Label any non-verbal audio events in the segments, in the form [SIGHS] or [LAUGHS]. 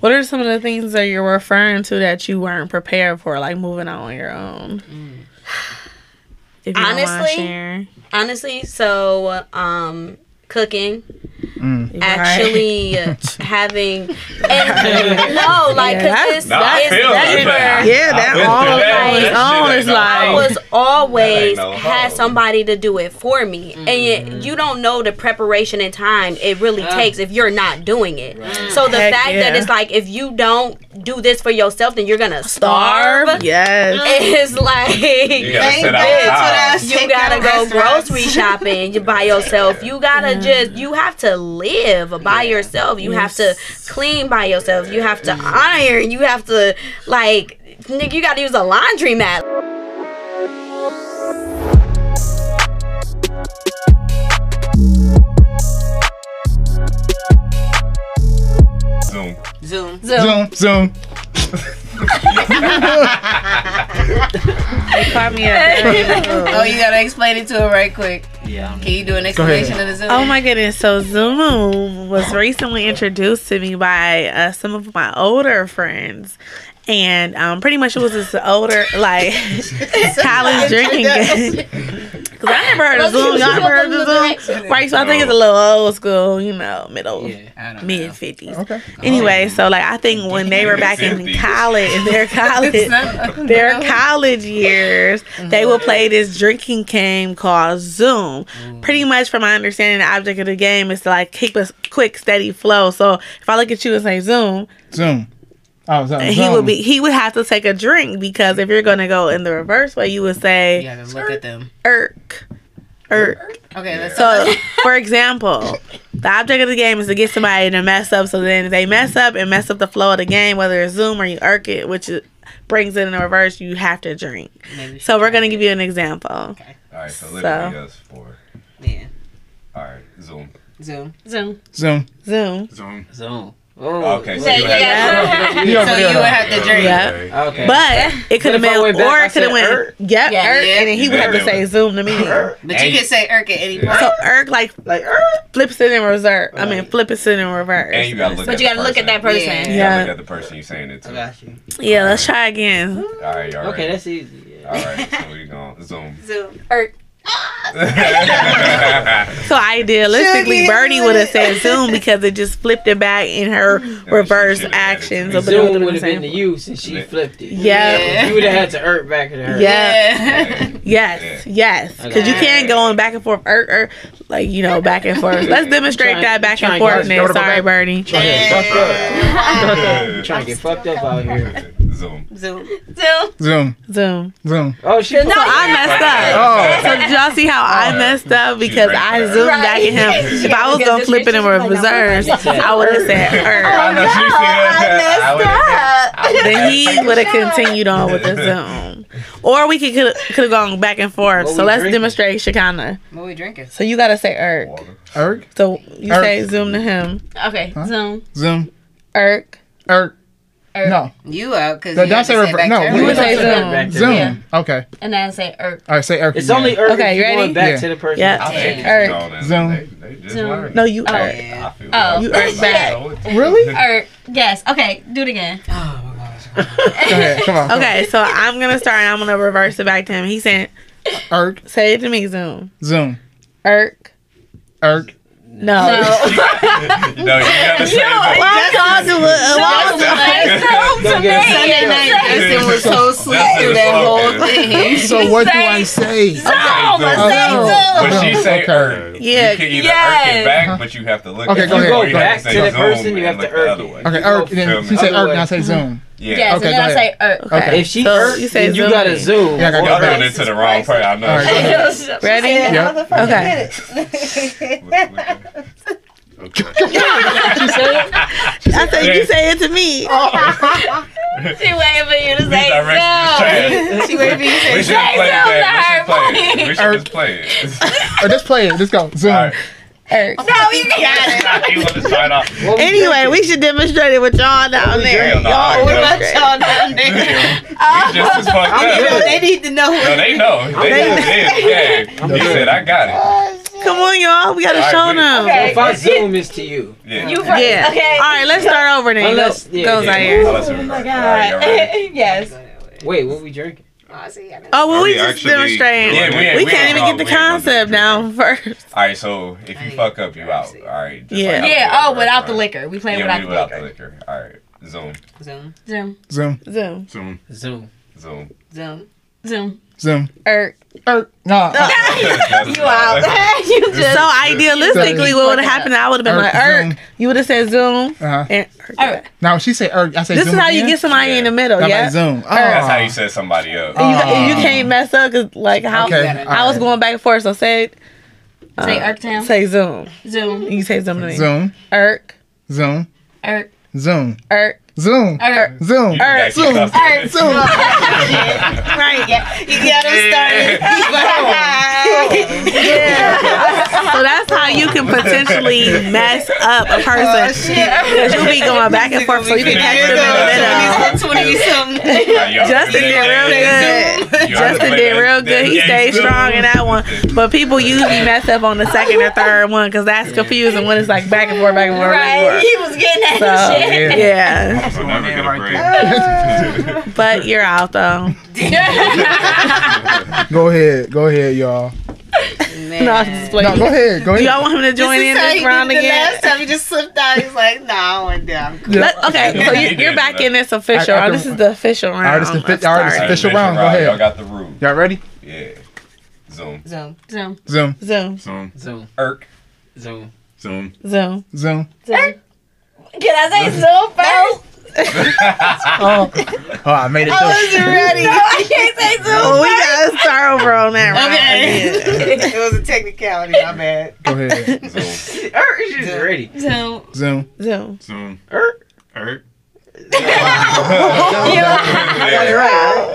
What are some of the things that you're referring to that you weren't prepared for, like moving out on your own? If you Honestly. Honestly, so um, cooking, Mm. Right. actually [LAUGHS] having, and [LAUGHS] no, like Yeah, cause that's- it's, Nah, I never- that. Yeah, that all that. on its That own shit is no like- I was always no had somebody to do it for me, and yet mm-hmm. you don't know the preparation and time it really takes if you're not doing it. So the Heck fact that it's like if you don't do this for yourself, then you're gonna starve. Starve. Yes. It's like You gotta Thank sit God outside. for that. you gotta go grocery shopping you- by yourself. You gotta just you have to live by yourself. You have to clean by yourself. You have to iron. You have to like nigga. You gotta use a laundromat. Zoom. Zoom. So Zoom, zoom. [LAUGHS] Caught me up. Oh, you gotta explain it to her right quick. Yeah. Can you do an explanation of the Zoom? Oh my goodness. So Zoom was recently introduced to me by uh, some of my older friends. And um, pretty much it was this older, like, [LAUGHS] college drinking game. Because I never heard of Zoom. Y'all never heard of Zoom? Right, so I think it's a little old school, you know, middle, Yeah. mid fifties. Okay. Anyway, so like I think when they were back in college, in [LAUGHS] their college, their college years, they would play this drinking game called Zoom. Pretty much, from my understanding, the object of the game is to like keep a quick, steady flow. So if I look at you and say Zoom, Zoom. Oh, zoom. he would be he would have to take a drink because if you're gonna go in the reverse way, you would say gotta look at them. irk, irk. Okay, let's So, [LAUGHS] for example, the object of the game is to get somebody to mess up. So then, if they mess up and mess up the flow of the game, whether it's Zoom or you irk it, which is, brings it in the reverse, you have to drink. Maybe So we're gonna give you an example. Okay. All right, so literally us four. Yeah. All right, Zoom. Zoom. Zoom. Zoom. Zoom. Zoom. Zoom. Oh. Okay, so Yeah, you yeah. [LAUGHS] So you would have to drink. Yeah. Okay. But it could have But if I been, went back, or I it could have said went, irk. yep, Yeah, irk, yeah. and then he would have to say Zoom to me. But And you could say irk at any point. So irk like like, Erk. flips it in reverse. I mean, Right. flip it in reverse. And you gotta look But at you gotta look at that person. person. Yeah. You gotta Yeah. look at the person you're saying it I to. got you. Yeah, let's try again. All right, y'all Okay, that's easy. All right, so [LAUGHS] we going Zoom. Zoom. Or [LAUGHS] So idealistically, Bernie would have said Zoom because it just flipped it back in her reverse should've had it action. So, me. Zoom would've would been the to same. you since she flipped it. Yeah. You would have had to hurt back at her. Yeah. Yeah. Yes, yes, because you can't go on back and forth, er, like you know, back and forth. Let's demonstrate Trying- that back and forth. Now, sorry, Bernie. Trying to get fucked up. Trying to get fucked up out here. Zoom. Zoom. Zoom. Zoom. Zoom. Zoom. Oh, she. So I messed up. Oh. [LAUGHS] So did y'all see how I messed up because I zoomed right. back at him? [LAUGHS] If I was gonna flip it in reverse, I would have [LAUGHS] said I er. know I would've- Then he would have continued on with the zoom, or we could could have gone back and forth. What So let's drinking? demonstrate Shaconna. What we drinking? So you gotta say irk. Water. Erk. So you Irk. say zoom to him. okay. Zoom. Zoom. Irk. Erk. Erk. No. You out because That- you that's a say rever- back no, we You would say zoom. Zoom. Yeah. Okay. And then say er. All right, say Erk. It's only Irk Okay, you you're ready? going back Yeah. to the person. Yeah. I'll take it. Irk. No, then Zoom. They, they Zoom. No, you Oh. irk. I Oh. You bad. irk back. Really? Er. Yes. Okay. Do it again. Oh my gosh. Go ahead. Come on. come Okay, so I'm gonna start and I'm gonna reverse it back to him. He said, on. Erk. say it to me, zoom. Zoom. Irk. Erk. [LAUGHS] No. no, you gotta say it. Why y'all do it? Why Don't y'all do it? Don't get it. Sunday night Justin was so sweet through that whole thing. [LAUGHS] So what do I say? Say Oh, Zoom. Oh, When she say okay. irk, Yeah. you can either irk Yes. it back, but you have to look Okay, at go it, ahead. or You you go have back say to the zoom person, you and have to look the irk other it. way. Okay, You Erk. go And then film she it. said Other Erk, way. now say Zoom. Yeah. Yes. Okay, and then go I say er. Okay. If she So irked, you say then you zoom. gotta zoom. Yeah, I gotta Or go I'm back. doing it to the wrong person. I know. All right, go ahead. [LAUGHS] Ready? Yeah. Okay. Okay. [LAUGHS] I said you say it to me. [LAUGHS] She waiting for you to These say directions Zoom. She waited for you to say We should play Zoom it. to her, We should play it. We should just play it. Or just play it. Just go. Zoom. All right. Irk. No, you got it. You want to start off? Anyway, we should demonstrate it with y'all down we there. drinking? Y'all What about y'all down there? We just as fucked You know, up. they need to know. No, they know. [LAUGHS] They, they, they, I'm He said, I got it. Come on, y'all. We gotta All right, show wait. them. Okay. If I zoom this to you. Yeah. You first. Yeah. Okay. All right, let's start over then. Unless- Go, yeah, go yeah. Zaire. Oh my God. [LAUGHS] yes. Wait, what we drinking? Oh, well, we we just actually- demonstrating. Yeah, we we we can't even get the we ain't gonna concept do down first. All right, so if you fuck up, you out. All right. just Yeah. like Yeah. Oh, the without first the liquor. We playing Yeah, without we the without the liquor. liquor. All right. Zoom. Zoom, Zoom. Zoom, Zoom. Zoom. Zoom. Zoom. zoom. Zoom. Zoom. Er. Er, nah, uh, [LAUGHS] You out. [LAUGHS] There. [LAUGHS] You just. So idealistically, what would have happened? I would have been like, "Erk." You would have said "Zoom." uh-huh. And Alright. Now when she say er, I say Zoom. this is how you get somebody in the middle. Yeah. like zoom. Oh. That's how you set somebody up. And you, Oh. you can't mess up because like how Okay, I was alright. going back and forth. So say it. Say uh, Irk to him. Say Zoom. Zoom. You say Zoom to me. Zoom, Irk. zoom, Irk. zoom, Irk. Zoom, Irk. zoom, You can actually zoom, cuss it. zoom. [LAUGHS] Right. Yeah. You got him started. [LAUGHS] So that's how you can potentially mess up a person. Oh, because you'll be going back and forth. So you can catch them in the middle. Twenty something. Justin did real good. Justin did real good. He stayed strong in that one. But people usually mess up on the second or third one because that's confusing when it's like back and forth, back and forth, back Right. He was getting forth. that So, shit. yeah. So never get a break. But you're out though. Go ahead, go ahead, y'all. No, I'm just playing. No, go ahead, go ahead. Do y'all want him to join in this round the again? Last time he just slipped out. He's like, "Nah, I went down." Yeah. Let- okay, so you, you're back in this official I- I round. can- This is the official round. Alright, this is the alright, this start. Official round, go ahead. Y'all got the rule. Y'all ready? Yeah. Zoom. Zoom. Zoom. Zoom, Zoom, Zoom. Zoom. Irk. Zoom. Zoom. zoom. zoom. Zoom. Can I say Zoom first? [LAUGHS] Oh, oh, I made it I through. wasn't ready. No, I can't say Zoom. Oh, we gotta start over on that round. Okay. again. [LAUGHS] it was a technicality. My bad. Go ahead. Zoom. [LAUGHS] Er, she's ready. Zoom. Zoom. Zoom. Zoom. Er. Irk. Yeah,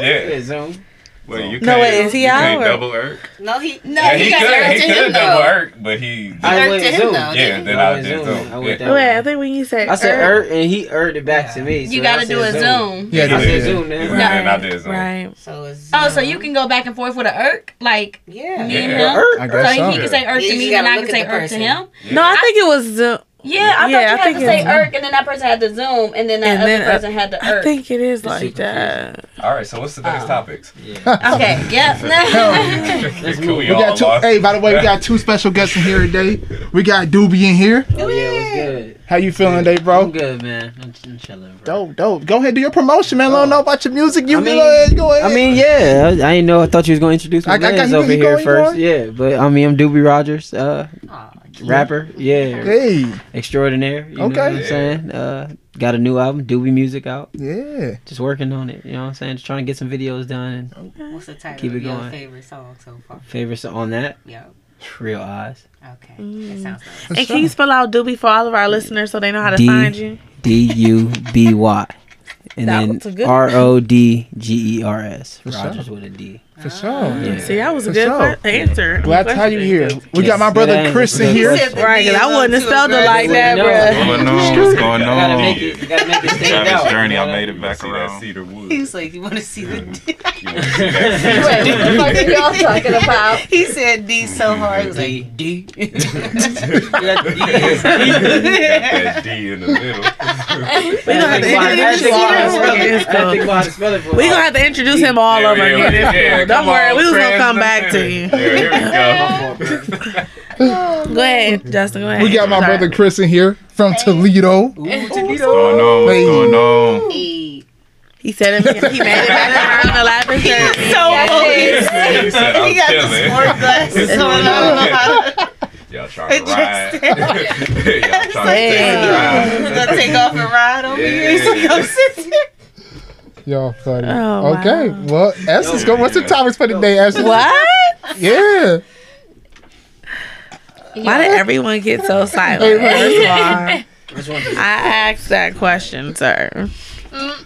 Yeah. Zoom. Wait, you No, can't- wait, is he you out can't or- double Irk? No, he. No, Yeah, he got could. He could him, double though. Irk, but he. I Irk went to him, though. Yeah, then I I went did Zoom. Zoom. I went Yeah. Wait, I think when you say I said er, and he erred it back to me. You gotta do a said Zoom. Yeah, I do said. Zoom And now. then I did Zoom. right. So it's. Oh, so you can go back and forth with an irk, like Yeah. me and him. I So guess so. he can say irk to me, and I can say the irk to him. No, I think it was Zoom. Yeah, I Yeah, thought you had think to say it's- irk, and then that person had to zoom, and then that And other then uh, person had to I think it is like super that. All right, so what's the next Oh. topics? Okay, [LAUGHS] yep. Let's [LAUGHS] Cool. We got two. Hey, by the way, we got two special guests in here today. We got Duby in here. Oh yeah, what's good? How you feeling today, bro? I'm good, man. I'm, I'm chilling, bro. Dope, dope. Go ahead, do your promotion, man. Let them know about your music. You I mean- ahead, go ahead. I mean, yeah. I, I didn't know. I thought you was going to introduce my I- I got- you- over you here going, first. Yeah, but I mean, I'm Duby Rodgers, uh, rapper. Yeah, hey, extraordinaire. You Okay. know what I'm saying? Uh, got a new album, Duby Music out. yeah. Just working on it. You know what I'm saying? Just trying to get some videos done. And What's the title Keep of it your going. favorite song so far? Favorite song on that. Yo. Real eyes. Okay. That sounds nice. And can you spell out Duby for all of our listeners so they know how to D- find you? D U B Y. And That then was R O D G E R S. Rodgers with a D. For sure. Yeah. See, that was a For good sure. que- answer. Glad to have you here. We got my brother Yeah, Chris in here. Said the Right, 'cause I D wouldn't have spelled it like that, No. bruh. What's going on? What's going You gotta make it. You gotta make it stand Travis out. Journey, I made gotta- it back See that around. Cedar Woods. He was like, "You want to see the?" Mm. [LAUGHS] D? You wanna see that [LAUGHS] Wait, what the fuck are y'all talking about? he said D so hard. He was like, D. [LAUGHS] Got that D in the middle. We gonna have to introduce you. We gonna have to introduce him all over again. Yeah, Don't come worry, on, we was gonna come back to you. Yeah, here we go. [LAUGHS] Go ahead, Justin. Go ahead. We got my Sorry. brother Chris in here from Toledo. What's going on? What's Hey. going on? "Hey." He said it. He made it back around the laughing jersey. So focused. He said, I'm He got the chilling. sport glasses on. I don't know how to. Y'all trying to ride. [LAUGHS] Y'all trying to take a He's ride. gonna take off and ride over here. He's gonna go sit there. Y'all funny. Oh, okay, wow. well, Essence, go. What's the topics for today, Essence? What? Yeah. Why did everyone get so silent? First of all, I asked that question, sir. Mm.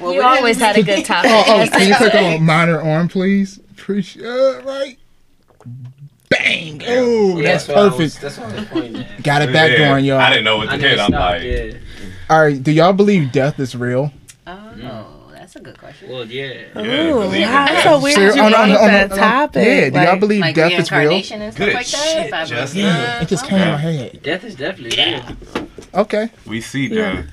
Well, You always had a good topic. Oh, oh, can you click on minor arm, please? Appreciate it, right? Bang! Oh, that's what I was- perfect. That's what I was pointing at. Got it back Yeah. going, y'all. I didn't know what to never hit. I'm like, yeah. All right, do y'all believe death is real? Oh, that's That's a good question. Well, yeah. Yeah, Ooh, believe how, it. it's so weird Sure, on- on- on- that on- topic. Yeah, do y'all like- believe Like death is real? and stuff Good like that. shit, If I Yeah, it just came in my head. Death is definitely real. Okay. We see Yeah. that.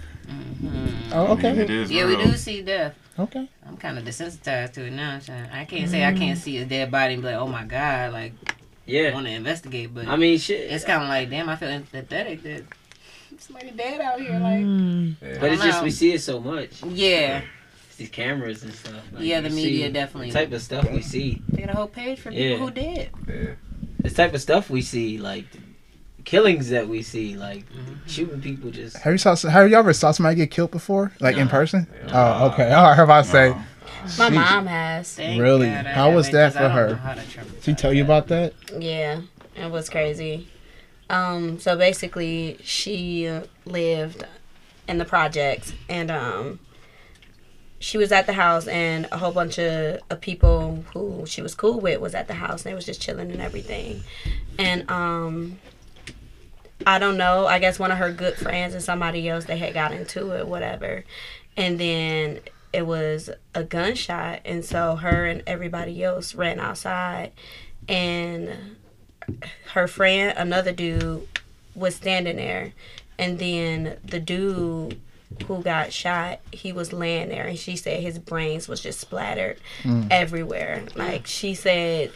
Oh, I mean, it okay. is Yeah, we do see death. Okay. I'm kind of desensitized to it now. so I can't say I can't see a dead body and be like, oh my god, like I Yeah. want to investigate. But I mean, shit. it's kind of like, damn, I feel empathetic that [LAUGHS] somebody dead out here. Like, Mm. but it's I just we see it so much. yeah, It's these cameras and stuff. Like, yeah, the media definitely. The type of stuff we see. They got a whole page for Yeah. people who did. Yeah. This type of stuff we see, like killings that we see, like Mm-hmm. shooting people. Just Have you saw? Have you ever saw somebody get killed before, like in No. person? Oh, okay. All right. Have I say? No. My Jeez. mom has. Thank Really? God How was haven't, that 'cause I for her? know how to traumatize Did she tell you about that? Yeah, it was crazy. Um, so basically, she uh, lived in the projects, and um, she was at the house, and a whole bunch of, of people who she was cool with was at the house, and they was just chilling and everything. And um, I don't know. I guess one of her good friends and somebody else they had got into it, whatever. And then it was a gunshot, and so her and everybody else ran outside, and her friend, another dude, was standing there, and then the dude who got shot, he was laying there, and she said his brains was just splattered everywhere. Like she said,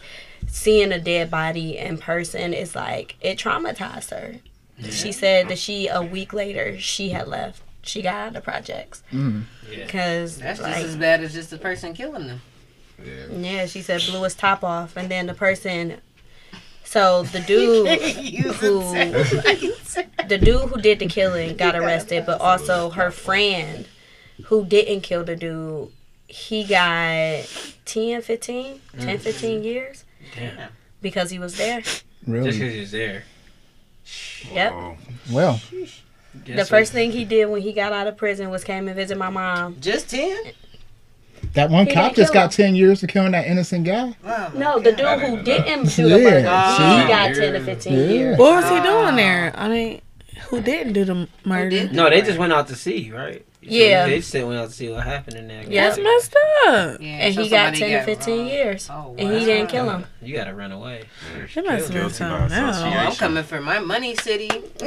seeing a dead body in person is like it traumatized her. She said that she a week later she had left. She got out of the projects Mm. Yeah. because That's just as bad as just the person killing them. Yeah. yeah, she said blew his top off, and then the person. So the [LAUGHS] dude who the dude who did the killing [LAUGHS] got arrested, but also her friend who didn't kill the dude, he got 10, 15, 10, mm. 15 years Damn. because he was there. Really? Just Really? because he's there. Yep. Whoa. Well, The first thing he did when he got out of prison was came and visit my mom. Just ten? That one He cop just kill got ten years for killing that innocent guy. My No, the dude who didn't know didn't do the Yeah. murder, See? he got 10 to 15 Yeah. years. What was he doing ah. there? I mean, who didn't do the murder? No, they just went out to see, right? So Yeah. They just went out to see what happened in there. Yeah. That's messed up. Yeah, And so he got somebody 10 to 15 robbed. years. Oh, wow. And he didn't kill him. You gotta run away. They must have been Guilty by something else. Oh, I'm coming for my money, city. [LAUGHS]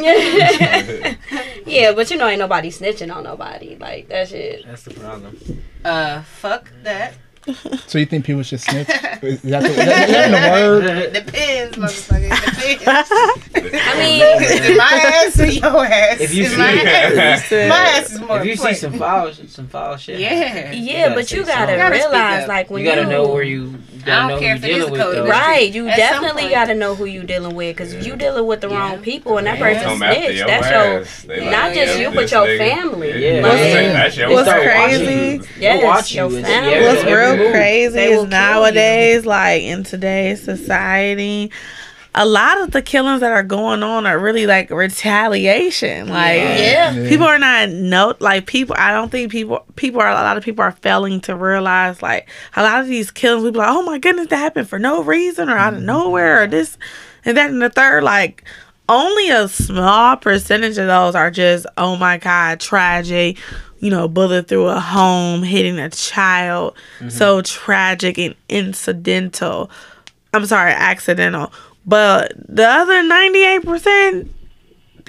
yeah, [LAUGHS] but you know, ain't nobody snitching on nobody. Like, that shit. That's the problem. Uh, fuck that. [LAUGHS] So you think people should snitch? Is that the, is that, is that in the [LAUGHS] word? Depends, motherfucker. Depends. [LAUGHS] I mean, Is it my ass or your ass? If you Is see- my ass, my ass is more if you see some foul, some foul shit. Yeah. yeah, gotta but you gotta something. Gotta realize, like, when You you, gotta know where you. I Gotta don't care if you it is dealing a with code though. Right, you At definitely got to know who you dealing with because Yeah. you dealing with the Yeah. wrong people and that Yeah. person Come snitch. your That's ass. your They Yeah, not just you, but your nigga. family. Yeah. What's- That's your What's crazy? Yes, your family. yeah, What's real move. crazy is nowadays, like in today's society, a lot of the killings that are going on are really like retaliation. Like Yeah. Yeah. people are not no like people. I don't think people people are a lot of people are failing to realize like a lot of these killings. People are like, oh my goodness, that happened for no reason or out of mm-hmm. nowhere or this and that and the third. Like only a small percentage of those are just oh my god tragic you know bullet through a home hitting a child. So mm-hmm. tragic and incidental. I'm sorry accidental. But the other 98%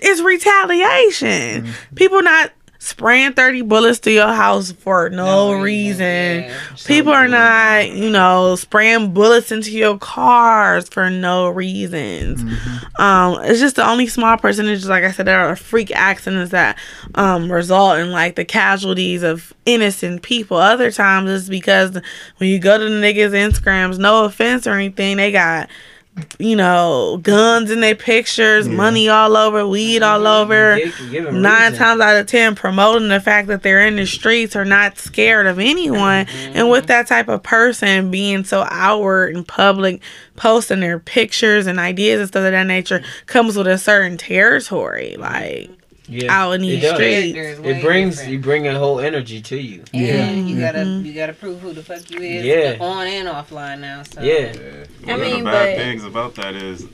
is retaliation. Mm-hmm. People not spraying 30 bullets to your house for no, No reason, yeah. people are not you know spraying bullets into your cars for no reasons. Um it's just the only small percentage like i said there are freak accidents that um result in like the casualties of innocent people. Other times it's because when you go to the niggas instagrams no offense or anything they got you know guns in their pictures money all over weed all over. Give- give 'em nine reason. times out of ten promoting the fact that they're in the streets are not scared of anyone. And with mm-hmm. that type of person being so outward and public posting their pictures and ideas and stuff of that nature comes with a certain territory like Yeah. out in It these does. streets Character is way It brings different. you bring a whole energy to you. And you gotta Mhm. you gotta prove who the fuck you is Yeah. on and offline now. So Yeah. One I of mean, the bad but- things about that is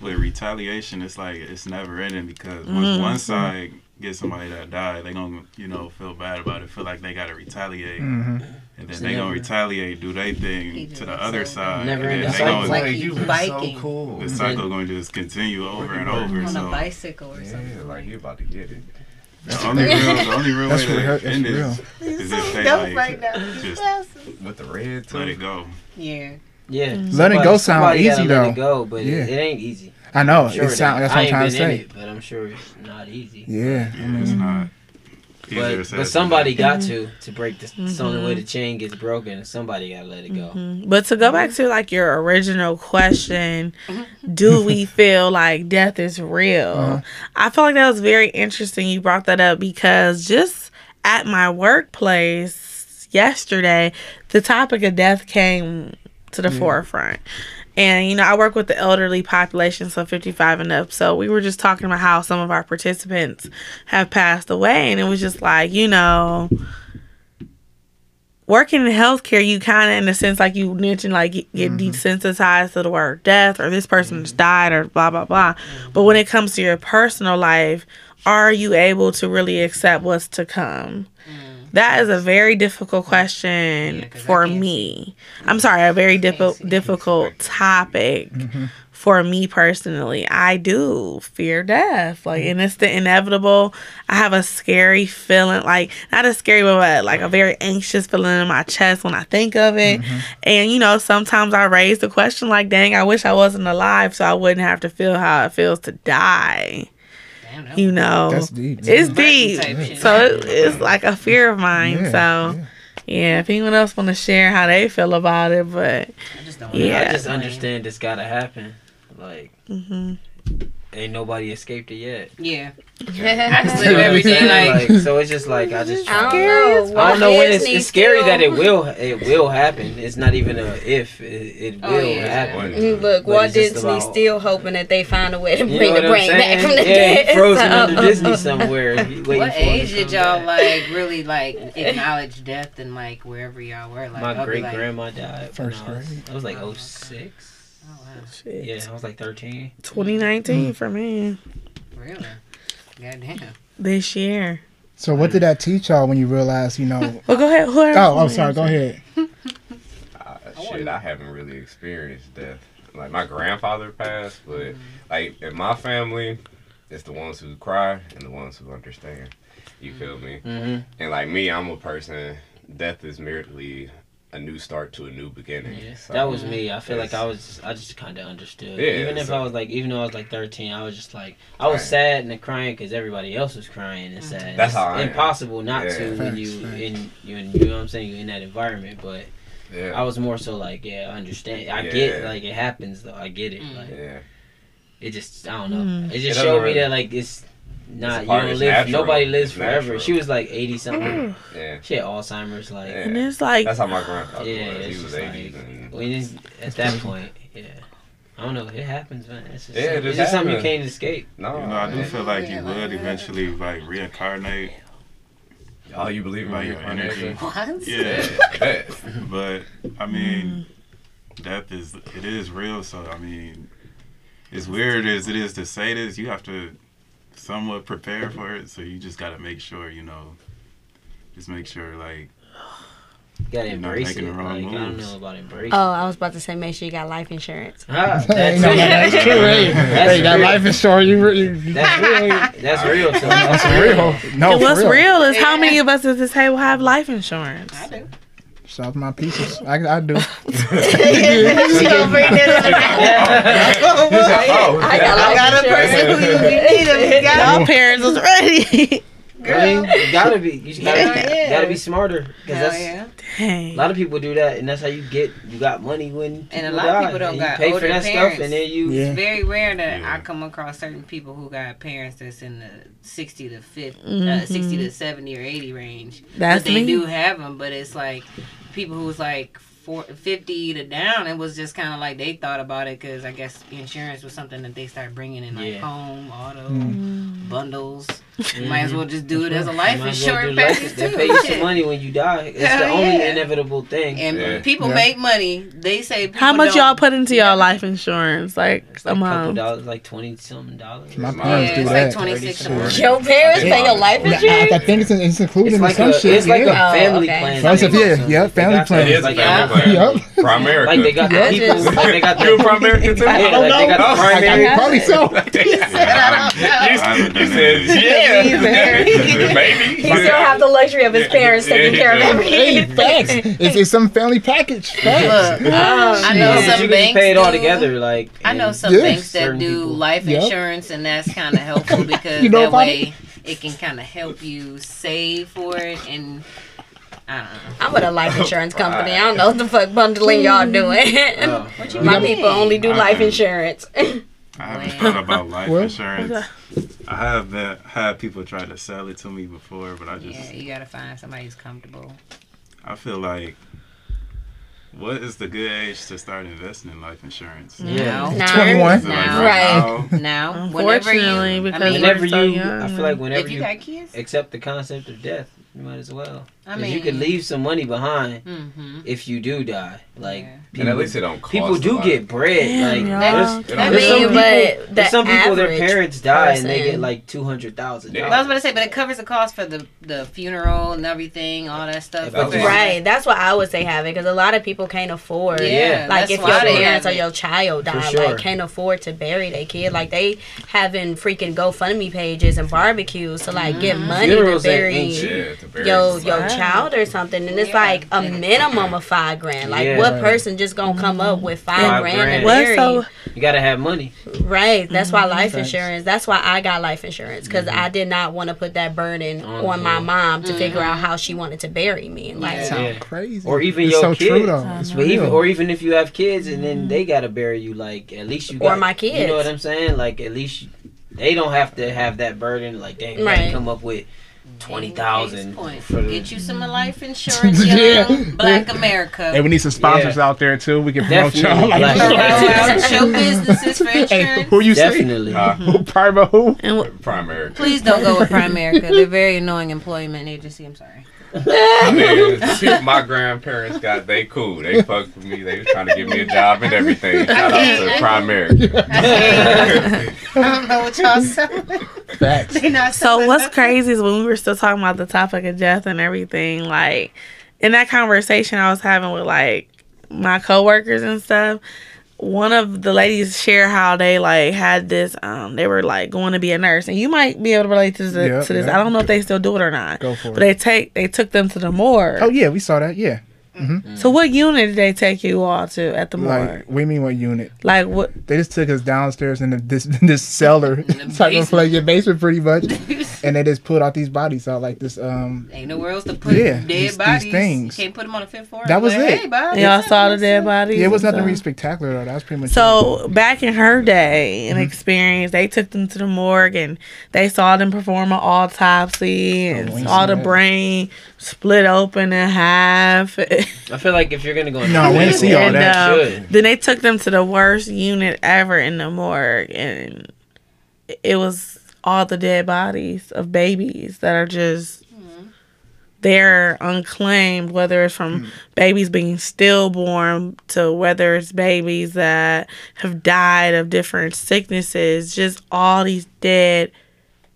with retaliation, it's like it's never ending because Mhm. once one side get somebody that died, they gonna you know feel bad about it, feel like they gotta retaliate, hmm and then So they gonna never- retaliate, do their He thing just to the looks other so side, Never and ending then they cycle. gonna, Like Like, you you was biking. so cool. the cycle going to just continue over and over. on So a bicycle or Yeah, something. like you about to get it. the only real, the only real That's way real- to that's end real. this is [LAUGHS] if they Don't like break down these just glasses. With the red too. let it go. Yeah. Yeah. Let it go sound somebody gotta easy, let though. It go, but Yeah. it, it ain't easy. I know. Sure it sound, ain't. that's what I I'm ain't trying to been in say. it, but I'm sure it's not easy. Yeah. Yeah, it's not. But, but than somebody done. got to to break the. It's the way the chain gets broken. Somebody got to let it go. Mhm. But to go back to like your original question, do we [LAUGHS] feel like death is real? Uh-huh. I feel like that was very interesting. You brought that up because just at my workplace yesterday, the topic of death came to the forefront. And you know, I work with the elderly population, so 55 and up. So we were just talking about how some of our participants have passed away, and it was just like, you know, working in healthcare, you kind of, in a sense, like you mentioned, like get, get mm-hmm. desensitized to the word death or this person just mm-hmm. died or blah blah blah. But when it comes to your personal life, are you able to really accept what's to come? Mm. That is a very difficult question Yeah, 'cause I for me. I'm sorry, a very diffi- see it. difficult topic mm-hmm. for me personally. I do fear death, like, and it's the inevitable. I have a scary feeling, like not a scary, but like a very anxious feeling in my chest when I think of it. Mm-hmm. And you know, sometimes I raise the question, like, "Dang, I wish I wasn't alive, so I wouldn't have to feel how it feels to die." Damn, You know, That's deep. it's deep. So it, it's like a fear of mine. Yeah, so yeah. yeah, if anyone else want to share how they feel about it, but I just don't Yeah. I just understand it's got to happen. Like, hmm ain't nobody escaped it yet. Yeah. I just live know what I'm everything saying? like. like, so it's just like I just. I don't try- know. I don't know when it's, it's scary still- that it will it will happen. It's not even a if it, it Oh, will yeah. happen. Look, But Walt Disney about- still hoping that they find a way to bring the brain I'm back from the yeah, dead. he frozen So- under uh, Disney somewhere. He waiting What for him to age did y'all back. like really like [LAUGHS] acknowledge death and like wherever y'all were? Like My I'll be great like, grandma died. First when I was, grade. I was like Oh, 06. Oh wow, shit. Yeah, I was like 13. 2019 for me really? Goddamn. this year. So what did that teach y'all when you realized, you know? [LAUGHS] Well, go ahead. Whoever Oh, I'm wants sorry. Go ahead. Uh, shit, I haven't really experienced death. Like my grandfather passed, but like in my family, it's the ones who cry and the ones who understand. You feel me? Mm-hmm. And like me, I'm a person. Death is merely a new start to a new beginning. Yeah, So, that was me. I feel like I was, I just kind of understood. Yeah, even if so- I was like, even though I was like 13, I was just like, I was Right. sad and crying because everybody else was crying and sad. That's It's how I am. impossible not Yeah. to when you in you in, you know what I'm saying you in that environment. But Yeah. I was more so like, yeah, I understand. I get like it happens though. I get it. Mm. Like yeah. it just, I don't know. Mm. It It just doesn't showed me that like it's not you don't live. natural. Nobody lives It's forever. natural. She was like 80 something. Mm. Yeah. She had Alzheimer's. Like Yeah. And it's like, That's how my grandfather Yeah, was. He it's was just 80s. like- and when it's, at that point, yeah. I don't know. It happens, man. It's just, Yeah, it it's just just something you can't escape. no, You know, I do man. feel like Yeah, you like would that. eventually like reincarnate. Oh, you believe in your reincarnation? energy. What? Yeah, but I mean, mm. death is it is real. So I mean, as weird as it is to say this, you have to somewhat prepare for it. So you just got to make sure, you know, just make sure like You gotta You're embrace it. the wrong Like, I don't know about embrace. Oh, I was about to say, make sure you got life insurance. Ah, [LAUGHS] that's, no, that's true. Hey, That's hey that real. life insurance, you, re- you That's [LAUGHS] real. That's real. To that's real. No, what's real. real is how many of us at this table have life insurance? I do. Shout out my pieces. I, I do. [LAUGHS] [LAUGHS] She gonna bring that Oh, I got life got a person who you need him. Y'all parents was ready. [LAUGHS] I mean, you gotta be. You gotta, yeah. gotta be smarter. Cause Hell that's yeah. a lot of people do that, and that's how you get. You got money when And a people lot of people don't got you pay for older that parents. stuff, and then you. Yeah. It's very rare that Yeah. I come across certain people who got parents that's in the 60 to 50, uh, Mhm. 60 to 70 or 80 range. That's but they me. do have them, but it's like people who was like four, 50 to down, it was just kind of like they thought about it because I guess insurance was something that they started bringing in like Yeah. home, auto, Mm. bundles. You [LAUGHS] might as well just do it as a mm-hmm. life might as well do insurance life- They pay you some money when you die. It's Hell the only yeah. inevitable thing. And Yeah. people Yeah. make money. They say people How much don't- y'all put into y'all life insurance? Like It's a like a couple month. dollars, like twenty something dollars. My Yeah, parents Yeah, do it's that. like twenty six a Shit. month. Your parents pay your life Yeah, insurance? I think it's, it's included It's in like some a, shit. it's like yeah. a family Oh, okay. plan. That's a- yeah, yeah, family plan. It is a Like, family Yup. plan. Primerica. like they got the people. [LAUGHS] Like they got You the a Primerica too? Yeah, I don't like they got know. the I, primary. Probably so. [LAUGHS] you, you said, yeah. [LAUGHS] [LAUGHS] Maybe. He still have the luxury of his parents taking care of him. hey, [LAUGHS] everything. facts. It's, it's some family package. Facts. Look, I know Yeah, some banks pay it all together. Like I know some Yes. banks that do people. life Yep. insurance, and that's kind of helpful because You know that way it can kind of help you save for it. And I don't know. I'm with a life insurance company. I don't know what the fuck bundling y'all doing. Oh, What you My mean? people only do life insurance. I haven't thought about life Well, insurance. [LAUGHS] I have been, had people try to sell it to me before, but I just Yeah, you gotta find somebody who's comfortable. I feel like what is the good age to start investing in life insurance? Yeah. Now, 21. Like Now. Right. now? now, whenever Unfortunately, you, because I mean, we're Whenever so you, young. I feel like whenever if you you got kids, accept the concept of death, you might as well. I 'Cause mean, you could leave some money behind Mm-hmm. if you do die. Like Yeah. And people, at least it don't cost people a do lot. get bread. Damn, like y'all. there's, I don't- there's some mean, people, but the there's some people their parents die and they get like two hundred thousand. Yeah. I was gonna say, but it covers the cost for the the funeral and everything, all that stuff. If I. Right, that's what I would say have it because a lot of people can't afford. Yeah, like if your parents or your child For die, sure. like can't afford to bury their kid. Like they having freaking GoFundMe pages and barbecues to like get money Funerals to bury ain't Yeah, to bury your your Right. Child or something, and it's Yeah. like a minimum of five grand. Like Yeah. what Right. person just gonna come up with five, Five grand, grand. to bury? so You gotta have money. Right. That's why mm-hmm. life insurance. That's why I got life insurance because mm-hmm. I did not want to put that burden On on my mom to figure out mm-hmm. how she wanted to bury me. And like, Yeah. Sound Yeah. crazy. Or even it's your so kids. true though. It's But even or even if you have kids and then they gotta bury you, like at least you Or my my You know what I'm saying? Like at least they don't have to have that burden. Like dang, you Right. come up with twenty thousand Case point. for. Get you some life [LAUGHS] insurance, Yeah. Black America. Hey, we need some sponsors Yeah. out there too. We can promote y'all. Like, Black Go America. out, show businesses for [LAUGHS] hey, insurance. who you say? Definitely. Uh, Who [LAUGHS] private who? and wh- Primerica. Please don't go with Primerica. They're very annoying employment agency. I'm sorry. I mean, [LAUGHS] shit, my grandparents got they cool. They fucked with me. They was trying to give me a job and everything. Shout out to Primerica. I don't know what y'all [LAUGHS] selling. Facts. They not So what's nothing. crazy is when we were still talking about the topic of death and everything, like in that conversation I was having with like my coworkers and stuff, one of the ladies share how they like had this um they were like going to be a nurse and you might be able to relate to this, Yeah, to this. yeah. I don't know if they still do it or not. Go for But it. they take they took them to the morgue. Oh yeah, we saw that. Yeah. So what unit did they take you all to at the morgue? Like, we mean what unit? Like what They just took us downstairs in the, this [LAUGHS] this cellar type of place, your basement, pretty much, [LAUGHS] and they just pulled out these bodies out like this. Um, Ain't nowhere else to put Yeah, dead these- these bodies. things. You can't put them on the fifth floor. That was Like, it. Hey, bud, y'all saw the dead bodies? yeah, it was nothing stuff? really spectacular though. That was pretty much. So back in her day and Mm-hmm. experience, they took them to the morgue and they saw them perform an autopsy and Oh, all see the that. Brain split open in half. I feel like if you're gonna go, No, we didn't see all and that. um, then they took them to the worst unit ever in the morgue, and it was all the dead bodies of babies that are just they're unclaimed, whether it's from babies being stillborn to whether it's babies that have died of different sicknesses, just all these dead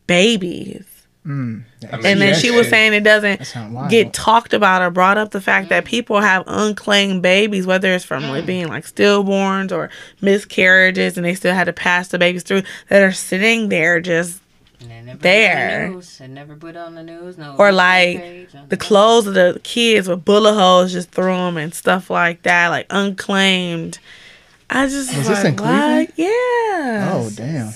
babies. Mm, I mean, And then she was saying it doesn't that sound wild. get talked about or brought up the fact that people have unclaimed babies, whether it's from like being like stillborns or miscarriages, and they still had to pass the babies through that are sitting there just And they never There. Put on the news. They never put on the news. No. Or like page, nothing. the clothes of the kids with bullet holes just through them and stuff like that, like unclaimed. I just Was was this like, in Cleveland? what? Yeah. Oh damn!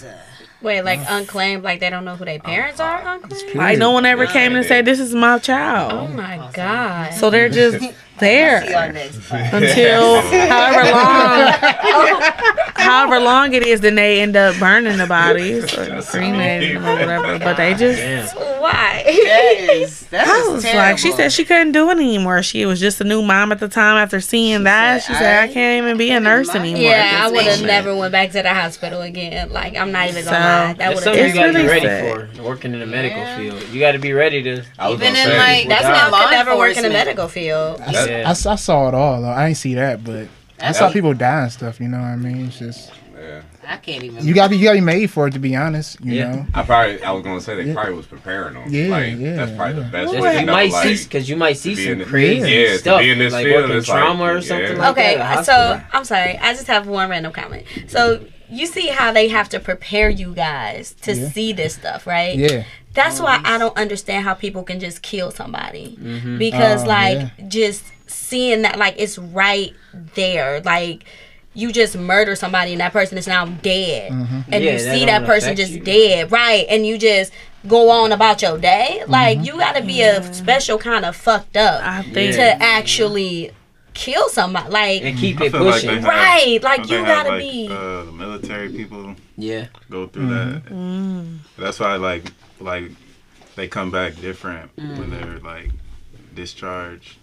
Wait, like unclaimed, like they don't know who their parents oh, are. Unclaimed. Like no one ever Yeah, came and they said, "This is my child." Oh child." my god. So they're just [LAUGHS] there See y'all next time. until however long, [LAUGHS] however long it is, then they end up burning the bodies or cremating them or whatever. But they just. Damn. Why? That is that I was terrible. like, she said she couldn't do it anymore. She was just a new mom at the time. After seeing that, she said, said, "I I can't even be a nurse couldn't anymore." Yeah, I would have never went back to the hospital again. Like I'm not even gonna lie. That That's would something have you gotta be really ready sad. for. Working in the medical Yeah. field, you got to be ready to. I was Even gonna in, say, like, That's Without- why I could never work in the medical field. I, s- Yeah. I s- I saw it all though. I ain't see that, but I saw That's- people die and stuff. You know what I mean? It's just yeah. I can't even. you gotta be you gotta be made for it to be honest. You Yeah. know? I probably I was gonna say they Yeah. probably was preparing them. Yeah, like, yeah, That's probably yeah. the best Well, way you know. might like, see because you might see some the- crazy yeah, stuff, be in this like field, working it's like, trauma or yeah. something like Okay, that. at so. I'm sorry. I just have one random comment. So you see how they have to prepare you guys to Yeah. see this stuff, right? Yeah. That's why I don't understand how people can just kill somebody Mhm. because Oh, like yeah. just seeing that like it's right there, like. You just murder somebody and that person is now dead, Mm-hmm. and Yeah, you that see that don't person just you. dead, right? And you just go on about your day. Like Mm-hmm. you got to be a special kind of fucked up I think to actually kill somebody. Like and keep it feel like pushing. have- Right, like, you gotta like, be- Uh, the military people yeah, go through that. Mm. That's why like like they come back different Mm. when they're like discharged.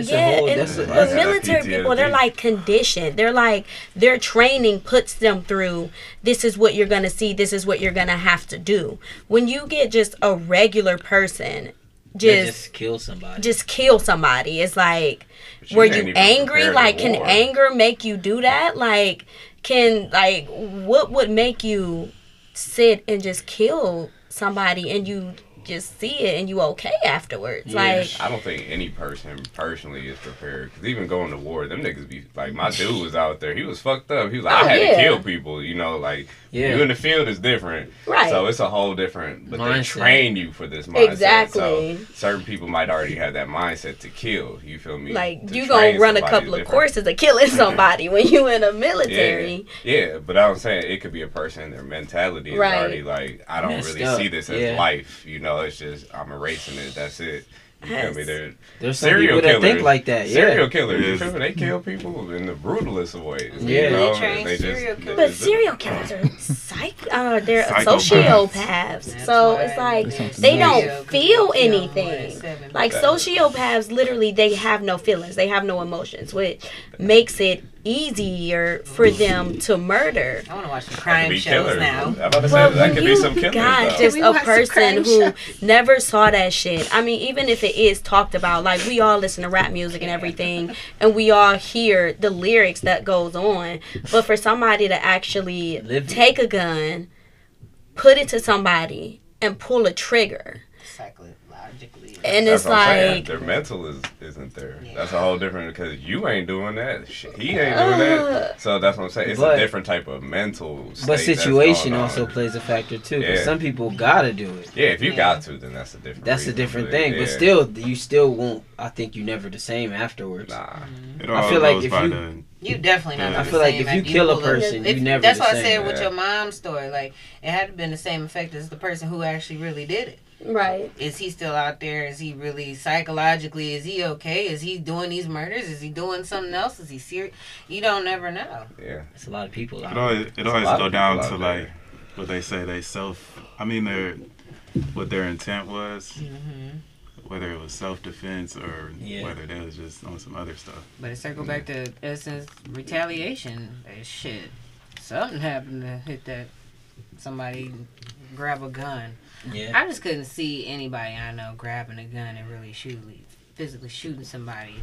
It's a yeah, whole- and that's a- the that's- military PTSD. people, they're like conditioned. They're like their training puts them through. This is what you're gonna see. This is what you're gonna have to do. When you get just a regular person, just, just just kill somebody. just kill somebody, it's like, But you were you angry? Like, can war. anger make you do that? Like, can like what would make you sit and just kill somebody and you just see it and you okay afterwards? Yeah. Like. I don't think any person personally is prepared. Cause even going to war, them niggas be like, my dude was out there. He was fucked up. He was like, Oh, I had yeah. to kill people. You know, like Yeah. you in the field is different. Right. So it's a whole different. But they train you for this mindset. Exactly. So certain people might already have that mindset to kill. You feel me? Like To you gonna run a couple of different. courses of killing [LAUGHS] somebody when you in a military. Yeah, yeah, but I'm saying it could be a person. Their mentality is Right. already like, I don't Messed really up, see this as yeah. life. You know, it's just I'm erasing it. That's it. You feel me? Yes. They're There's some serial people that killers. think like that. Yeah. serial Yeah, killers. You feel me? They kill people in the brutalest of ways. Yeah. you know? They train They serial they killers. But serial killers are psych. Uh, they're sociopaths. That's so why it's like they don't else. feel Kill more than anything. Like sociopaths, literally, they have no feelings. They have no emotions, which makes it easier for them to murder. I want to watch some crime shows killers. now. I'm about to say Well, that could you be some killers. got though. just a person who never saw that shit. I mean, even if it is talked about, like we all listen to rap music and everything, [LAUGHS] and we all hear the lyrics that goes on. But for somebody to actually Live take a gun, put it to somebody, and pull a trigger, Psychologically. And That's it's what I'm saying. like. their mental is isn't there. That's a whole different because you ain't doing that. He ain't doing that. Uh. So that's what I'm saying. It's But- a different type of mental. State but situation also plays a factor too. 'cause Yeah. some people gotta do it. Yeah, if you Yeah. got to, then that's a different. That's a different but thing. But still, you still won't. I think you never the same afterwards. nah. Mm-hmm. It I all feel like goes if by you- the You definitely not. I the feel like if you kill a person, If- you never That's the why I same. said with your mom's story, like it had to been the same effect as the person who actually really did it. Right. Is he still out there? Is he really psychologically? Is he okay? Is he doing these murders? Is he doing something else? Is he serious? You don't never know. Yeah. It's a lot of people. Out It there. always it always lot go down to like there. what they say they self. I mean their what their intent was, hmm whether it was self defense or Yeah. whether they was just on some other stuff. But it circle back to essence retaliation. That shit. Something happened to hit that. Somebody grab a gun. Yeah. I just couldn't see anybody I know grabbing a gun and really shooting, physically shooting somebody.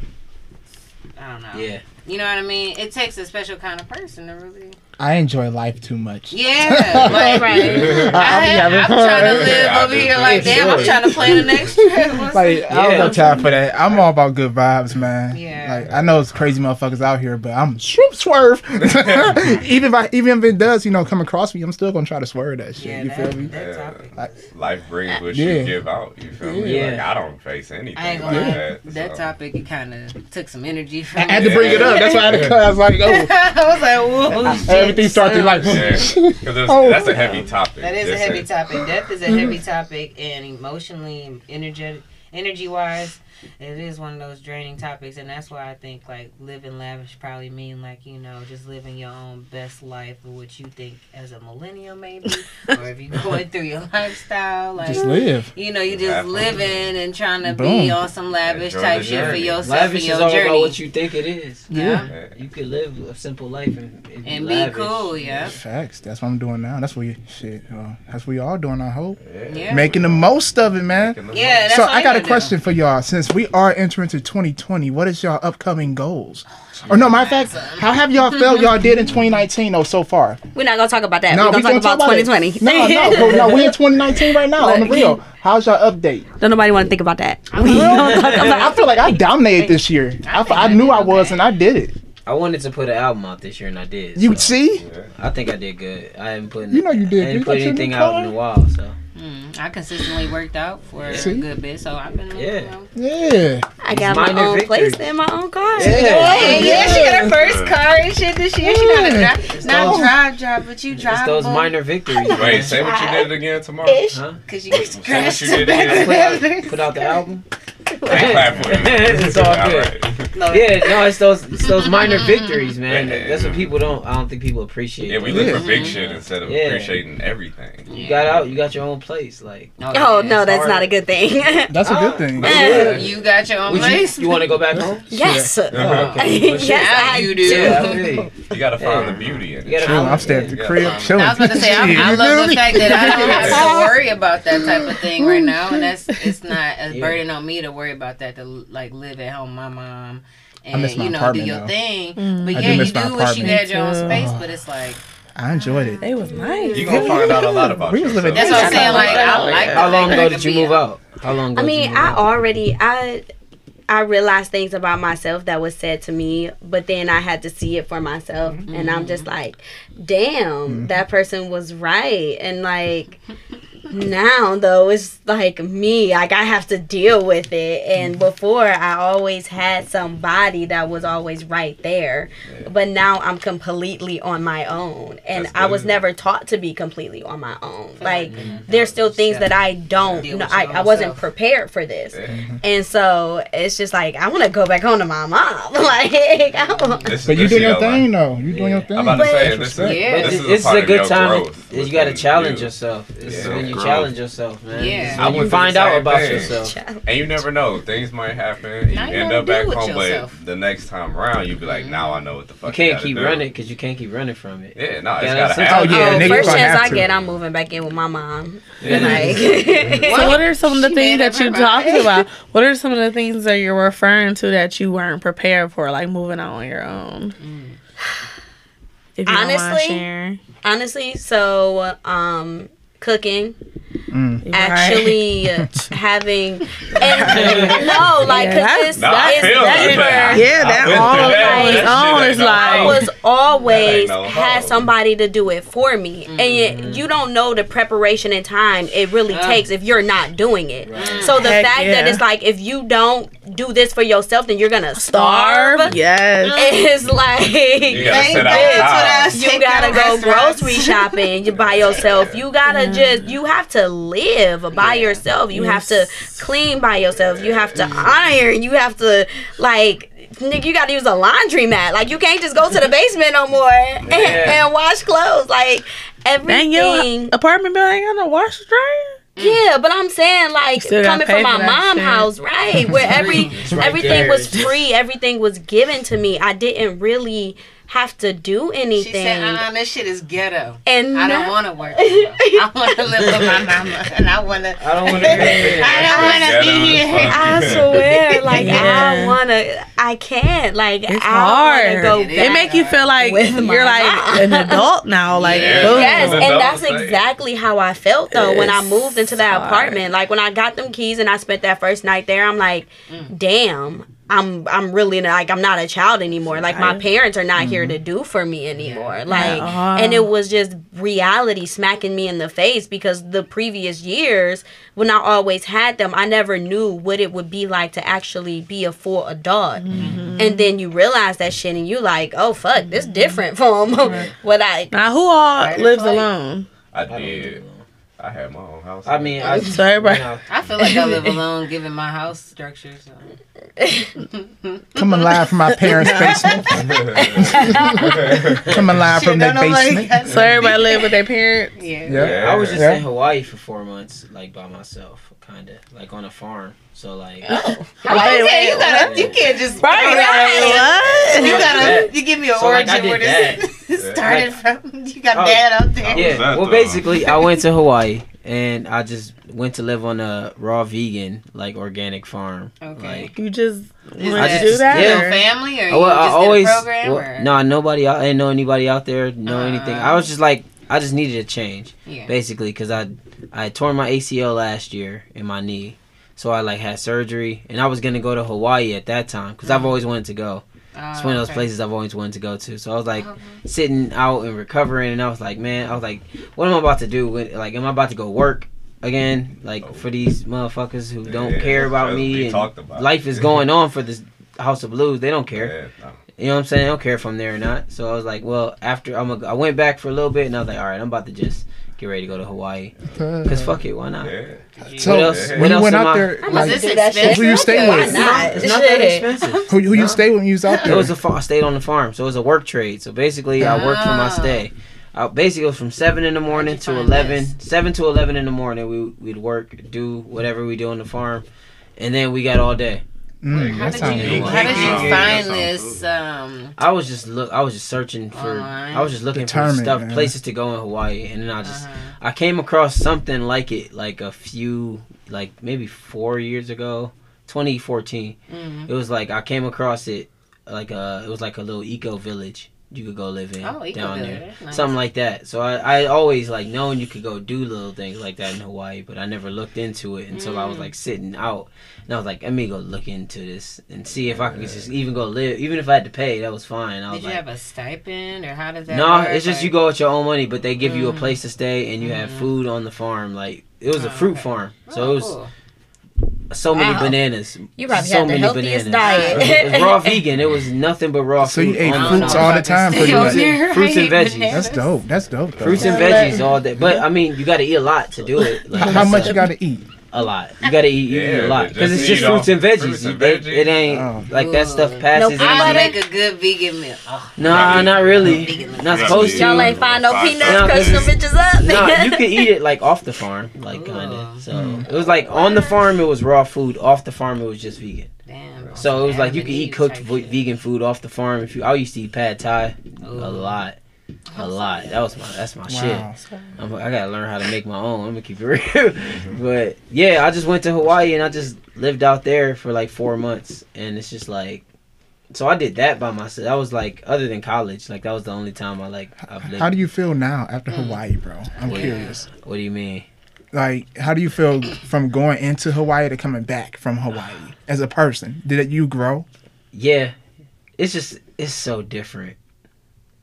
I don't know. Yeah. You know what I mean? It takes a special kind of person to really. I enjoy life too much. Yeah, [LAUGHS] like Right. I be I, having am fun. trying to live Yeah, over here too. like, damn, I'm trying to plan the next trip. What's Like I don't Yeah. got time for that. I'm all about good vibes, man. Yeah. Like I know it's crazy motherfuckers out here, but I'm swoop swerve. [LAUGHS] [LAUGHS] even if I, even if it does, you know, come across me, I'm still gonna try to swerve that shit. Yeah, you feel that, me? that topic. Like, Life brings what Yeah. you give out. You feel me? Yeah. Like I don't face anything I ain't like gonna lie. that. That so. topic, it kind of took some energy from I had to bring it up. That's why I had to cut. I was like, oh, [LAUGHS] I was like, whoa, [LAUGHS] everything started son. like, Yeah, because Oh. [LAUGHS] that's a oh. heavy topic. That is a heavy it. topic. Death is a heavy mm-hmm. topic, and emotionally, energetic, energy wise, it is one of those draining topics, and that's why I think like living lavish probably mean like you know just living your own best life of what you think as a millennial maybe, [LAUGHS] or if you're going through your lifestyle, like Just live. you know, you just Exactly. living and trying to Boom. be on some lavish Enjoy type shit for yourself Lavish and is all journey. about what you think it is. yeah. Yeah. You could live a simple life and, and, be, and be lavish. cool, yeah. Facts. That's what I'm doing now. That's what you, shit. Uh, that's what we all doing. I hope Yeah. making the most of it, man. Yeah, that's so I I got a gotta do. question for y'all. Since we are entering into 2020, what is y'all upcoming goals? Or no, my of fact, how have y'all felt [LAUGHS] y'all did in 2019 though so far? We're not gonna talk about that. No, We're gonna we talk gonna about talk about it. 2020. No, no, [LAUGHS] bro, no. We in 2019 right now on the real. How's y'all update? Don't nobody want to think about that. [LAUGHS] We Real? don't talk about I feel like I dominated this year. I, I I knew I was, okay. and I did it. I wanted to put an album out this year and I did. You so see? I think I did good. I haven't put You know you did I didn't good. put You got your anything out in a while, so Mm, I consistently worked out for a good bit, so I've been Yeah. You know, Yeah. I got my minor own victories. place and my own car. Hey, yeah, she got her first car and shit this year. She got a Yeah. drive, not those- drive, drive, but you drive. it's drive. those minor victories. Wait, man. say what you did again tomorrow. Huh? because you Say what you did again. Put [LAUGHS] out, put out the album. Clap for you. It's all good. right. Yeah, no, it's those it's those [LAUGHS] minor victories, man. Yeah. That's what people don't. I don't think people appreciate. Yeah, we man. look for big shit instead of Yeah. appreciating everything. You got out. You got your own place. Like, Oh no, that's hard. not a good thing. [LAUGHS] That's a Ah. good thing. Yeah. You got your own would place. you want to go back home? [LAUGHS] yes. Oh, okay. Well, yes, I you do. Yeah, I you. You gotta find Yeah. the beauty in it. You gotta Chilling. find- I'm staying at the gotta crib find chilling. I was about to say, I, I love the fact that I don't have to worry about that type of thing right now, and that's it's not a burden on me to worry about that. To like live at home, with my mom, and you know do your though. thing. Mm. But I do yeah, you do wish you apartment. had your own space, but it's like I enjoyed it. They was nice. You gonna find out a lot about We was living that's what I'm saying. Like I like. How long ago did you move out? How long ago? I did you mean, move I out? already I I realized things about myself that was said to me, but then I had to see it for myself, and I'm just like, damn, that person was right, and like. Now though it's like me like I have to deal with it and mm-hmm. before I always had somebody that was always right there but now I'm completely on my own and That's I was good. never taught to be completely on my own like mm-hmm. there's still things that I don't Deal know I, I wasn't self. prepared for this Yeah. Mm-hmm. and so it's just like I want to go back home to my mom. [LAUGHS] like I want, This is- But you this doing your thing life. though. You doing your thing. I'm about to say this Yeah. This this, is this is part a good time. growth You got to challenge you. yourself. It's Yeah. when you Growth. challenge yourself, man. Yeah. I when you went find out about thing. yourself. And you never know. Things might happen. You Now you end up back home, yourself. but the next time around, you be like, now I know what the fuck. You can't gotta keep do. running because you can't keep running from it. Yeah, no, it's Yeah, gotta happen. Oh, yeah, oh, first chance I get, I'm moving back in with my mom. [LAUGHS] Yeah. Like, [LAUGHS] [LAUGHS] So what are some of the She things that you talked about? What are some of the things that you're referring to that you weren't prepared for, like moving out on your own? If you Honestly, honestly, so um, cooking, Right. actually [LAUGHS] having, [LAUGHS] and no, like, Yeah, cause that's- it's, No, I that. Yeah, that all through on its own is like I was always no had somebody to do it for me, and Mm-hmm. you, you don't know the preparation and time it really Yeah. takes if you're not doing it. So the Heck fact that it's like if you don't do this for yourself, then you're gonna starve. starve. Yes. [LAUGHS] It's like You gotta sit That's outside. you gotta go grocery shopping you by yourself. You gotta just you have to live by yourself. You have to clean by yourself. You have to iron. You have to like nigga, you gotta use a laundry mat. Like you can't just go to the basement no more and, Yeah. and wash clothes. Like everything. Dang, your everything. apartment building ain't got no washer dryer. Yeah, but I'm saying like coming from my mom shit. house, right? [LAUGHS] Where every right everything there. was free, everything was given to me. I didn't really have to do anything. She anything. said, uh, "This shit is ghetto. and I now- don't want to work. I want to live with my mama, [LAUGHS] and I want to. I don't want to be here. [LAUGHS] I don't want to be here. I swear, like Yeah. I wanna, I can't, like It's I hard. wanna go It back. It make you feel like you're like mom. an adult now. [LAUGHS] Like, Yeah. boom. Yes, Adult and that's thing. exactly how I felt though when I moved into that hard. apartment. Like when I got them keys and I spent that first night there, I'm like, Mm. damn. I'm I'm really like I'm not a child anymore. Like my parents are not here Mm-hmm. to do for me anymore. Like Uh-huh. and it was just reality smacking me in the face because the previous years when I always had them, I never knew what it would be like to actually be a full adult. Mm-hmm. And then you realize that shit and you like, oh fuck, this different from [LAUGHS] what I Now, who all lives flight. alone? I I did. Know. I I had my own house. I mean, I, [LAUGHS] So everybody- you know, I feel like I live [LAUGHS] alone, given my house structure. So. Coming live from my parents' [LAUGHS] basement. Coming live from their basement. So everybody live with their parents. Yeah. Yeah. I was just Yeah. in Hawaii for four months, like by myself, kind of like on a farm. So like, [LAUGHS] How Wait, you, can't, wait, you gotta, you can't just Right, You what? gotta, you give me an So, like, origin where did this [LAUGHS] started from. You got Oh. dad out there. yeah. Well, though? basically, I went to [LAUGHS] Hawaii and I just went to live on a raw vegan, like organic farm. Okay. Like, You just Is want to I do that? yeah. or- family or you Oh, well, I always did a program? well, no nobody. I didn't know anybody out there. Know anything. I Uh. was just like, I just needed a change, Yeah. basically, because I I tore my ACL last year in my knee, so I like had surgery, and I was gonna go to Hawaii at that time because I've Mhm. always wanted to go. It's one of those okay. places I've always wanted to go to. So I was like Oh, sitting out and recovering, and I was like, man, I was like, what am I about to do? When, like, am I about to go work again? Like for these motherfuckers who don't Yeah, care about me and about. life is going on for this House of Blues. They don't care. Yeah, no. You know what I'm saying? I don't care if I'm there or not. So I was like, well, after I'm, a, I went back for a little bit, and I was like, all right, I'm about to just get ready to go to Hawaii. Cause fuck it, why not? Yeah. So What else- when what you went out I- there, Was like, this do that shit. expensive? Who you stay Why with? not? It's not that expensive. who, who you No. stay when you was out there? It was a fa- I stayed on the farm, so it was a work trade. So basically, I worked for my Ah. stay. I, basically, it was from seven in the morning to eleven. this? Seven to eleven in the morning, we we'd work, do whatever we do on the farm, and then we got all day. Mm, How did you, how did you find sounds this? Um, I was just look. I was just searching for. Online? I was just looking Determined, for stuff, man. places to go in Hawaii, and then I just uh-huh. I came across something like it, like a few, like maybe four years ago, 2014. Mhm. It was like I came across it, like a it was like a little eco village you could go live in Oh, eco down village. there, That's nice. something like that. So I I always like known you could go do little things like that in Hawaii, but I never looked into it until I was Mm. like sitting out, and I was like, let me go look into this and see if I could just even go live, even if I had to pay, that was fine. I was Did you like. have a stipend or how does that No, work? it's just you go with your own money, but they give you a Mm. place to stay and you have Mhm. food on the farm. Like it was a Oh, fruit okay. farm, so Oh, it was cool. So many Wow. bananas. You probably so had the many healthiest bananas. diet. It was raw [LAUGHS] vegan. It was nothing but raw So fruit. you ate on fruits farm. all the time, pretty much. on Fruits and veggies. Bananas. That's dope. That's dope. Though. Fruits and veggies all day, but I mean, you got to eat a lot to do it. Like, How, how much you got to [LAUGHS] eat? A lot. You got to eat, you eat a lot because it's just fruits and veggies. fruits You- and they- veggies. it ain't Oh. like that stuff passes. No in I butter? there. make a good vegan meal. Oh, Nah, not really. Not supposed to. Y'all ain't find no peanuts, No, 'cause crush them bitches up. no, you [LAUGHS] could eat it like off the farm, like kinda. Hmm. So it was like on the farm it was raw food, off the farm it was just vegan. damn. So it was like you could eat cooked type v- shit. vegan food off the farm. If you, I used to eat pad thai a lot, a lot. That was my that's my shit. I'm, I gotta learn how to make my own. I'm gonna keep it [LAUGHS] real. but yeah, I just went to Hawaii and I just lived out there for like four months, and it's just like. So I did that by myself. That was like other than college. Like that was the only time I like I've lived. How do you feel now after Mm. Hawaii, bro? I'm Yeah. curious. what do you mean? Like, how do you feel from going into Hawaii to coming back from Hawaii as a person? Did you grow? Yeah, it's just it's so different.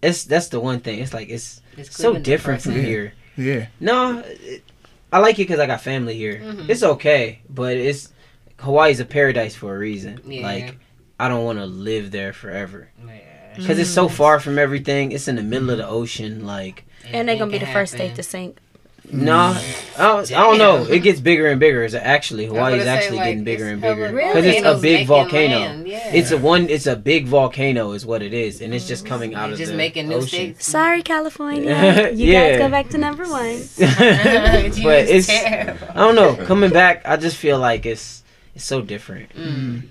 It's that's the one thing. It's like it's It's so different from here. Yeah. No, it, I like it because I got family here. Mhm. It's okay, but it's Hawaii's a paradise for a reason. Yeah. Like I don't want to live there forever Yeah. because it's so far from everything. It's in the middle of the ocean. Like and they're gonna be the Anything first state to sink. No, mm. I don't, I don't know. It gets bigger and bigger. It's actually I was Hawaii's actually like, getting bigger and hella bigger Really? because it's a big volcano. Yeah. It's a one. It's a big volcano, is what it is, and it's just mm. coming out You're of just the making new ocean. states. Sorry, California. [LAUGHS] You Yeah. guys go back to number one. [LAUGHS] But it's [LAUGHS] terrible. I don't know. Coming back, I just feel like it's it's so different. Mm. mm.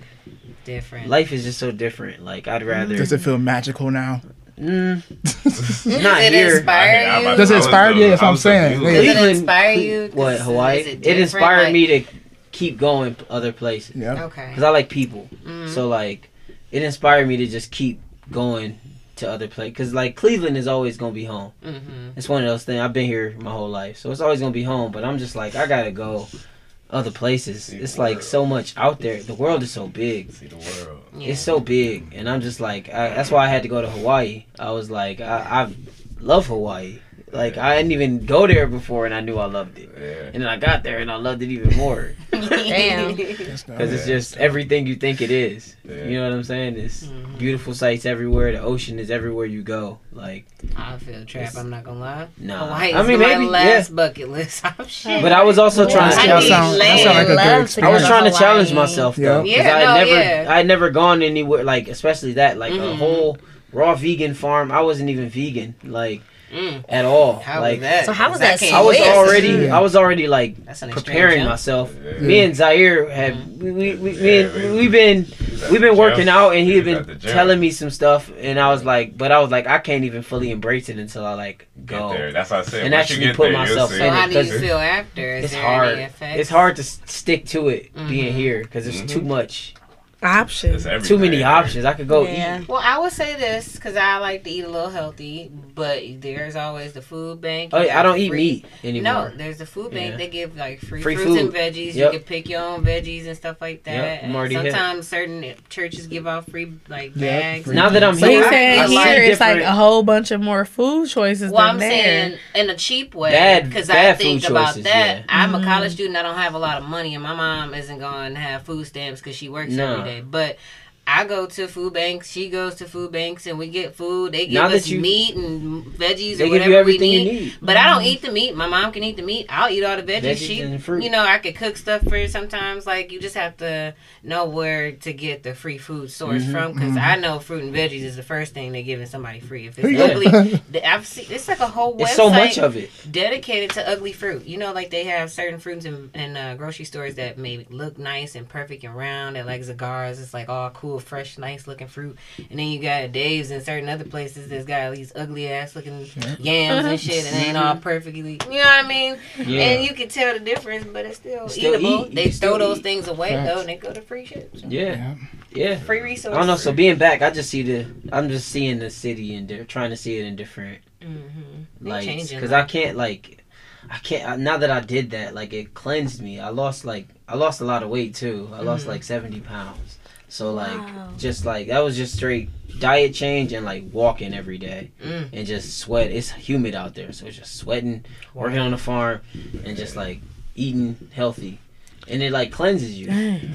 Different. Life is just so different. Like I'd rather Does it feel magical now? Mm, [LAUGHS] not Did it here. inspire I- I- you? Does it inspire you? That's I what I'm saying. viewer. Does it inspire you? What Is- Hawaii? It, it inspired Like- me to keep going other places Yeah. Okay. because I like people. Mhm. So like, it inspired me to just keep going to other places. Because like Cleveland is always gonna be home. Mhm. It's one of those things. I've been here my whole life, so it's always gonna be home. But I'm just like, I gotta go other places. See It's like world. so much out there. The world is so big. See the world. Yeah. It's so big, and I'm just like, I, that's why I had to go to Hawaii. I was like, I, I love Hawaii. Like I didn't even go there before, and I knew I loved it. Yeah. And then I got there, and I loved it even more [LAUGHS] Damn. because it's just everything you think it is. Yeah. You know what I'm saying? It's beautiful sights everywhere. The ocean is everywhere you go. Like, I feel trapped. I'm not gonna lie. Nah. Hawaii is I mean, my maybe- last bucket list. I'm [LAUGHS] shit. but I was also trying to That challenge. sound- that sound like a good experience. I was trying to challenge myself though, because Yeah, I had no, never, yeah. I never gone anywhere like, especially that, like a Mhm. whole raw vegan farm. I wasn't even vegan, like Mm. at all. How like was that? So how was that can't I was already, I was already like That's an extreme preparing jump. myself. Yeah. Me and Zaire had we we, we yeah, man, we've been we've been working out and he had He's at been telling me some stuff and I was like, but I was like, I can't even fully embrace it until I like Get go. there. That's what I said. And Once you actually get put there, myself see. So in how it, do you 'cause feel after? Is It's hard. It's hard to stick to it being Mhm. here because there's Mhm. too much, Options. Too many options. I could go Yeah. eat. Well, I would say this because I like to eat a little healthy, but there's always the food bank. Oh, yeah, I don't have eat free- meat No, there's the food bank. Yeah. They give like free, Free fruits and veggies. Yep. You can pick your own veggies and stuff like that. Yep, I'm And already hip. sometimes certain churches give out free like Yeah, bags. free Now that I'm So here, you I- saying I see here it's like a whole bunch of more food choices Well, than I'm there. saying in a cheap way because I think about choices, that. yeah. I'm a Mhm. college student. I don't have a lot of money, and my mom isn't going to have food stamps because she works No. every day. But I go to food banks. She goes to food banks, and we get food. They give Now us you- meat and veggies or whatever we need. need. But I don't eat the meat. My mom can eat the meat. I'll eat all the veggies. Veggies she, and fruit. you know, I could cook stuff for you sometimes. Like you just have to know where to get the free food source Mhm. from. Because Mhm. I know fruit and veggies is the first thing they're giving somebody free. If Yeah. it's ugly, [LAUGHS] the- I've seen it's like a whole website It's so much of it. dedicated to ugly fruit. You know, like they have certain fruits in, in uh, grocery stores that may look nice and perfect and round, and like Zagara's, it's like all cool, fresh, nice looking fruit. And then you got Dave's and certain other places that's got these ugly ass looking yams and shit, and ain't all perfectly. You know what I mean? Yeah. And you can tell the difference, but it's still, Still eatable. eat. They can throw still those eat. things away Facts. though, and they go to free shit. So, yeah, yeah. Free resource. I don't know. So being back, I just see the. I'm just seeing the city and di- trying to see it in different mm-hmm. lights because I can't like. I can't. I- Now that I did that, like it cleansed me. I lost like I lost a lot of weight too. I lost Mhm. like seventy pounds. So like Wow. just like that was just straight diet change and like walking every day Mm. and just sweat. It's humid out there, so it's just sweating, working on the farm, and just like eating healthy, and it like cleanses you.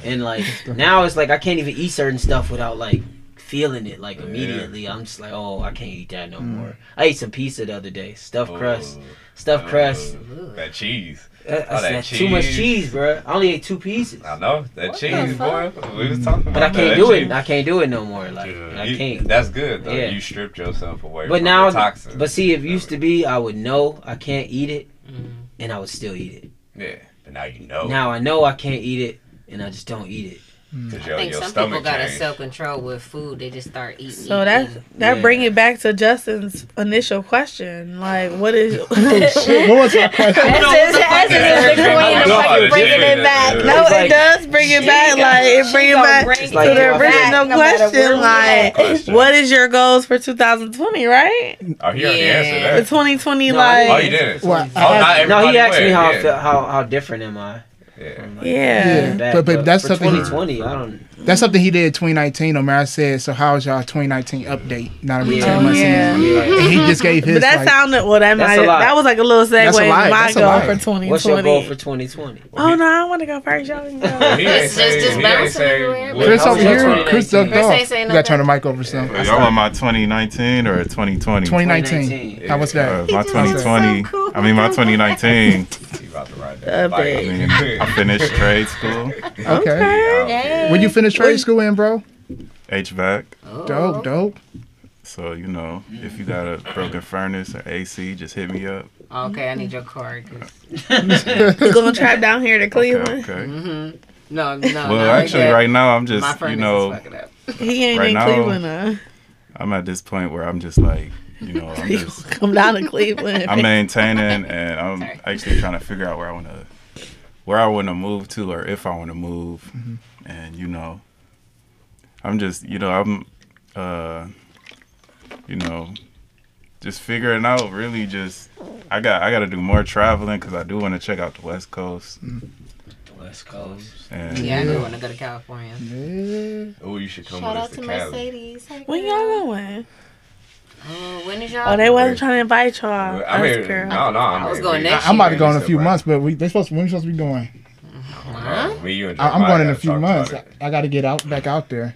And like [LAUGHS] now it's like I can't even eat certain stuff without like feeling it like Yeah. immediately. I'm just like, oh, I can't eat that no Mm. more. I ate some pizza the other day, stuffed crust, Oh, stuffed oh, crust. That cheese. That- Oh, that that's too much cheese. cheese, bro. I only ate two pieces, I know that What cheese, boy. We was talking about but I can't That do it. I can't do it no more. Like Yeah, I you- can't. That's good though. Yeah. You stripped yourself away. But from now, the toxins. but see, it used to be I would know I can't eat it, Mm. and I would still eat it. yeah. But now you know. Now I know I can't eat it, and I just don't eat it. Mm. 'Cause I think your some people stomach got a self control with food. They just start eating. So eating, that eating. that Yeah. bring it back to Justin's initial question. Like, what is? Oh, [LAUGHS] shit. [LAUGHS] What was my question? Essence, Essence is the queen of fucking bringing it back. no, It's it does bring it back. Like it bring it back bring to it the original no question. Like, Question. what is your goals for 2020? Right? Oh, he already Yeah. answered The that. 2020, No, like, Oh, you didn't. Well, Oh, no, he oh, oh, asked me how I yeah. how how different am I? Yeah. from, like, Yeah. back, But- but that's for something he- 2020. I don't. That's something he did in 2019. Omar said, "So how's y'all 2019 update?" Not even Yeah. ten Oh, months yeah. in, Yeah. and he just gave his. but that like, sounded well. That might that was like a little segue. That's a into lie. My That's a goal lie. for 2020. What's your goal for 2020? Oh no, I want to go first. Y'all can go. Well, he ain't It's just- just bouncing everywhere. Chris over here. Chris ducked Chris off. You gotta turn the mic over some. So y'all want my 2019 or 2020? 2019. How was that? my 2020. I mean, my 2019. [LAUGHS] He about to ride The that bike. I mean, I finished trade school, Okay. Yeah. When you finish trade school in, bro? HVAC. Oh. Dope, dope. So you know, if you got a broken furnace or AC, just hit me up. Okay, I need your card. 'cause- [LAUGHS] You gonna trap down here to Okay, Cleveland? okay. Mhm. No, no. Well, not like actually, right now I'm just, furnace you know, is up. He ain't Right in now- Cleveland. Uh. I'm at this point where I'm just like, you know, I'm [LAUGHS] just, come down to Cleveland. I'm maintaining, and I'm Sorry. actually trying to figure out where I want to, where I want to move to, or if I want to move, and you know, I'm just you know I'm, uh, you know, just figuring out really just I got I got to do more traveling because I do want to check out the West Coast. Mm-hmm. West Coast. And, yeah, I do want to go to California. Yeah. Oh, you should come Shout with us to, to Cali. Mercedes. Hey, when y'all going? Oh, when is y'all? Oh, they wasn't trying to invite y'all. I mean, no, no, I'm I was going next year. I'm about to go in a few months, but we they supposed to, when we supposed to be going? Huh? I, am going in a few months. I, I got to get out back out there.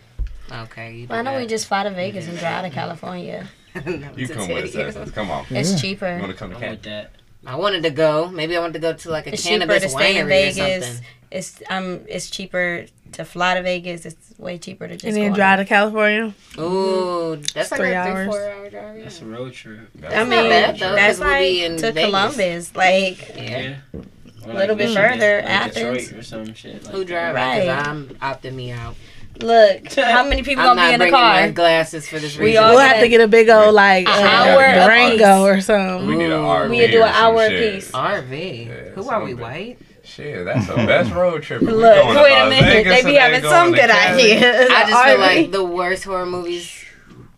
Okay. Why don't that. we just fly to Vegas and drive to California? [LAUGHS] you come with us. Come on. It's yeah. cheaper. You want to come to Canada? I wanted to go. Maybe I wanted to go to like a it's cannabis cheaper to stay in Vegas. It's um, it's cheaper to fly to Vegas. It's way cheaper to just and then drive to California. Ooh, mm-hmm. that's like three a hours. three, four hour drive. Yeah. That's a road trip. That's I mean, bad, though, that's like to Vegas. Columbus. Like yeah. yeah a little like bit Michigan, further like Athens. Detroit or some shit. Like Who drives? Right. I'm opting me out. Look, [LAUGHS] how many people gonna be in the car? Glasses for this. Reason. We all we'll have to get a big old like uh, hour Durango or something. We need an RV. We do an hour piece. RV. Yeah, Who are we? Bit. White. Shit, that's the best [LAUGHS] road trip. Look, wait a minute. Vegas they be having some good ideas. I just feel like the worst horror movies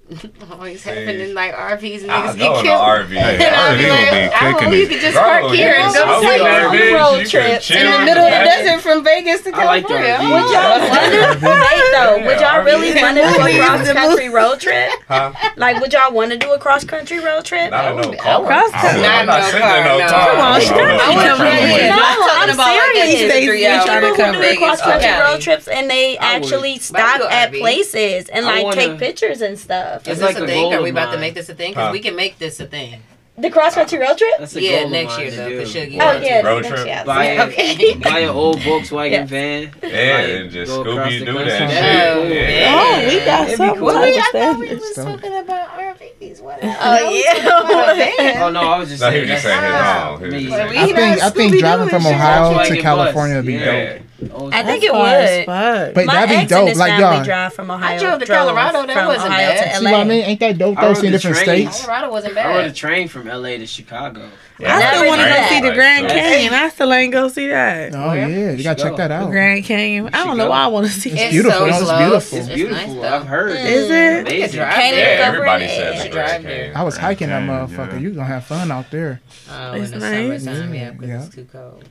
[LAUGHS] always happening in like RVs. Niggas I know get killed. RV. [LAUGHS] Hey, and RV be like, I hope you could just park here and go take on road trip. in the middle of the desert from Vegas to California. Would y'all wonder? Wait would y'all really want to [LAUGHS] do a cross country road trip? Huh? Like, would y'all want to do a cross country road trip? Not no car. Cross country. Not no. No. Come on, stop. I'm talking serious. People who do cross country road trips and they actually stop at places and like take pictures and stuff stuff. Is this a, a thing? Are we about to make this a thing? Because we can make this a thing. The cross country road trip? That's a yeah, next year though, for sure. Oh yeah, road trip. Year. Buy, yeah, [LAUGHS] okay. buy an old Volkswagen van. Yeah, and just Scooby Doo that shit. Oh, yeah. Oh, we got It'd something. Cool. Wait, I thought we [LAUGHS] oh, were talking about RVs. What? Oh yeah. oh no, I was just no, saying. He was just saying his I think driving from Ohio to California would be dope. I think it would. But that'd be dope. Like y'all, drive from Ohio. I drove to Colorado. That wasn't Ohio bad. see what I mean? Ain't that dope? Though seeing different train. states. Colorado wasn't bad. I rode a train from LA to Chicago. I still want to go see the Grand Canyon. I still ain't go see that. Oh Where? yeah, you gotta check that out. Grand Canyon. I don't know why I want to see It's beautiful. It's beautiful. It's beautiful. nice. I've heard. Is it? Amazing. It's drive Yeah, there. says. I was Grand hiking that motherfucker. yeah. You gonna have fun out there. Oh, in It's the nice. summertime, yeah, because Yeah. it's too cold.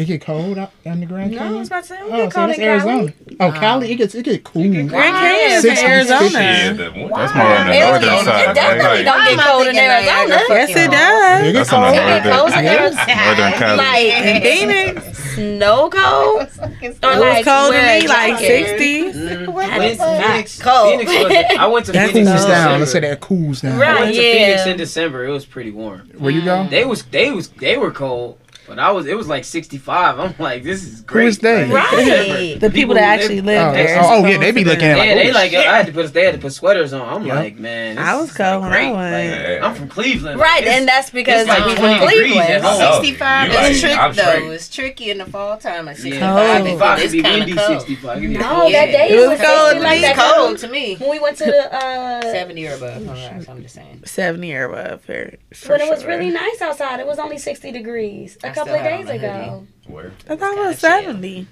It get cold out in the Grand Canyon. No, I was about to say, we oh, get cold so in Arizona. Oh, ah. Cali, it gets it get cool. It get Grand Canyon is in Arizona. Yeah, that that's more on the it, northern it, side. It definitely right? don't get cold in Arizona. Yes, it does. It gets cold. It get cold in Northern Cali. Like in Phoenix. Snow cold. It was cold to me, like sixty. Phoenix, cold. Phoenix was, [LAUGHS] I went to that Cools down. Let's say that cools down. Right, I went to yeah. Phoenix in December. It was pretty warm. Where you go? They was they was they were cold. But I was, it was like 65. I'm like, this is great. Who is they? Like, right. [LAUGHS] the people, that actually live there. Oh, oh, yeah, they be looking at like, yeah, they oh, like, shit. I had to put, they had to put sweaters on. I'm like, man, I was cold like, great. Like, I'm from Cleveland. Right, and that's because like from Cleveland. 65 is tricky though. It's tricky in the fall time. Like 65 is kind of cold. 65. No, that day was cold. It was cold to me. When we went to the uh, 70 or above. I'm just saying 70 or above. But it was really nice outside. It was only 60 degrees couple of days ago. Where? I thought it was seventy.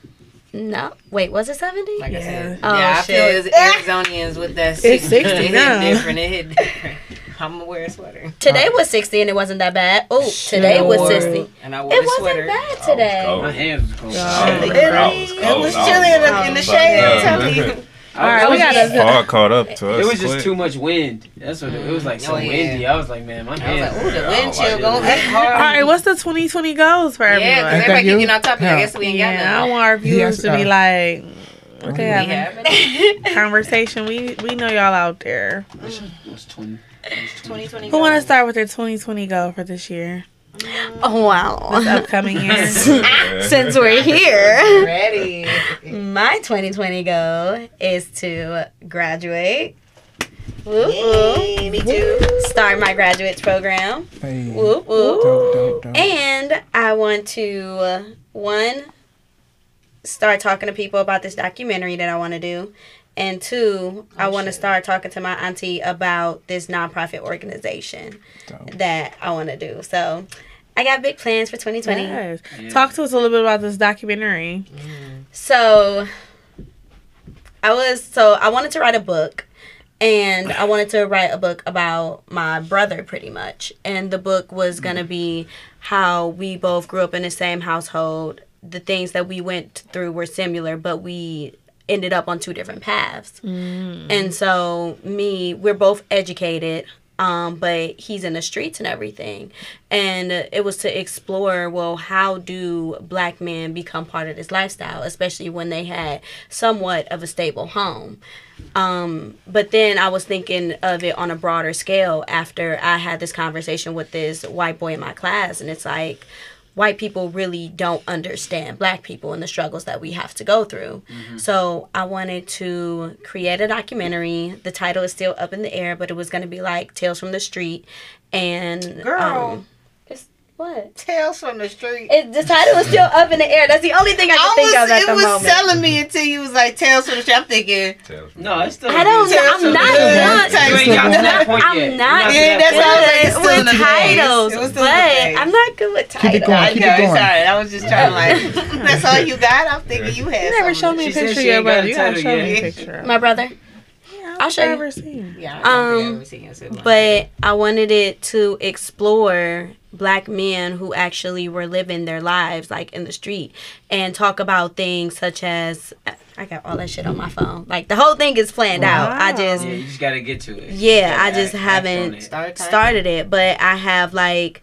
No, wait, was it seventy? Like yeah. I said, oh, yeah, I shit. feel as Arizonians with that. 60, it's sixty it now. Hit different. It hit different. I'm gonna wear a sweater. Today was 60 and it wasn't that bad. Oh, today was 60. And I wore it wasn't bad today. Was My hands was cold. Oh. It was chilly enough in the shade. [LAUGHS] All right, we got to. All caught up to us. It was just quick. too much wind. That's what it, it was like. So oh, yeah. windy. I was like, man, my hands. Like, Ooh, the wind oh, chill going hard. All right, what's the 2020 goals for yeah, everyone? Yeah, because everybody getting on topic. No. I guess we ain't yeah, got none. I want our viewers to be uh, like. Okay, have conversation. We we know y'all out there. What's 20? 2020 Who want to start with their 2020 goal for this year? Oh wow! This upcoming [LAUGHS] year. Since we're here, ready. My 2020 goal is to graduate. Me too. Start my graduates program. Hey. Whoop, whoop. Dope, dope, dope. And I want to uh, one start talking to people about this documentary that I want to do, and two, oh, I want to start talking to my auntie about this nonprofit organization Dope. that I want to do. So I got big plans for 2020. Yes. Yeah. Talk to us a little bit about this documentary. Mm. So I was, so I wanted to write a book and I wanted to write a book about my brother pretty much. And the book was going to be how we both grew up in the same household. The things that we went through were similar, but we ended up on two different paths. And so me, we're both educated. um, but he's in the streets and everything. And it was to explore well, how do black men become part of this lifestyle, especially when they had somewhat of a stable home. Um, but then I was thinking of it on a broader scale after I had this conversation with this white boy in my class, and it's like, white people really don't understand black people and the struggles that we have to go through. So I wanted to create a documentary. The title is still up in the air, but it was going to be like Tales from the Street. And Girl. um, what? Tales from the street. It, the title is still up in the air. That's the only thing I can I think was, of at the moment. it was moment. selling me until you was like Tales from the street. I'm thinking, Tales from No, the it's still. I don't. Tales I'm not. the not Hood. You ain't got to that point I'm not Yeah, that's that how I was like, it's still in with the phase. titles, It was still but in the. I'm not good with titles. Keep it going. I know, it going. sorry. I was just trying to like, [LAUGHS] that's all you got? I'm thinking you had You never something. showed me a picture of your brother. You gotta show me a picture. My brother. I'll show you. Never seen. Yeah, I Um, ever seen your. But I wanted it to explore black men who actually were living their lives like in the street and talk about things such as I got all that shit on my phone. Like the whole thing is planned out. I just Yeah, you just gotta get to it. yeah, I just act- act haven't it. Started it, but I have like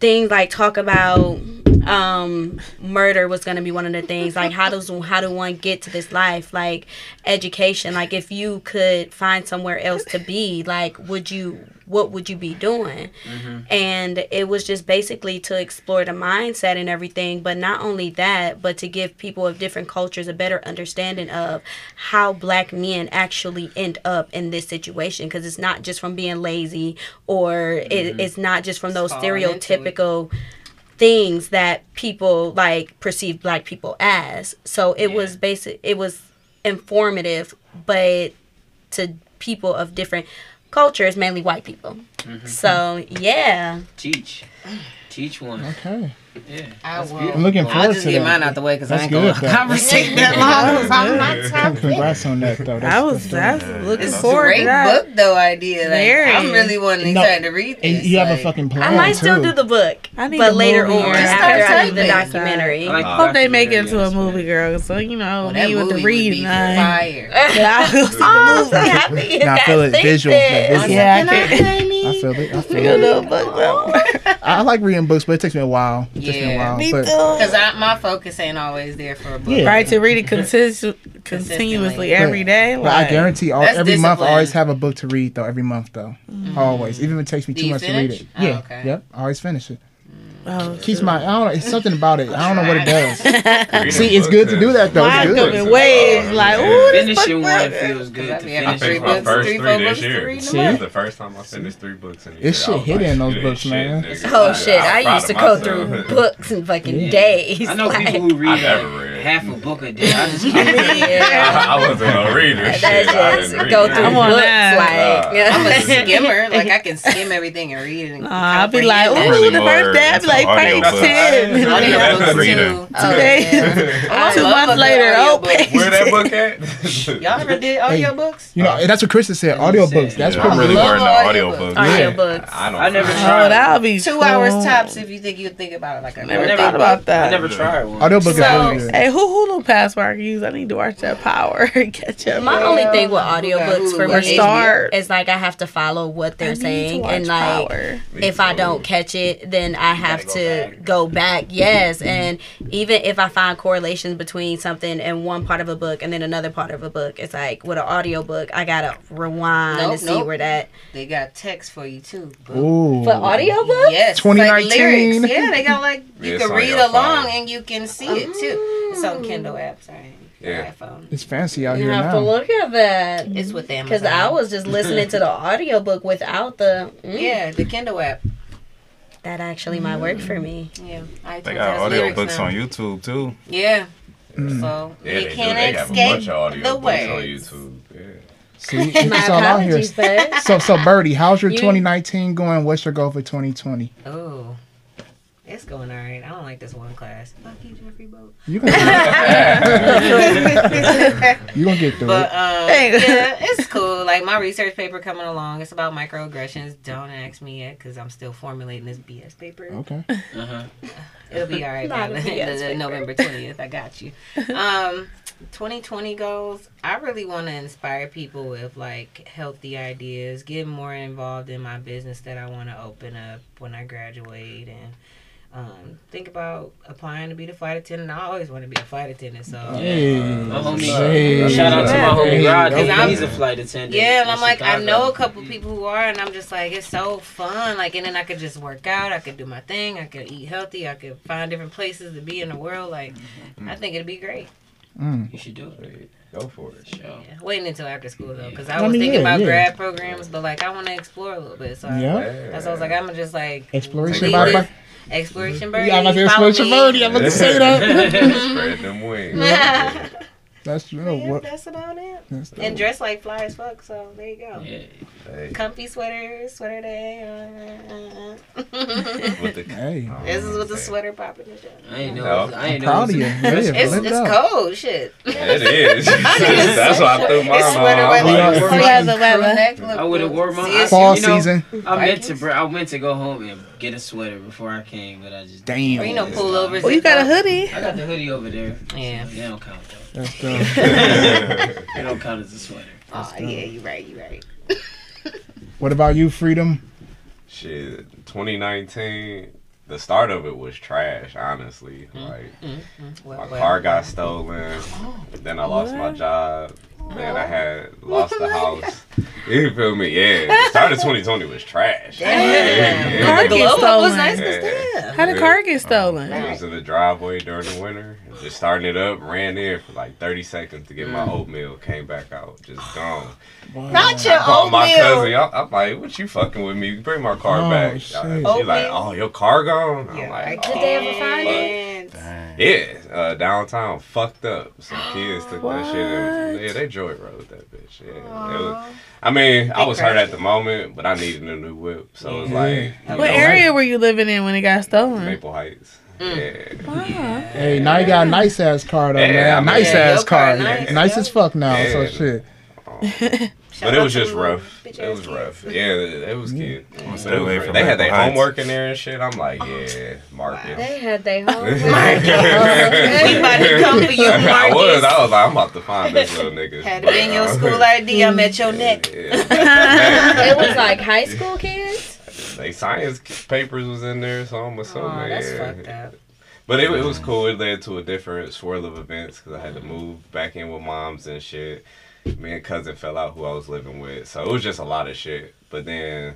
things like talk about um murder was going to be one of the things. Like how does how do one get to this life? Like education. Like if you could find somewhere else to be like would you what would you be doing? And it was just basically to explore the mindset and everything but not only that but to give people of different cultures a better understanding of how black men actually end up in this situation. Because it's not just from being lazy or it, it's not just from those Falling stereotypical things that people like perceive black people as so it was basic it was informative but to people of different cultures mainly white people mm-hmm. so yeah Teach. Teach one. Okay. Yeah. I will. I'm looking I'll forward just to get that. mine out the way because I That's ain't gonna good, though. conversate [LAUGHS] that long. 'cause I'm not top Congrats on that, though. That's, I was that's that's dope. Looking it's a forward Great to that. book though idea. Like, I'm really wanting No, excited to read this. And you have a fucking plan i might still too. do the book I need but later on after i do the documentary I like Hope they make it documentary into a movie, aspect. girl. So you know Well, that me with the movie would be reading. I, fire. I will see the oh happy I feel it. Think Visual, this. that visual. Yeah, I Can I can't. say me? I feel it. I feel [LAUGHS] Feel it. the book though. I like reading books, but it takes me a while. It takes me a Yeah. while. Me but too. Because my focus ain't always there for a book. Yeah. Right to read it consis- continuously every day. But I like- guarantee all, That's every month I always have a book to read though. Every month though, mm. always. Even if it takes me Do too you much to read it. Oh, Yeah. okay. Yep. I always finish it. Oh, Keeps my. I don't know. It's something about it. I don't know what it does. [LAUGHS] See, it's good to do that though. Mine It's come good. in waves. Like, ooh, this Finishing book one feels good. I To mean, I I finish finished my books, first three this books to year. read in See? The first time I finished three books in a year. It's shit I was in those books, ain't man." nigga." Oh shit! I'm I used to go through books in fucking Yeah. days. I know [LAUGHS] like- people who I read never uh, read. Half a book a day. I just [LAUGHS] Yeah. I, I wasn't a reader. That shit. I just didn't read. go through I'm books that. like [LAUGHS] I'm a skimmer. Like I can skim everything and read it. And [LAUGHS] Uh, I'll be like, comprehend ooh, really the more first day, I'll be like, page audiobooks. 10. Audiobooks That's reading. too. Oh, Today- Two I love months later, oh, Where that book at? Y'all ever did audiobooks? You know, that's what Krista said. Audiobooks. That's what I'm really good. more into love audiobooks. Audiobooks. I don't. I never know. tried. Oh, that'll be Two hours tops if you think you'd think about it like I Never I birthday thought book. about I never tried one. Audiobook is So- really good. Hey, who Hulu password I can use? I need to watch that Power. [LAUGHS] Catch up. My only thing with audiobooks for Or me start. is like I have to follow what they're need saying and like Power. if I don't catch it, then I have go to back. go back. [LAUGHS] Yes, and even if I find correlations between something in one part of a book and then another part of a book, it's like with an audiobook, I gotta rewind Nope, to see nope. where that They got text for you too. boo. Ooh. for audiobooks? Yes, 2019. Like lyrics. Yeah, they got like you It's can read along phone. and you can see it too. It's on Kindle app. Sorry, Yeah. iPhone. It's fancy out here. You here have to look at that It's with Amazon. because I was just listening to the [LAUGHS] audiobook without the. mm, yeah, the Kindle app. that actually might work for me. Yeah, iTunes They got has lyrics audiobooks on YouTube too. Yeah. Mm. So Yeah, you they can't They have a escape bunch of audio the books on. YouTube. Yeah. See, [LAUGHS] it's all out here. apologies. So, so Birdie, how's your You- 2019 going? What's your goal for 2020? Oh, it's going all right. I don't like this one class. Fuck you, Jeffrey Boat. You gonna [LAUGHS] you gonna get through But it. um, yeah, it's cool. Like my research paper coming along. It's about microaggressions. Don't ask me yet because I'm still formulating this BS paper. Okay. Uh-huh. [LAUGHS] It'll be all right Not by a the, BS the- paper. November twentieth. I got you. [LAUGHS] Um, 2020 goals, I really want to inspire people with like healthy ideas, get more involved in my business that I want to open up when I graduate, and um, think about applying to be the flight attendant. I always want to be a flight attendant, so Hey. My homie, Hey. shout out to my homie Rod. Cause He's a flight attendant. yeah. And I'm like, I know a couple people who are, and I'm just like, it's so fun. Like, and then I could just work out. I could do my thing. I could eat healthy. I could find different places to be in the world. Like, I think it'd be great. Mm. You should do it. Go for it. Sure. Yeah, waiting until after school though, because I I was mean, thinking yeah, about yeah. grad programs, but like I want to explore a little bit. So I- Yeah. that's why I was like, I'm gonna just like Exploration leave by- this- exploration birdie. Yeah, I'm about to follow exploration birdie. I'm about to say that. [LAUGHS] Spread them [LAUGHS] wings. That's true. But yeah, What? that's about it. That's. And dress like fly as fuck. So there you go. Yeah. Hey, Comfy sweater, sweater day. Uh, uh, uh. with the [LAUGHS] Hey. this is with the sweater popping and. I ain't know. No. I ain't know. Proud of you. Yeah, It's, it's out. cold, shit. It is. That's why I threw mine It's sweater I'm weather. like, Yeah. So yeah, the weather. I would have wore my Fall you know, season. I meant to. I meant to go home and get a sweater before I came, but I just. Or you Damn. know, pullovers. Well, you got a hoodie. I got the hoodie over there. [LAUGHS] Yeah. So they don't count though. That's [LAUGHS] dope. They don't count as a sweater. [LAUGHS] Oh yeah, you're right, You're right. What about you, Freedom? Shit, 2019. The start of it was trash, honestly. Like Well, my well. car got stolen. [GASPS] Then I lost my job. Then I had [LAUGHS] lost the house. You feel me? Yeah. The start of 2020 was trash. Damn. Yeah. Car The get glow up was stolen. nice, but Yeah. How the car get um, stolen? It was in the driveway during the winter. Just starting it up, ran in for like 30 seconds to get my oatmeal, came back out, just [SIGHS] gone. Not your I called my cousin. oatmeal. I'm, I'm like, what you fucking with me? Bring my car Oh, back. shit. She's like, oh, your car gone? I'm Yeah, like, like, oh, did they ever find fuck. it? Yeah, uh, downtown fucked up. Some kids took that shit. And, [GASPS] yeah, they joy rode that bitch. Yeah, it was, I mean, I was hurt crashed at the moment, but I needed a new whip, so it was like, you What know, area were you living in when it got stolen? Maple Heights. Yeah. Wow. Hey, now you got a nice ass car though, Yeah, man. Nice Yeah, ass your car car. nice, Nice, as fuck now. So Yeah. shit. [LAUGHS] But it was just rough. It was rough. Yeah, it it was mm. cute. Stay But was away They had their Maple Heights. homework in there and shit. I'm like, oh. yeah, Marcus. They had their [LAUGHS] homework. [LAUGHS] We about to come for you, I was. I was like, I'm about to find this little nigga. Had to be in your school uh, ID. I'm at your neck. It was like high school kids. They science papers was in there, so I'm assuming. Oh, that's yeah. fucked up. But it, it was cool. It led to a different swirl of events because I had to move back in with moms and shit. Me and cousin fell out who I was living with, so it was just a lot of shit. But then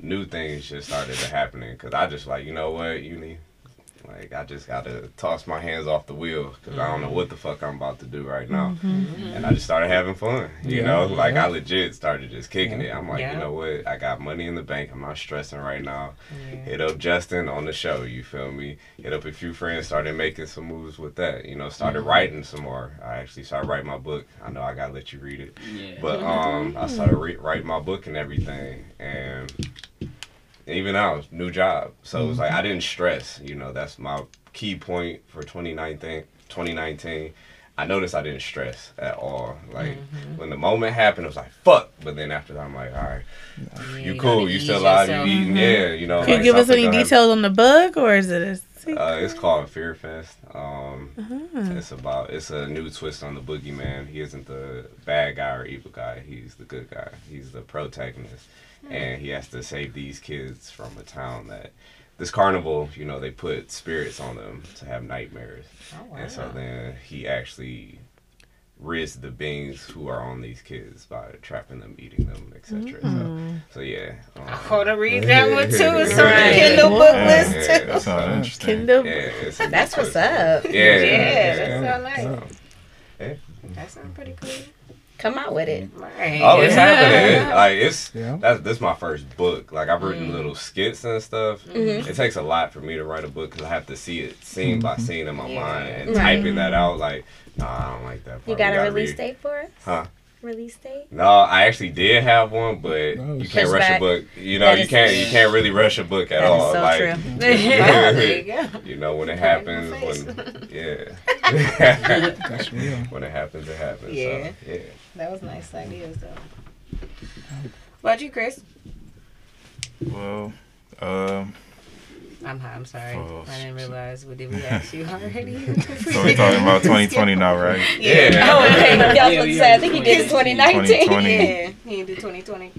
new things just started to happening because I just like you know what uni. Like I just gotta toss my hands off the wheel because I don't know mm-hmm. what the fuck I'm about to do right now, mm-hmm. and I just started having fun. You Yeah, know, like yeah. I legit started just kicking it. I'm like, Yeah. you know what? I got money in the bank. I'm not stressing right now. Yeah. Hit up Justin on the show, you feel me? Hit up a few friends, started making some moves with that. You know, started mm-hmm. writing some more. I actually started writing my book. I know I gotta let you read it. Yeah. But um I started re- writing my book and everything and even now, new job. So it's like I didn't stress, you know, that's my key point for 2019 2019. I noticed I didn't stress at all. Like when the moment happened, it was like fuck. But then after that, I'm like, all right, Yeah, you you cool, you still alive, you eating, yeah, you know. Can you give us any details on the book, or is it a secret? Uh, it's called Fear Fest. Um, Uh-huh. It's about it's a new twist on the boogeyman. He isn't the bad guy or evil guy. He's the good guy. He's the protagonist, and he has to save these kids from a town that this carnival. You know, they put spirits on them to have nightmares, Oh, and so then he actually rids the beings who are on these kids by trapping them, eating them, etc. So, so yeah. Um, I want to read that one too. It's [LAUGHS] on the Kindle book Yeah. list Yeah. too. That interesting. Kindle. yeah, That's what's up. Yeah, Yeah, that sound nice. So, That sounds pretty cool. Come out with it. Right. Oh, it's Yeah. happening. Like it's Yeah. that's this my first book. Like I've written Mm. little skits and stuff. Mhm. It takes a lot for me to write a book because I have to see it scene by scene in my Yeah. mind and Right. typing that out. Like, nah, I don't like that. Part. You We got a release read- date for us? Huh? Release date? No, I actually did have one, but Oh, you can't rush Pushback. a book. You know, That you can't you can't really rush a book at That is all. so like, true. [LAUGHS] You [LAUGHS] you know, when it happens, when [LAUGHS] yeah, That's real. when it happens, it happens. Yeah. So, yeah. That was nice ideas though. What about you, Chris? Well, um, I'm high. I'm sorry. Oh, I didn't realize. What did we [LAUGHS] ask you already? So we're talking about 2020 now, right? [LAUGHS] Yeah. Oh, okay. Yeah, I was Yeah, about to we say, I think he did did it 2019. 2020. yeah, he did 2020.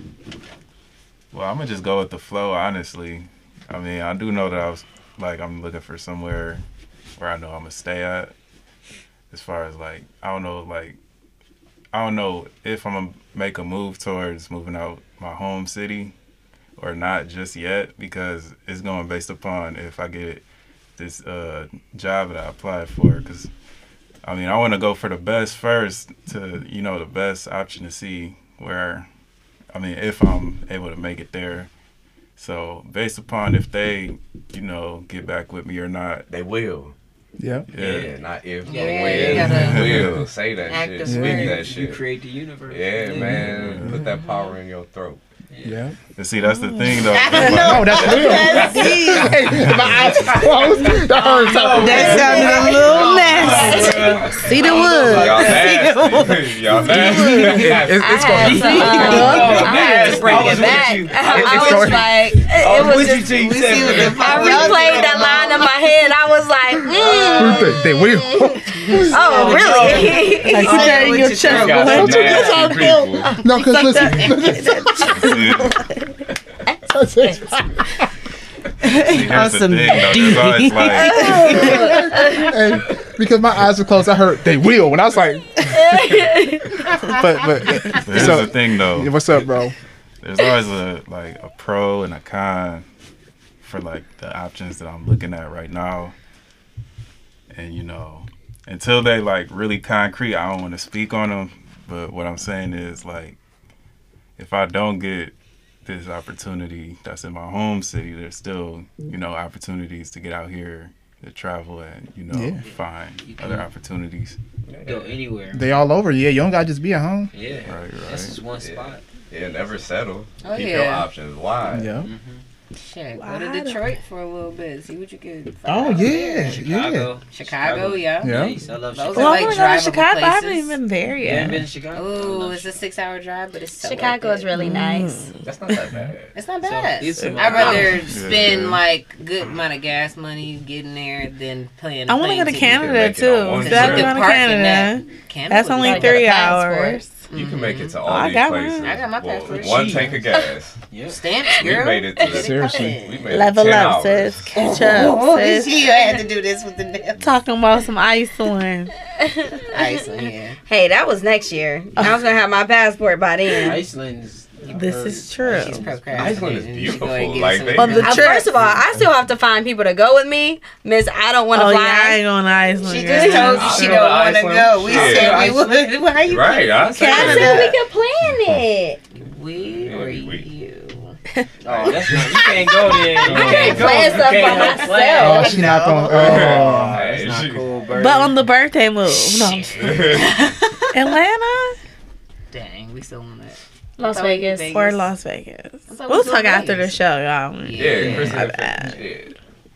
Well, I'm gonna just go with the flow, honestly. I mean, I do know that I was like I'm looking for somewhere where I know I'm gonna stay at. As far as like, I don't know, like, I don't know if I'm gonna make a move towards moving out my home city or not just yet because it's going based upon if I get this uh, job that I applied for. Because I mean, I want to go for the best first to you know the best option to see where I mean, if I'm able to make it there. So based upon if they, you know, get back with me or not. They will. Yeah. Yeah, Yeah. not if. Yeah, they you [LAUGHS] will. gotta. Say that act shit. the Speak word. that You create the universe. Yeah, man. Put that power in your throat. Yeah. And see, that's the thing though. [LAUGHS] No, that's real. [LAUGHS] Hey, my eyes closed. That hurt something. That sounded a little nasty. See the Y'all wood. [LAUGHS] nasty. Y'all nasty. It's, I it's gonna to, uh, I had to bring it back. I, was like, it was was with you just, till you said that. I replayed that line in my head. I was like, mm, they, they will. oh, really? Like, keep that in your chest, Got boy. some nasty people. No, because listen. That's it. See, Awesome. thing though. Like, Hey, because my eyes were closed, I heard they will. When I was like, but but here's so the thing though. what's up, bro? There's always a like a pro and a con for like the options that I'm looking at right now. And you know, until they like really concrete, I don't want to speak on them. But what I'm saying is like, if I don't get this opportunity that's in my home city, there's still you know opportunities to get out here to travel and you know Yeah. find You other opportunities. Go anywhere. They all over. Yeah, you don't gotta just be at home. Yeah. Right, right. That's just one Yeah. spot. Yeah, never settle. Oh, Keep your options wide. Yeah. Mm-hmm. Shit, go to Detroit for a little bit. See what you can. Oh find yeah, there. yeah. Chicago. Chicago, yeah. Yeah. Nice. I love Those Chicago. Well, like I want to go to. I haven't places. even there You haven't been to Chicago? Ooh, oh, love it's a six-hour drive, but it's so Chicago worth is it. really mm. nice. That's not that bad. It's not So, bad. it's a- I'd rather Yeah. spend like good amount of gas money getting there than paying. I want to go to Canada too. on one So I've trip. been going to Canada. Canada That's only be gotta get a three hours. You can make it to Oh, all mm-hmm. I these got places. mine. I got my Well, passport. One Cheap. tank of gas. Yeah. Stamps, We girl. made it to the Seriously. We made it Level 10 up, hours. sis. Catch up, [LAUGHS] Oh, sis. she had to do this with the nail. Talking about some Iceland. Iceland, yeah. Hey, that was next year. I was gonna have my passport by then. Iceland is. This is true. She's procrastinating. Iceland is beautiful. go Like, some- they- On the Uh, trip. first of all, I still have to find people to go with me. Miss, I don't want to Oh fly. yeah, I ain't going to Iceland. She just told you she don't want to go. We Yeah. said we would. [LAUGHS] Why are you? Right, I said I Canada. said we could plan it. We or you? [LAUGHS] Oh, that's not. You can't go there. [LAUGHS] You can't go. plan You stuff can't by myself. Oh, plans. she not going. Oh, Oh, that's Hey, not she- cool, Bird. But on the birthday move. No. I'm just- Atlanta Dang, we still on that. Las Vegas. Vegas. or Las Vegas. we We'll talk in after the show, y'all. Yeah, Chris My had bad. yeah.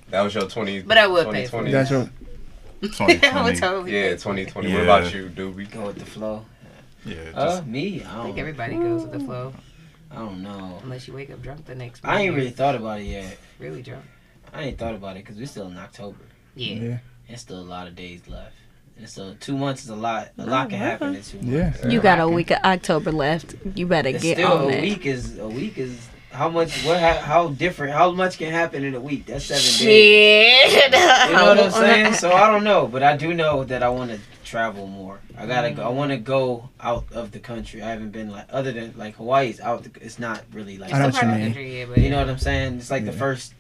That was your 20. But I would pay for 2020. that's your. [LAUGHS] 2020. totally Yeah, pay for it. 2020. Yeah. What about you, Duby? go with the flow. Yeah, Uh, me. I I don't. think everybody goes with the flow, I don't know. unless you wake up drunk the next I ain't really thought about it yet. really drunk. I ain't thought about it because we're still in October. Yeah. Yeah. There's still a lot of days left. And so two months is a lot. A lot can oh, happen in two Yeah. months. You got a week of October left. You better It's get still on a it. week is a week is how much what how different how much can happen in a week that's seven days Shit. you know what i'm [LAUGHS] saying so i don't know but i do know that i want to travel more i gotta go i want to go out of the country i haven't been like other than like hawaii's out the, it's not really like I know It's what you part of the mean. country, yeah, but you know what i'm saying it's like the first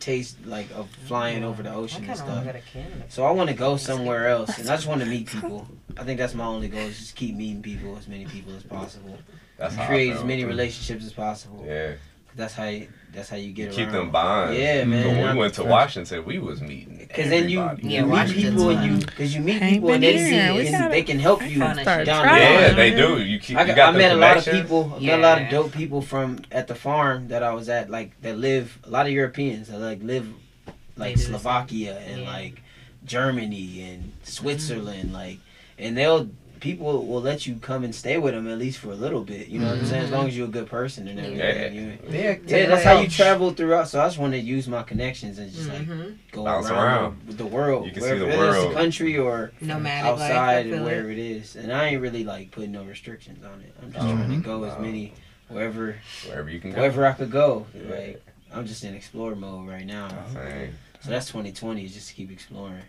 taste like of flying over the ocean and stuff. to go to Canada. so i want to go somewhere [LAUGHS] else and i just want to meet people. I think that's my only goal is just keep meeting people as many people as possible. That's how create as many relationships as possible. Yeah. that's how you, that's how you get Keep them bonds. Yeah, man. When I'm- we went to Washington, we was meeting. Cause then you, everybody. you Yeah, meet people and you, cause you meet people and they see here. We and gotta- they can help you down start the road. Yeah, they do. You keep. I, you got, got I met a lot of people. I met a lot of dope people from at the farm that I was at, like that live. A lot of Europeans that like live, like They do the same. Slovakia and Yeah. like Germany and mm-hmm. Switzerland, like, and they'll people will let you come and stay with them at least for a little bit. You know what I'm saying? As long as you're a good person and everything. Yeah. You- Yeah, yeah, that's how you travel throughout. So I just want to use my connections and just like Mhm. go Bounce around, around. The, the world. You can see wherever the it is, world. the country or Nomadic life, I outside feel and it. wherever it is. And I ain't really like putting no restrictions on it. I'm just Mhm. trying to go as many wherever Wherever you can go. wherever I could go. Yeah. Like I'm just in explore mode right now. Same. So that's 2020 is just to keep exploring.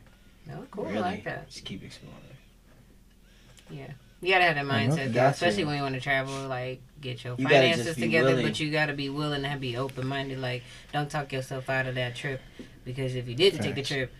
Oh, cool. Really, I like that. Just keep exploring. You gotta have that I love mindset, that. though, especially when you want to travel. Like, get your You finances together, willing. but you gotta be willing to be open minded. Like, don't talk yourself out of that trip because if you didn't take the trip,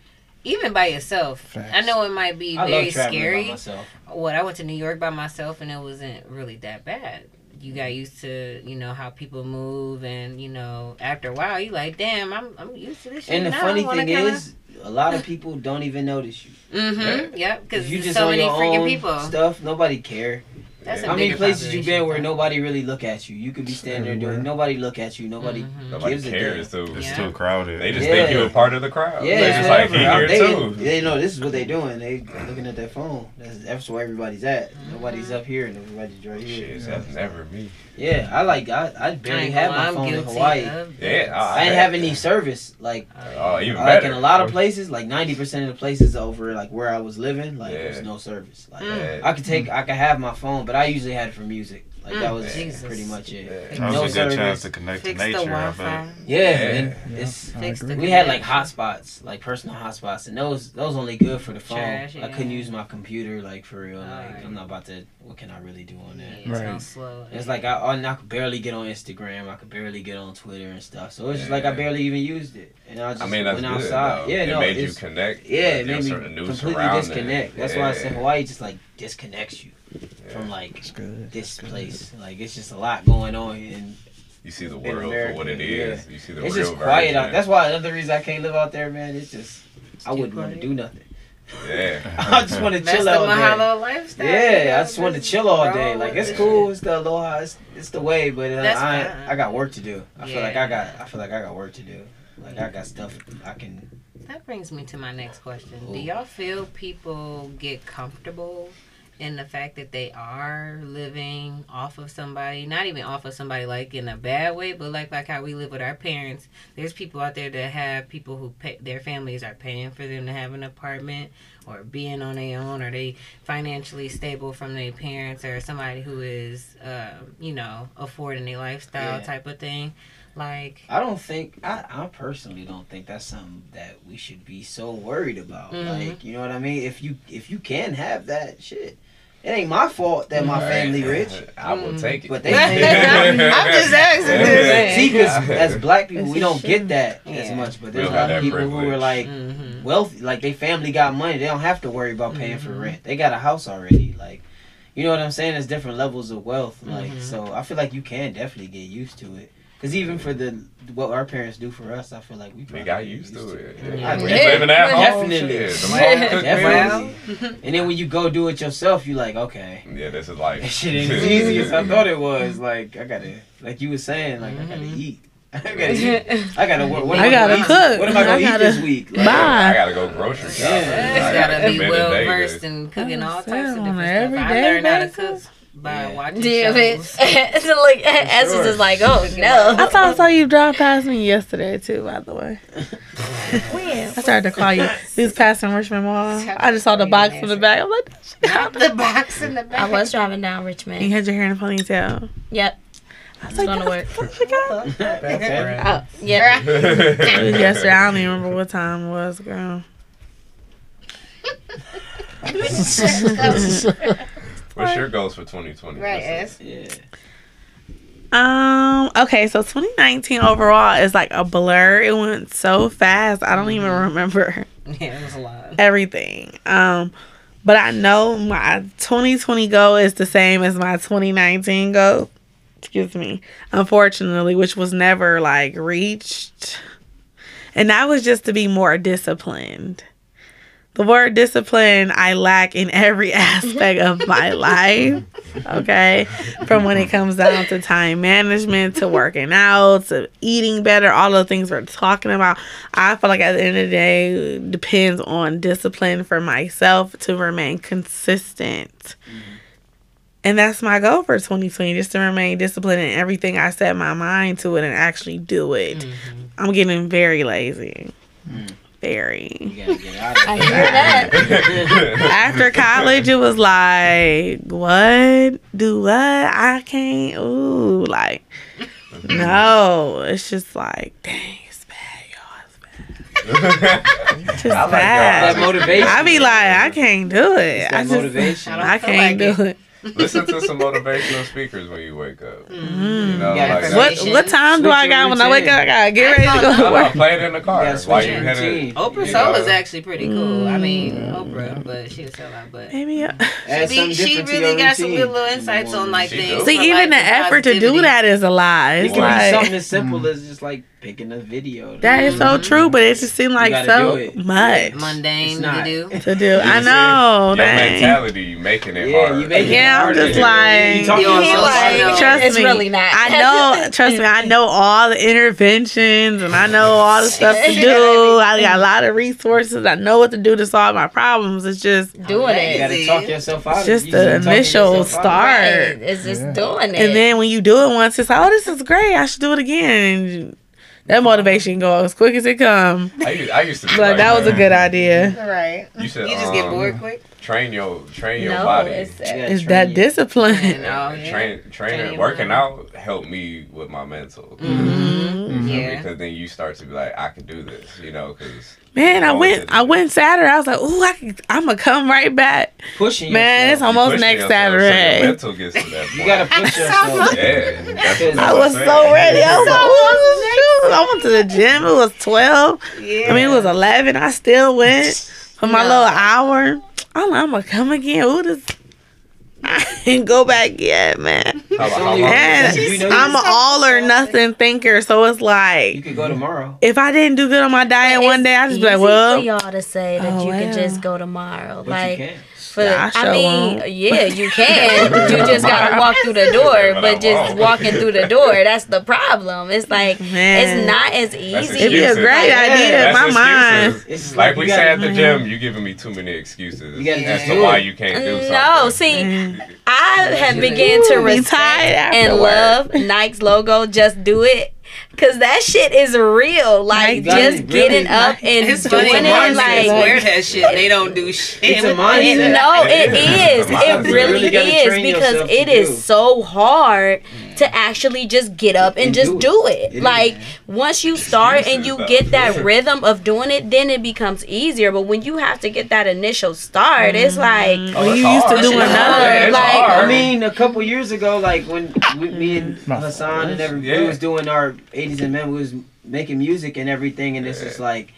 even by yourself, I know it might be I very love scary. by myself. what I went to New York by myself and it wasn't really that bad. You got mm-hmm. used to, you know, how people move and, you know, after a while you like, damn, I'm I'm used to this shit. And the now. funny thing kinda... is, a lot of people don't even notice you. Mm-hmm. Yep, because you just so on many your freaking own people. stuff, nobody care. That's a How many places you been where nobody really look at you? You could be standing there doing Everywhere. nobody look at you. Nobody. Mhm. Nobody gives a cares too. It's Yeah. too crowded. They just Yeah. think you're a part of the crowd. Yeah, they it's just like he here they, too. they know this is what they're doing. They looking at their phone. That's, that's where everybody's at. Nobody's up here and everybody's right here. Shit, that's never me. Yeah, I like I, I I barely ain't have my I'm phone in guilty Hawaii. of Yeah. I- I didn't have any service. Like Oh, even like better. in a lot of places, like ninety percent of the places over like where I was living, like Yeah. there's no service. Like Yeah. I could take I could have my phone, but I usually had it for music. Like that mm. was Jesus. pretty much it. Yeah. That No was a good service. chance to connect Fix to nature. I Wi-Fi. bet. Yeah, Yeah. and Yeah, it's I Fix agree. the we had like connection. hotspots, like personal hotspots, and those those only good for the phone. Trash, I couldn't use my computer like for real. Like Alright. I'm not about to. What can I really do on Yeah, that? it's Right. all slow. It's like I, I I could barely get on Instagram. I could barely get on Twitter and stuff. So it's just like I barely even used it. And I just I mean, that's went outside. though. Yeah, it no, made you connect. Yeah, it made me sort of new completely disconnect. That's why I said Hawaii just like disconnects you Yeah. from like good. this good. place. Like it's just a lot going on, and You see the in world for what it is. You see the it's real just quiet version. out. That's why another reason I can't live out there, man. It's just I wouldn't want to do nothing. Yeah. [LAUGHS] I just want to chill the all day. Mahalo lifestyle. Yeah, I just want to chill all day. Like it's cool. It's the aloha. It's, it's the way, but uh, I. I got work to do. I feel like I got I feel like I got work to do. Like I got stuff I can. That brings me to my next question. Do y'all feel people get comfortable in the fact that they are living off of somebody? Not even off of somebody like in a bad way, but like like how we live with our parents. There's people out there that have people who pay their families are paying for them to have an apartment or being on their own or they financially stable from their parents or somebody who is um, you know, affording a lifestyle Yeah. type of thing. Like I don't think I, I personally don't think that's something that we should be so worried about. Mhm. Like you know what I mean? If you if you can have that shit, it ain't my fault that my Right. family rich. I will Mm. take it. But [LAUGHS] they- I'm just asking. Yeah. See, because [LAUGHS] as black people, we don't get shame. that as much. But there's a lot of that people who are privilege. like Mhm. wealthy, like they family got money. They don't have to worry about paying for Mhm. rent. They got a house already. Like, you know what I'm saying? There's different levels of wealth. Like, Mhm. so I feel like you can definitely get used to it. Cause even for the what our parents do for us, I feel like we, We probably got get used to it. Yeah. We Yeah. living at home. Definitely. Shit, the mom Definitely. And then when you go do it yourself, you like, okay, Yeah, this is like that shit ain't as easy as I [LAUGHS] thought it was. Like, I gotta, like you were saying, like I gotta Mhm. eat. [LAUGHS] I gotta eat. I gotta work. What am I gotta gonna eat? cook. What am I gonna I eat gotta this week? Like, buy. I gotta go grocery shopping. Yeah. Just I gotta be commit a well versed in cooking all types of on different an stuff. I everyday learned how to basis. cook by Yeah. watching Damn it. shows. so like Essence sure. is like, oh [LAUGHS] no. I thought I saw you drive past me yesterday too. By the way, [LAUGHS] When? I started to call you. [LAUGHS] We was passing Richmond Mall. I just saw the box in the back. I'm like, Not the box in the back. I was driving down Richmond. you had your hair in a ponytail. Yep. I was It's like, gonna work. Okay. Oh, yeah. It was yesterday. I don't even remember what time it was, girl. What's your goals for 2020? Right, Yeah. Um. Okay. So 2019 overall is like a blur. It went so fast. I don't even remember [LAUGHS] Yeah, it was a lot. everything. Um. But I know my 2020 goal is the same as my 2019 goal. Excuse me. Unfortunately, which was never like reached. And that was just to be more disciplined. The word discipline I lack in every [LAUGHS] aspect of my [LAUGHS] life. Okay, from when it comes down to time management to working out to eating better, all the things we're talking about. I feel like at the end of the day, it depends on discipline for myself to remain consistent. Mm-hmm. And that's my goal for 2020, just to remain disciplined in everything I set my mind to it and actually do it. Mm-hmm. I'm getting very lazy. Very. You gotta get out of [LAUGHS] I hear that. [LAUGHS] After college, it was like, what? Do what? I can't. Ooh, like, no. It's just like, dang, it's bad, y'all. It's bad. It's [LAUGHS] just I like bad. That motivation. I be like, I can't do it. It's I just, motivation. I feel can't like do it. Listen to some motivational speakers when you wake up. Mm-hmm. You know, You gotta like What what time do I got when I wake up? I gotta get ready to go I to don't work. play it in the car gotta while switch you your headed. Oprah Soul know. is actually pretty cool. I mm. mean, Oprah, but she was sell out. But Maybe. Uh, I- she, something she really got some good little insights on like She things. See, even life the and effort to do that is a lie. It It's can be like something as simple mm. as just like picking a video. that is so mm-hmm. true, but it just seemed like so much mundane to do. to do. I know. Your dang. mentality, you making it Yeah, hard. you make it Yeah, I'm just like, You talking Yo, about he something like- trust It's me. really not. I know. Trust me. I know all the interventions and I know all the stuff to do. [LAUGHS] I got a lot of resources. I know what to do to solve my problems. It's just doing it. You gotta talk yourself out. It's of just it. You the just talking initial yourself out of it. start. Right. It's just Yeah. doing it. And then when you do it once, it's like, oh, this is great. I should do it again. And that motivation go as quick as it come. I used, I used to be Like like that was a good idea. right. You should You just get um, bored quick. Train your train your No, body. it's You It's train that discipline. And, oh, yeah. Train, training, Train working mind. out helped me with my mental. Mhm. Yeah. Because then you start to be like, I can do this, you know, because Man, I went. I went Saturday. I was like, "Ooh, I could, I'm gonna come right back." Pushing Man, it's almost next Saturday. So your gets to that point. [LAUGHS] You gotta push [LAUGHS] yourself. Yeah, I I'm was saying. so ready. I was like, "Ooh, shoot!" I went to the gym. It was twelve. Yeah. I mean, it was eleven. I still went [LAUGHS] for my little hour. I'm, I'm gonna come again. Ooh, this. I [LAUGHS] didn't go back yet, man. How, how only- long- Man, You know I'm an all or nothing thinker, so it's like You like could go tomorrow. if I didn't do good on my diet But one day, I just be like, easy well, for y'all to say that Oh, you can well. just go tomorrow. But like, you can. for, Yeah, I I, mean, won't. [LAUGHS] yeah, you can. [LAUGHS] you just gotta walk through the door. But just walking through the door, that's the problem. It's like Man. it's not as easy. it'd be a great Yeah, idea in That's my mind. It's Like you we gotta- said at the gym, you giving me too many excuses as to why you can't do something. No, see, I have began to be respect and love Nike's logo. Just do it. Cause that shit is real. Like Nike just really getting up and It's doing funny. it. Mindset Like wear that shit. They don't do shit. It's a with mindset. No, it is. It really really is because yourself it to is do. so hard mm. to actually just get up and And just do it. do it. It is. Like once you start and you get that though. rhythm of doing it, then it becomes easier. But when you have to get that initial start, it's mm-hmm. like Oh, Well, it's you used to hard. doing nothing. Like- hard. I mean, a couple years ago, like when we, me and Hassan and everybody Yeah. we was doing our 80s and men, we was making music and everything, and it's just like,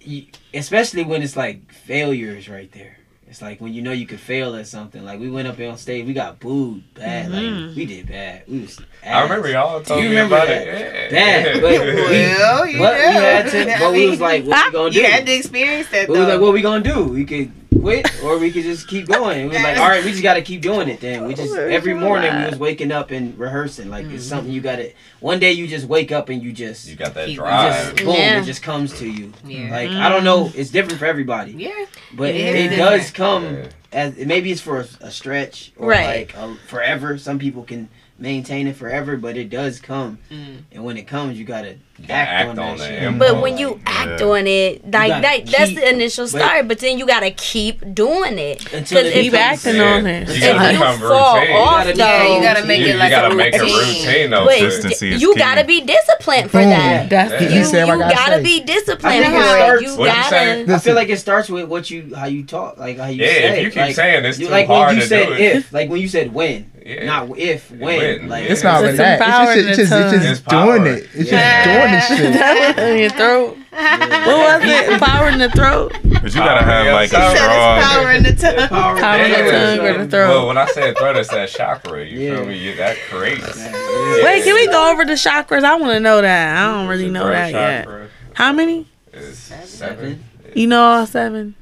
you, especially when it's like failures right there. It's like when you know you could fail at something. Like we went up on stage, we got booed bad. Mhm. Like we did bad. We was. I remember y'all told You me remember about that? it. Bad, Yeah. but- [LAUGHS] Well, you But we had to. But we was like, what we [LAUGHS] gonna do? You had to experience that We was like, what we gonna do? We could quit or we could just keep going. We was like, all right, we just gotta keep doing it then. We just every morning we was waking up and rehearsing. Like it's something you gotta one day you just wake up and you just You got that Keep- drive. just boom, Yeah. it just comes to you. Yeah. Like I don't know, it's different for everybody. yeah. But It it, is does come Yeah. as maybe it's for a, a stretch or Right. like a, forever. Some people can maintain it forever, but it does come. Mm. And when it comes you gotta You act, gotta on that, shit. But when you act Yeah. on it, like gotta that, that's the initial start. But then you gotta keep doing it. Until it Cause Keep becomes- acting on it. You If gotta you fall routine. off, You though, gotta- Yeah, you gotta make you, it like a make a routine. routine though. Wait, to- Consistency is you gotta be disciplined for that. That's You, You said you what I gotta gotta be disciplined I for it it. You What'd you say? gotta. I feel like it starts with what you how you talk, like how you Yeah, say. if it. you keep saying it's you- too like hard when you to said do it. if, like when you said when, Yeah. not if, when. When, Like. It's not It's even that. empowered It's just, it's just, the it's just doing it. It's Yeah. just doing this shit. [LAUGHS] That was in your throat. What was it? Power in the throat. But you gotta have like a Power. Strong. power in the tongue. Power, Power in the tongue or the throat. Well, when I said throat, it's that chakra. You Yeah. feel me? You, that creates. Yeah. Wait, can we go over the chakras? I want to know that. I don't really know Throat that yet. How many? is Seven. seven. You know all seven.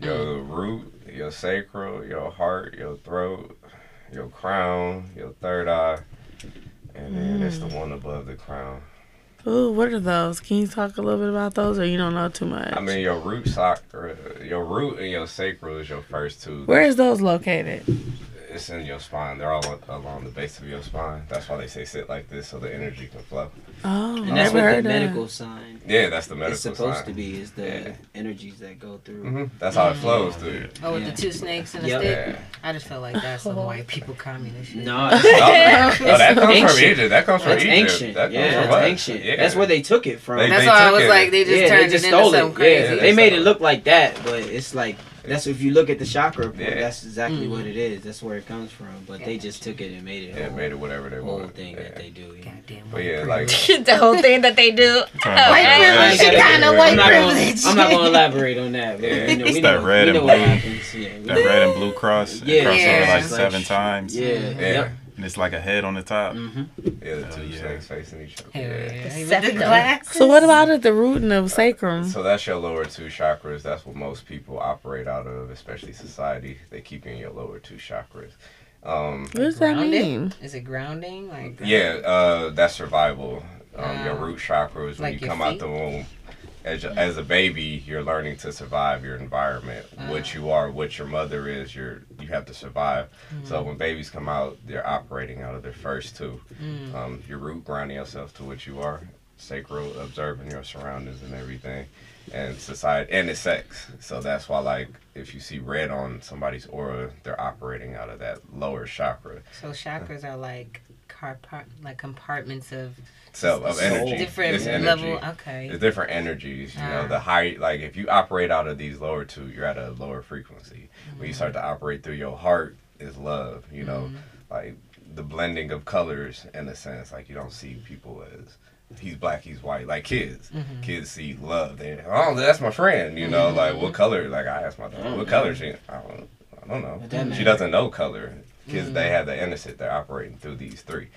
Your root, your sacral, your heart, your throat, your crown, your third eye, and then it's Mm. the one above the crown. Ooh, what are those? Can you talk a little bit about those, or you don't know too much? I mean, your root chakra, your root and your sacral is your first two. where is those located? It's in your spine. They're all along the base of your spine. That's why they say sit like this so the energy can flow. Oh, And that's what the heard medical of. sign Yeah, that's the medical It's supposed sign. to be is the Yeah. energies that go through. hmm That's how it flows through you. Oh, with Yeah. the two snakes and a Yep. stick. Yeah. I just felt like that's some white people communist shit. No, No, [LAUGHS] [LAUGHS] that comes from. Egypt. That comes from that's Egypt. ancient. That comes yeah, from that's us. ancient. Yeah. That's where they took it from. They- That's they why I was it. like, they just yeah, turned they just it stole into it. something crazy. Yeah, Yeah, they made it look like that, but it's like that's if you look at the chakra, report, Yeah. that's exactly Mhm. what it is. That's where it comes from. But they just took it and made it. Yeah, whole, made it whatever they whole want. thing yeah. that they do. Yeah. Goddamn But yeah, like [LAUGHS] the whole thing that they do. Talking Oh, about white privilege. kind of I'm white I'm not, privilege. gonna, I'm not gonna elaborate on that. But Yeah. we know, we It's know, that red we know and what blue. happens. Yeah, That know. red and blue cross. Yeah. it crossed over like seven times. Yeah. Yeah. Yep. And it's like a head on the top. hmm yeah, the Hell two yeah. snakes facing each other. Hell Yeah. yeah. The With septum. the glasses. So what about at the root and the sacrum? So that's your lower two chakras. That's what most people operate out of, especially society. They keep you in your lower two chakras. Um, What does that mean? Is it grounding? Like yeah, uh, that's survival. Um, your root chakra is when Like you your come out the womb. As a, as a baby, you're learning to survive your environment. What you are, what your mother is, you're you have to survive. So when babies come out, they're operating out of their first two. Mm. Um, your root grounding yourself to what you are, sacral observing your surroundings and everything, and society and it's sex. So that's why like if you see red on somebody's aura, they're operating out of that lower chakra, So chakras are like carpart, like compartments of self of energy. different It's energy. level. Okay. It's different energies, you know. Ah. The high, like if you operate out of these lower two, you're at a lower frequency. When you start to operate through your heart, is love, you know, like the blending of colors in a sense. Like you don't see people as he's black, he's white. Like kids, Mm-hmm. kids see love. They oh, that's my friend, you know. Like what color? Like I asked my daughter, what color she? I don't, I don't know. She doesn't know color. Kids, Mm-hmm. they have the innocent. They're operating through these three.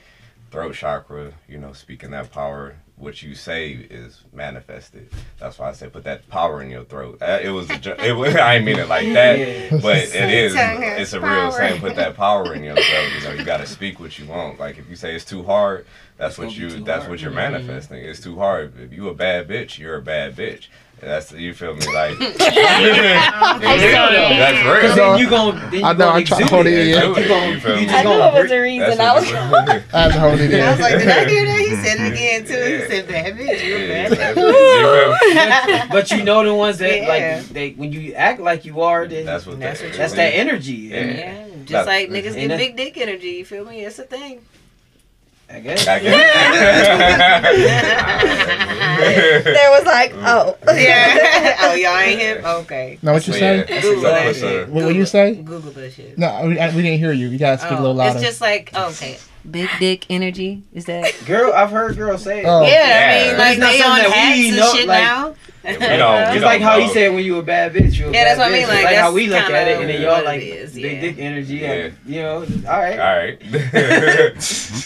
Throat chakra, you know, speaking that power. What you say is manifested. That's why I said put that power in your throat. Uh, It was, a, jo- it was. [LAUGHS] I ain't mean it like that, Yeah. but it is. It's a real power. saying. Put that power in your throat. You know, you got to [LAUGHS] speak what you want. Like if you say it's too hard, that's It's what you. That's hard. what you're Mhm. manifesting. It's too hard. If you a bad bitch, you're a bad bitch. That's you feel me like. [LAUGHS] that's real. Because then you gon' then you I know, gon' I try to exude hold it it. in. Like, you gon' You feel you me? just I knew gonna it was breathe. the reason. That's I was. I had to hold it in. I was like, did I hear that? He said it again too. He said, "Bad bitch, you a bad." bad bitch. You feel me? [LAUGHS] But you know the ones that Yeah. like they when you act like you are, then That's what. That's that, that's that energy. Yeah. Yeah, just like niggas and get big dick energy. You feel me? It's a thing. I guess. I guess. [LAUGHS] There was like, oh. [LAUGHS] Yeah. oh, y'all ain't him. Okay. Now what you So, say? yeah, Google so that shit. What, what you say? Google that shit. No, we, I- we didn't hear you. You gotta speak a little Oh, louder. it's just like oh, okay, big dick energy. Is that? Girl, I've heard girls say it. Oh. Yeah, I mean, But like it's not they on something that hats we and know, shit like- now. we don't- It's like how know. he said when you a bad bitch, you a Yeah, bad that's what I mean, It's like, like how we look at it, and then y'all like is, big yeah. dick energy. Yeah. and, you know, all right. All right. [LAUGHS]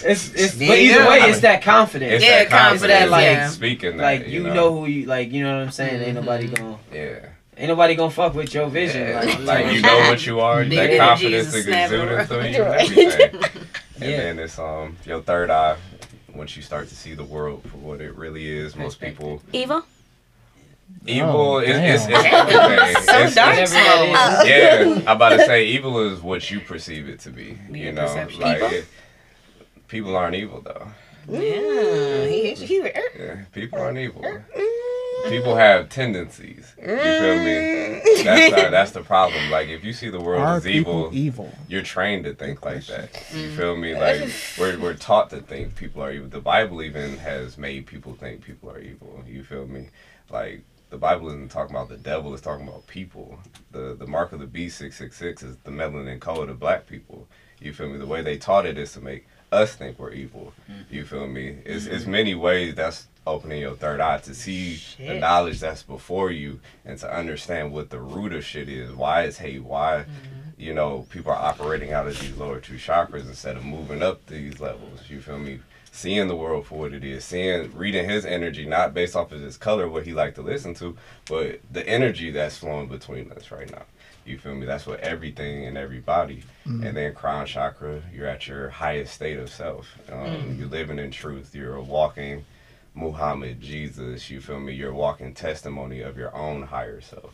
It's it's There but either go. way, it's that confidence. It's Yeah, that confidence, confidence, like, yeah. speaking that, like you know. who you like. You know what I'm saying? Ain't nobody Mhm. gonna Yeah. ain't nobody gonna fuck with your vision. Yeah. Like, Like you know what you are, [LAUGHS] Big that confidence is is snapping exuding through you [LAUGHS] and Right. everything. And Yeah. then it's um your third eye. Once you start to see the world for what it really is, most people Evil? evil Oh, is [LAUGHS] it's, it's everything. So It's- dark. Whatever that is. yeah, I'm about to say [LAUGHS] evil is what you perceive it to be. Your You know, perception. like Evil? it- people aren't evil though. Yeah, he, he, Yeah, people aren't evil. People have tendencies. You feel me? Mm. That's our, [LAUGHS] that's the problem. Like if you see the world Are as evil, evil? you're trained to think like that. Mm-hmm. You mm. feel me? Like we're we're taught to think people are evil. The Bible even has made people think people are evil. You feel me? Like the Bible isn't talking about the devil, it's talking about people. The the mark of the beast six six six is the melanin code of black people. You feel me? The way they taught it is to make us think we're evil. Mm. You feel me? It's mm-hmm. it's many ways that's opening your third eye to see the knowledge that's before you and to understand what the root of shit is. Why is hate? Why you know, people are operating out of these lower two chakras instead of moving up these levels. You feel me? Seeing the world for what it is, seeing, reading his energy, not based off of his color, what he like to listen to, but the energy that's flowing between us right now. You feel me? That's what everything and everybody. Mm-hmm. And then crown chakra, you're at your highest state of self. Um, You're living in truth. You're walking Muhammad, Jesus. You feel me? You're walking testimony of your own higher self.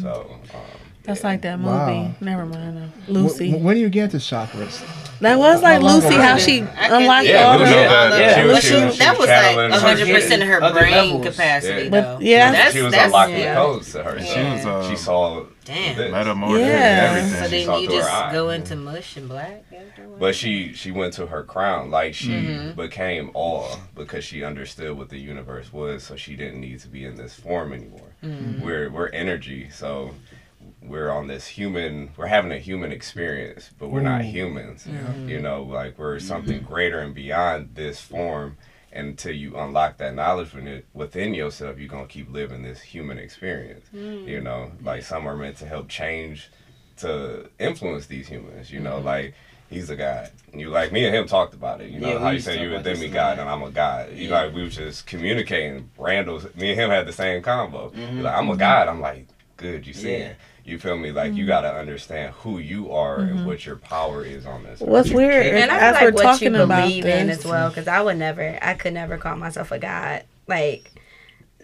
So um, That's like that movie. Wow. Never mind. no. Lucy. wh- when do you get to chakras? that was like How Lucy, how she unlocked Yeah, all Lucy, the. that- Yeah. she was- she she, was- she that was was like channeling hundred percent of her brain levels. capacity, Yeah. But though. yeah. That's- she was that's- unlocking yeah. the codes to her. She was, uh, she saw Damn. this. Metamorphosis Yeah. and So everything. saw then you through her just go into mush and black afterwards. But she she went to her crown, like she Mhm. became awe because she understood what the universe was, so she didn't need to be in this form anymore. Mhm. We're we're energy, so we're on this human. We're having a human experience, but we're not mm. humans. Mhm. You know, like we're mm-hmm. something greater and beyond this form. And until you unlock that knowledge within, it, within yourself, you're gonna keep living this human experience. Mm. You know, like some are meant to help change, to influence these humans. You know, mm-hmm. like he's a god. You like me and him talked about it. You know Yeah, how you used say you're a about this demigod and. I'm a god. You Yeah. like we were just communicating. Randall's me and him had the same combo. Mhm. Like I'm a mm-hmm. god. I'm like good. You see Yeah. It. You feel me? Like you mm-hmm. gotta understand who you are and mm-hmm. what your power is on this. What's earth. weird, And I as feel we're like what you talking about believe in this, as well, because I would never, I could never call myself a god. Like,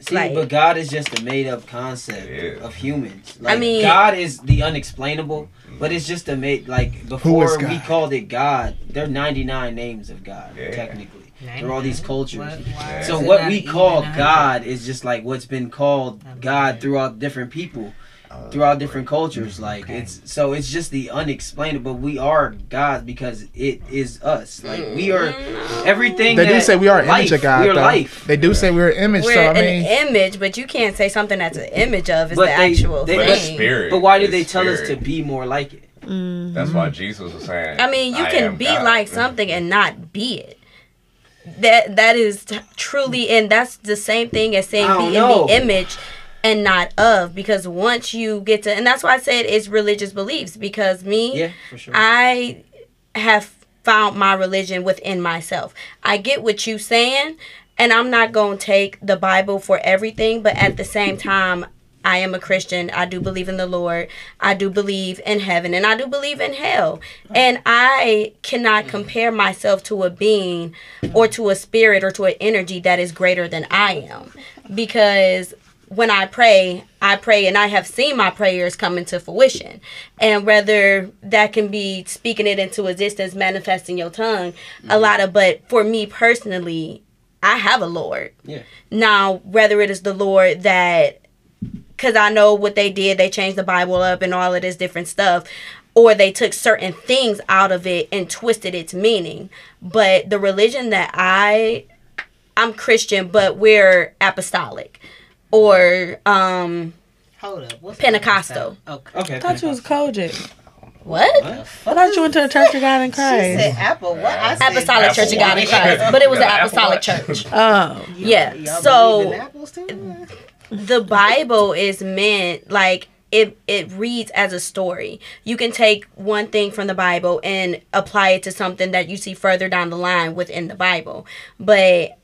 See, Like- but God is just a made up concept Yeah. of humans. Like, mean- God is the unexplainable, mm-hmm. but it's just a made like before we called it God. There are ninety nine names of God Yeah. technically. There are all these cultures. What- why So what we call? God is just like what's been called God throughout different people, throughout different cultures. Like Okay. it's so it's just the unexplainable. We are God because it is us. Like we are everything. They do say we are an image life. of God. We are though. life. They do say we're an image. we're so I an mean, image, but you can't say something that's an image of is the they- actual they- thing. it's spirit. But why did It's they tell us to be more like it? Mhm. That's why Jesus was saying. I mean, you can be God. like something and not be it. That that is t- truly, and that's the same thing as saying I don't be in the image and not of. Because once you get to, and that's why I said it's religious beliefs. Because me, Yeah, for sure. I have found my religion within myself. I get what you saying, and I'm not going to take the Bible for everything, but at the same time, I am a Christian. I do believe in the Lord. I do believe in heaven and I do believe in hell. And I cannot mm-hmm. compare myself to a being or to a spirit or to an energy that is greater than I am. Because when I pray, I pray and I have seen my prayers come into fruition. And whether that can be speaking it into existence, manifesting your tongue, a mm-hmm. lot of, but for me personally, I have a Lord. Yeah. Now, whether it is the Lord that, because I know what they did, they changed the Bible up and all of this different stuff, or they took certain things out of it and twisted its meaning. But the religion that I, I'm Christian, but we're apostolic, or um, Hold up. What's Pentecostal. Okay. Okay. I thought you was COGIC. what? What? I thought you went to the Church of God in She said Christ. apple. What? I said Apostolic Apple Church of God in [LAUGHS] Christ, but it was an apostolic [LAUGHS] Watch. church. Oh, Yeah. Y'all So believe in the Bible is meant like it it reads as a story. You can take one thing from the Bible and apply it to something that you see further down the line within the Bible. But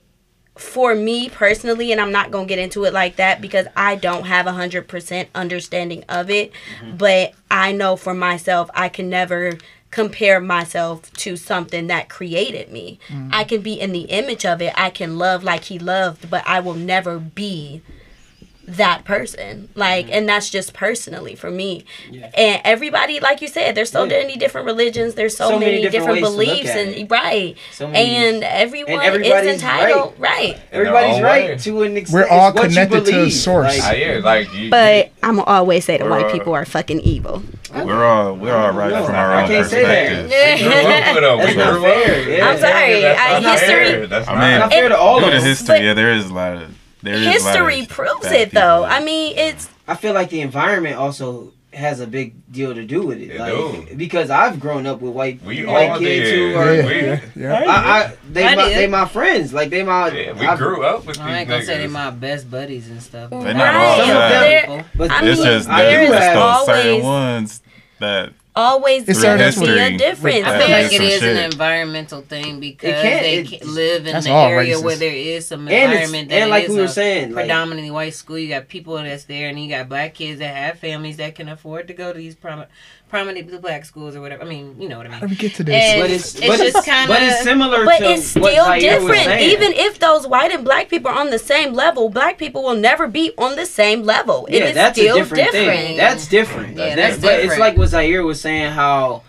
for me personally, and I'm not gonna get into it like that because I don't have a hundred percent understanding of it. Mm-hmm. But I know for myself, I can never compare myself to something that created me. Mm-hmm. I can be in the image of it. I can love like he loved, but I will never be that person like and that's just personally for me Yeah. and everybody like you said there's so Yeah. many different religions there's so, So many, many different different, ways to look beliefs and it. right So many- and everyone everybody's is entitled right, Everybody's right way. to an extent. We're all It's connected to a source. Ah, yeah, like you. but i'm always say that white all- people are fucking evil We're all we're all right No, from I our own can't say that. perspective. you grew up with them. That's not fair. Yeah. I'm sorry, That's I- not history- fair. That's I mean- Not fair to all Due of to us. history, But yeah, there is a lot of there is a lot history of proves it though people. i mean it's I feel like the environment also has a big deal to do with it. It like do. because I've grown up with white We white kids did. who are. Yeah, yeah, yeah. I, I, they I my, did. they my friends. Like they my. Yeah, we I've- grew up with these I ain't gonna say they're my best buddies and stuff. They're not Right, all Some of bad. them- But I It's just I there's do just have those certain ones that always It's gonna our see a difference. I Yeah, feel like it some an environmental thing because can't- they it- live in that's the area racist. where there is some And environment that and like is we were a saying, like, predominantly white school. You got people that's there, and you got black kids that have families that can afford to go to these prom- prominent black schools or whatever. I mean, you know what I How mean. do we get to this? And but it's, it's but just kinda- but it's similar But to it's still Zaire different. saying. Even if those white and black people are on the same level, black people will never be on the same level. It yeah, is that's still a different, different. thing. That's different. Yeah, that's, that's but it's like what Zaire was saying. How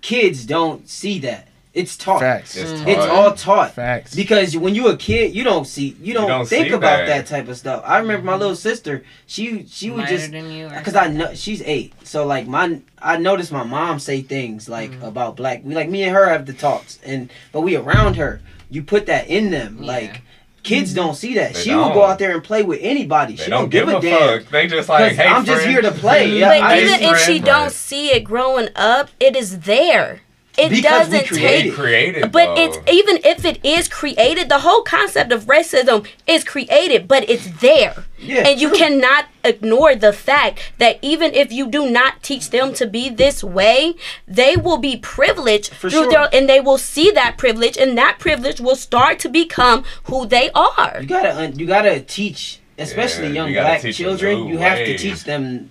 kids don't see that. It's taught. Facts. It's, Mm. taught. It's all taught. Facts. Because when you a kid, you don't see, you don't, don't think about that. that. type of stuff. I remember my little sister. She she would Minor just than you, or because I know she's eight. So like my I noticed my mom say things like Mm. about black. We like me and her have the talks, and but we around her. You put that in them. Yeah. Like kids don't see that. They she will go out there and play with anybody. They she don't, give, a, damn. fuck. They just like, hey, I'm just here to play. [LAUGHS] Yeah, But I- even if she friend. don't see it growing up, it is there. It Because doesn't created take it. created, But though. it's even if it is created, the whole concept of racism is created, but it's there. Yeah, and you true. cannot ignore the fact that even if you do not teach them to be this way, they will be privileged For through sure. their and they will see that privilege and that privilege will start to become who they are. You gotta un- you gotta teach, especially Yeah, young you black children. You have to teach them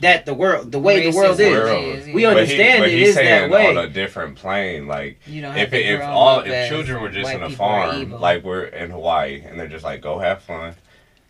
that the world, the way the world Racism is. World. is, We yeah. But understand but it he's is that way. on a different plane. Like You don't if it, if all if children were just in a farm, like we're in Hawaii, and they're just like, go have fun.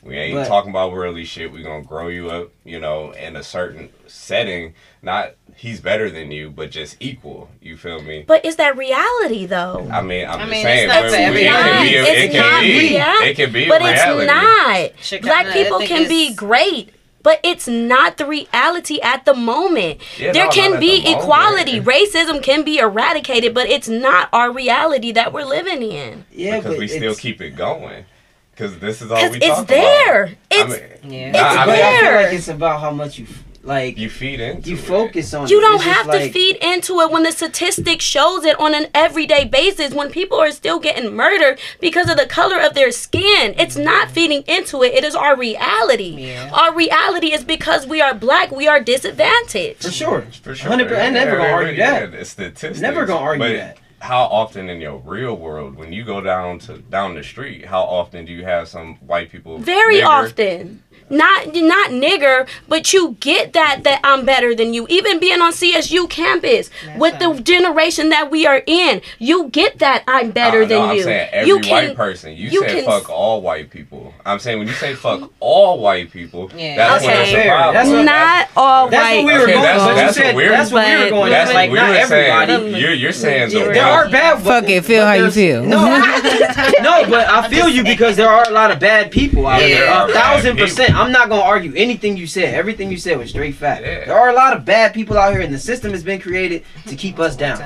We ain't But- talking about worldly shit. We gonna grow you up, you know, in a certain setting. Not he's better than you, but just equal. You feel me? But is that reality though? I mean, I'm I just mean, saying, it's not we- it can be, It's it can not be, reality, it can be, but a it's not. Chicago, Black people can be great, but it's not the reality at the moment. Yeah, there no, can be the moment. equality. Racism can be eradicated, but it's not our reality that we're living in. Yeah, because but we still keep it going. Because this is all we it's talk there. About. It's I mean, Yeah. Nah, I but mean, I feel there. like it's about how much you like. you feed into You it. focus on. It. You it. don't It's just have to like- feed into it when the statistic shows it on an everyday basis when people are still getting murdered because of the color of their skin it's mm-hmm. not feeding into it it is our reality Yeah. our reality is because we are black we are disadvantaged for sure. For sure. 100%. I'm never gonna argue that. Yeah, it's statistics. Never gonna argue that. How often in your real world, when you go down to down the street, how often do you have some white people? very nigger, often not not nigger but you get that that i'm better than you even being on csu campus with the generation that we are in you get that i'm better Uh, than no, you I'm saying every you white person. You, you said can- fuck all white people. I'm saying when you say fuck all white people, Yeah. that's when Okay. it's a problem. That's what- not all white. That's white what we were Okay, going. that's- but that's said what we're- that's what we were going. That's That's like what not we were saying. everybody. You're, you're saying the Yeah, one- there are bad. Fuck it, feel how you feel. No, [LAUGHS] no, but I feel you [LAUGHS] because there are a lot of bad people out Yeah, there. there A thousand people. percent. I'm not gonna argue anything you said. Everything you said was straight fact. Yeah. There are a lot of bad people out here, and the system has been created to keep us down.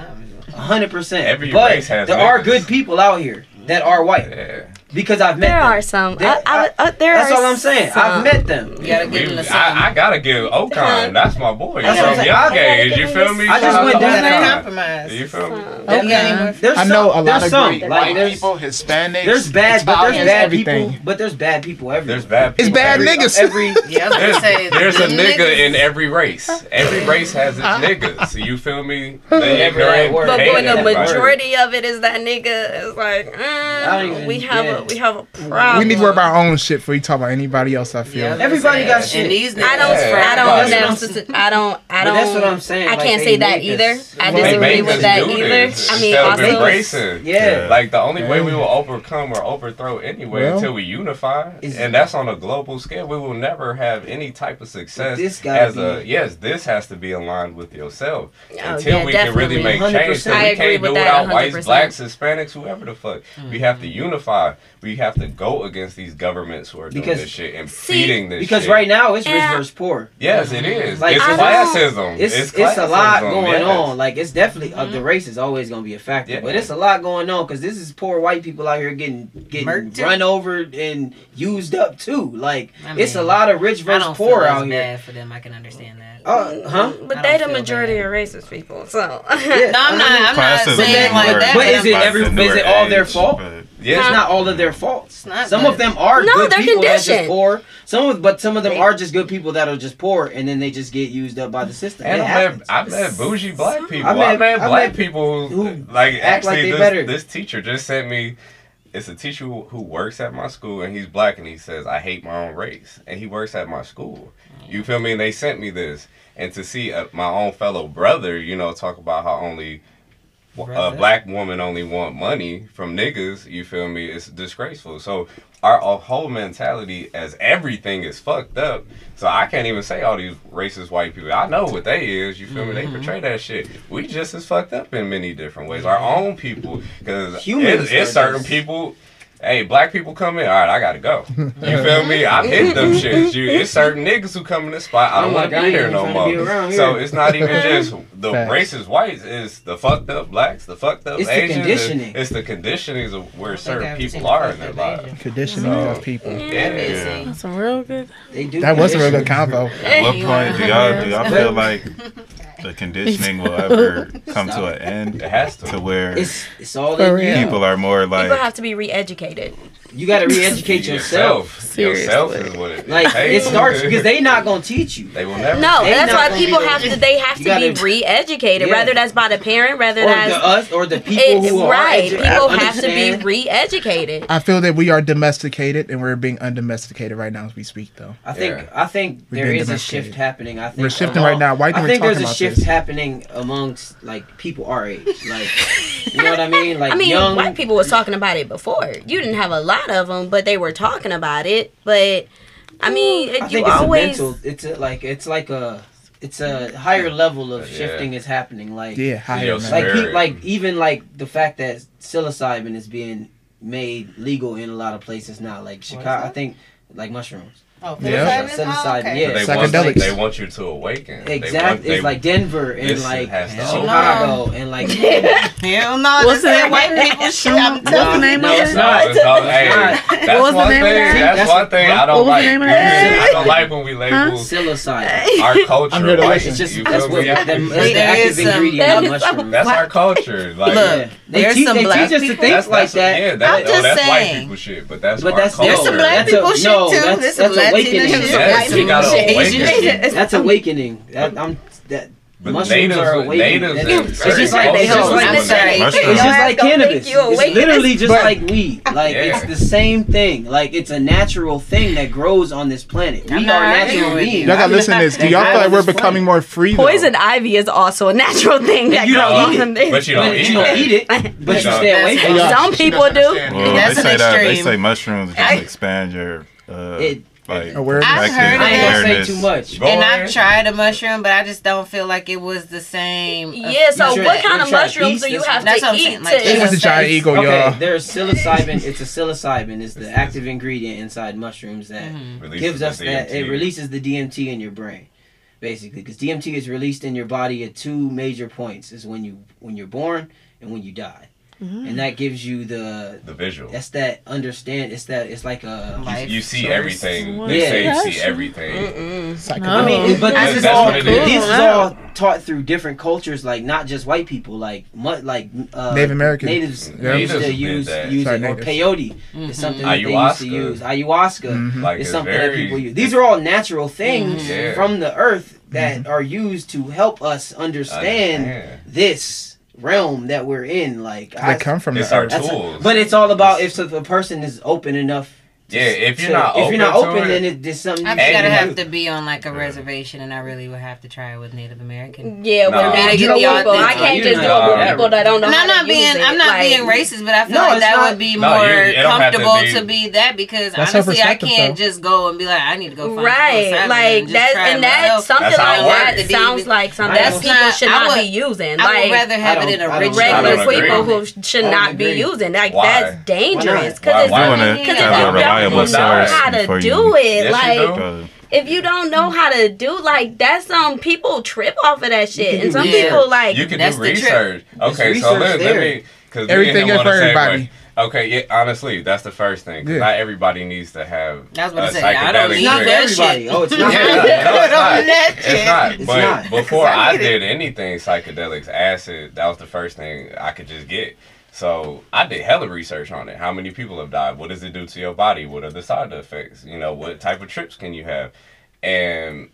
Hundred percent. Every But race has there are good people out here that are white Yeah. Because I've met there them. are some There- I, I, uh, there That's are all I'm saying. some. I've met them. You gotta give We- them the I, I gotta give Ocon. That's my boy. That's what I'm from saying. young gotta age. give You feel me? I just went down to there. Compromise. You feel me? Some. Okay. There's I some, know a lot there's of some. great Like white people, Hispanics. there's bad, but there's bad everything. people. But there's bad people everywhere. There's bad people. It's bad every- niggas. Every [LAUGHS] Yeah, I was There's, gonna say there's a nigga niggas- in every race. Every race has its niggas. You feel me? They ignorant. But when the majority of it is that nigga, it's like mm, we have yeah. we have a problem. we need to worry about our own shit before you talk about anybody else. I feel. Yeah, Everybody got and shit. these I don't. Yeah, I don't. everybody. necess- I don't. I don't. that's what I'm saying. I can't they say that either. us- I They They disagree with that either. this I mean, instead also. embracing. Yeah. Like the only way we will overcome or overthrow anyway Well, until we unify, and that's on a global scale. We will never have any type of success This gotta as a be- yes. This has to be aligned with yourself Oh, until yeah, we can really make change. 100%. So I we agree can't with do that without whites, blacks, Hispanics, whoever the fuck. We have to mm-hmm. unify. We have to go against these governments who are doing Because- this shit and See, feeding this. Shit. Because shit. right now it's rich Yeah. versus poor. yes, it is. Like, it's I classism. It's it's, it's, a lot going yes. on. Like it's definitely uh, the race is always gonna be a factor, Yeah. but it's a lot going on because this is poor white people out here getting getting Murked too. run over and used up too. Like I it's a lot of rich I versus don't poor feel out as here. bad for them. I can understand that. Uh, huh? But they don't the majority bad. of racist people, so. Yeah. No, I'm not. I'm not Classism But, yeah, it's not all of their faults. Some good. of them are no, good people. That's just poor. Some of, but some of them are just good people that are just poor, and then they just get used up by the system. And I've met, I've met bougie black people. I've met, black I've people who, who, like actually like this, this teacher just sent me it's a teacher who, who, works at my school and he's black and he says i hate my own race and he works at my school you feel me and they sent me this and to see a, my own fellow brother you know talk about how only a black woman only want money from niggas, you feel me? It's disgraceful. So our, our, whole mentality as everything is fucked up. So I can't even say all these racist white people. I know what they is. You feel mm-hmm. me? They mm-hmm. portray that shit. We just as fucked up in many different ways. Our own people, because humans it's certain people hey, black people come in. All right, I gotta go. You feel me? [LAUGHS] I hit them shits. You, it's certain niggas who come in this spot. I don't want to be here no more. So it's not even just [LAUGHS] the Facts. racist whites. It's the fucked up blacks, the fucked up it's Asians. The conditioning. It's the conditionings of where certain people are in their lives. Conditioning so, of people. Yeah, yeah. that's real good. They do. That was a real good combo. At what point do y'all do y'all feel [LAUGHS] like? the conditioning will ever [LAUGHS] come to an end. It has to. To where it's, it's all people are more like people have to be re-educated you got to [LAUGHS] re-educate yourself. Seriously. Yourself is what it is. Like hey, it starts because they not gonna teach you. They will never. No, they that's why people have to. They have to be re-educated. Yeah. Whether that's by the parent, whether or that's the us or the people who are right. people have to be re-educated. I feel that we are domesticated and we're being undomesticated right now as we speak, though. I think yeah. I think there is a shift happening. I think we're shifting among, right now. Why I think there's a shift happening amongst like people our age, like you know what I mean, [LAUGHS] like I mean, young, white people was talking about it before. You didn't have a lot of them, but they were talking about it. But I mean, I you always it's, a mental, it's a, like it's like a it's a higher level of shifting is happening. Like yeah, higher like he, like even like the fact that psilocybin is being made legal in a lot of places now. Like Chicago, I think like mushrooms. Oh, yeah. Psilocybin, oh, okay. yeah. They want, they want you to awaken. Exactly. They, it's like Denver and like Chicago and like. [LAUGHS] Hell no. What's the name? White people shit. What's the name of it? No, it's not. Hey, that's one thing. That's one thing I don't like. I don't like when we label psilocybin. Our [LAUGHS] culture. It's just that's what that's the active um, ingredient. That's our culture. Look, they teach us to think like that. Yeah, oh, that's white people shit, but that's but that's there's some black people shit too. There's some black awakening. That's, awakening. That's awakening. That, I'm that. But mushrooms natives, are awakening. It's, it's just like they help. Like, it's just like cannabis. It's literally just but, like weed. [LAUGHS] Like yeah. it's the same thing. Like it's a natural thing that grows on this planet. We are natural beings. Y'all gotta listen to this. Do y'all feel like we're becoming planet. more free? Though? Poison ivy is also a natural thing that you grows on this. But you don't eat it. You don't eat it. But [LAUGHS] you stay. Some people do. That's an extreme. They say mushrooms just expand your. Uh, it, like awareness. I've heard I don't say too much, Go and I've tried a mushroom, but I just don't feel like it was the same. Yeah. So should, what kind of mushrooms do you have to eat? Saying, like, to it was a giant eagle, okay, y'all. There's psilocybin. It's a psilocybin. It's the active ingredient inside mushrooms that mm-hmm. gives us that. It releases the DMT in your brain basically because DMT is released in your body at two major points is when you when you're born and when you die mm-hmm. and that gives you the the visual. That's that understand. It's that it's like a you, you see source. everything. What? They yeah. say you see everything. No. I mean, but this is all cool. this is all taught through different cultures, like not just white people, like much like uh, Native Americans, natives, yeah. natives to use use Sorry, it natives. or peyote. Mm-hmm. It's something that they used to use. Ayahuasca mm-hmm. like is something very, that people use. These are all natural things mm-hmm. yeah. from the earth that mm-hmm. are used to help us understand. understand. this realm that we're in. Like they I come from the art tools, but it's all about if a person is open enough yeah, if you're not if open you're not open, then it, there's something. I'm gonna have to be on like a reservation, and I really would have to try it with Native American. Yeah, no. when I, people, I can't just do it with people that don't know. I'm not being I'm not being racist, but I feel like that would be more comfortable to be that because honestly, I can't just go and be like, I need to go. Right, like that, and that something like that sounds like something that people should not be using. I would rather have it in a regular people who should not be using. Like that's dangerous because it's because viable source how to do you. it. Yes, like. If you don't know how to do like that's some um, people trip off of that shit and some yeah. people like you can that's do research okay research so let, let me because everything is for everybody Okay, yeah, honestly, that's the first thing. Cause yeah. not everybody needs to have that's what a saying. I don't need that everybody. Shit. Oh, it's not. yeah, no, [LAUGHS] it's, not. it's not. It's but not. before I, I did it. anything psychedelics, acid, that was the first thing I could just get. So I did hella research on it. How many people have died? What does it do to your body? What are the side effects? You know, what type of trips can you have? And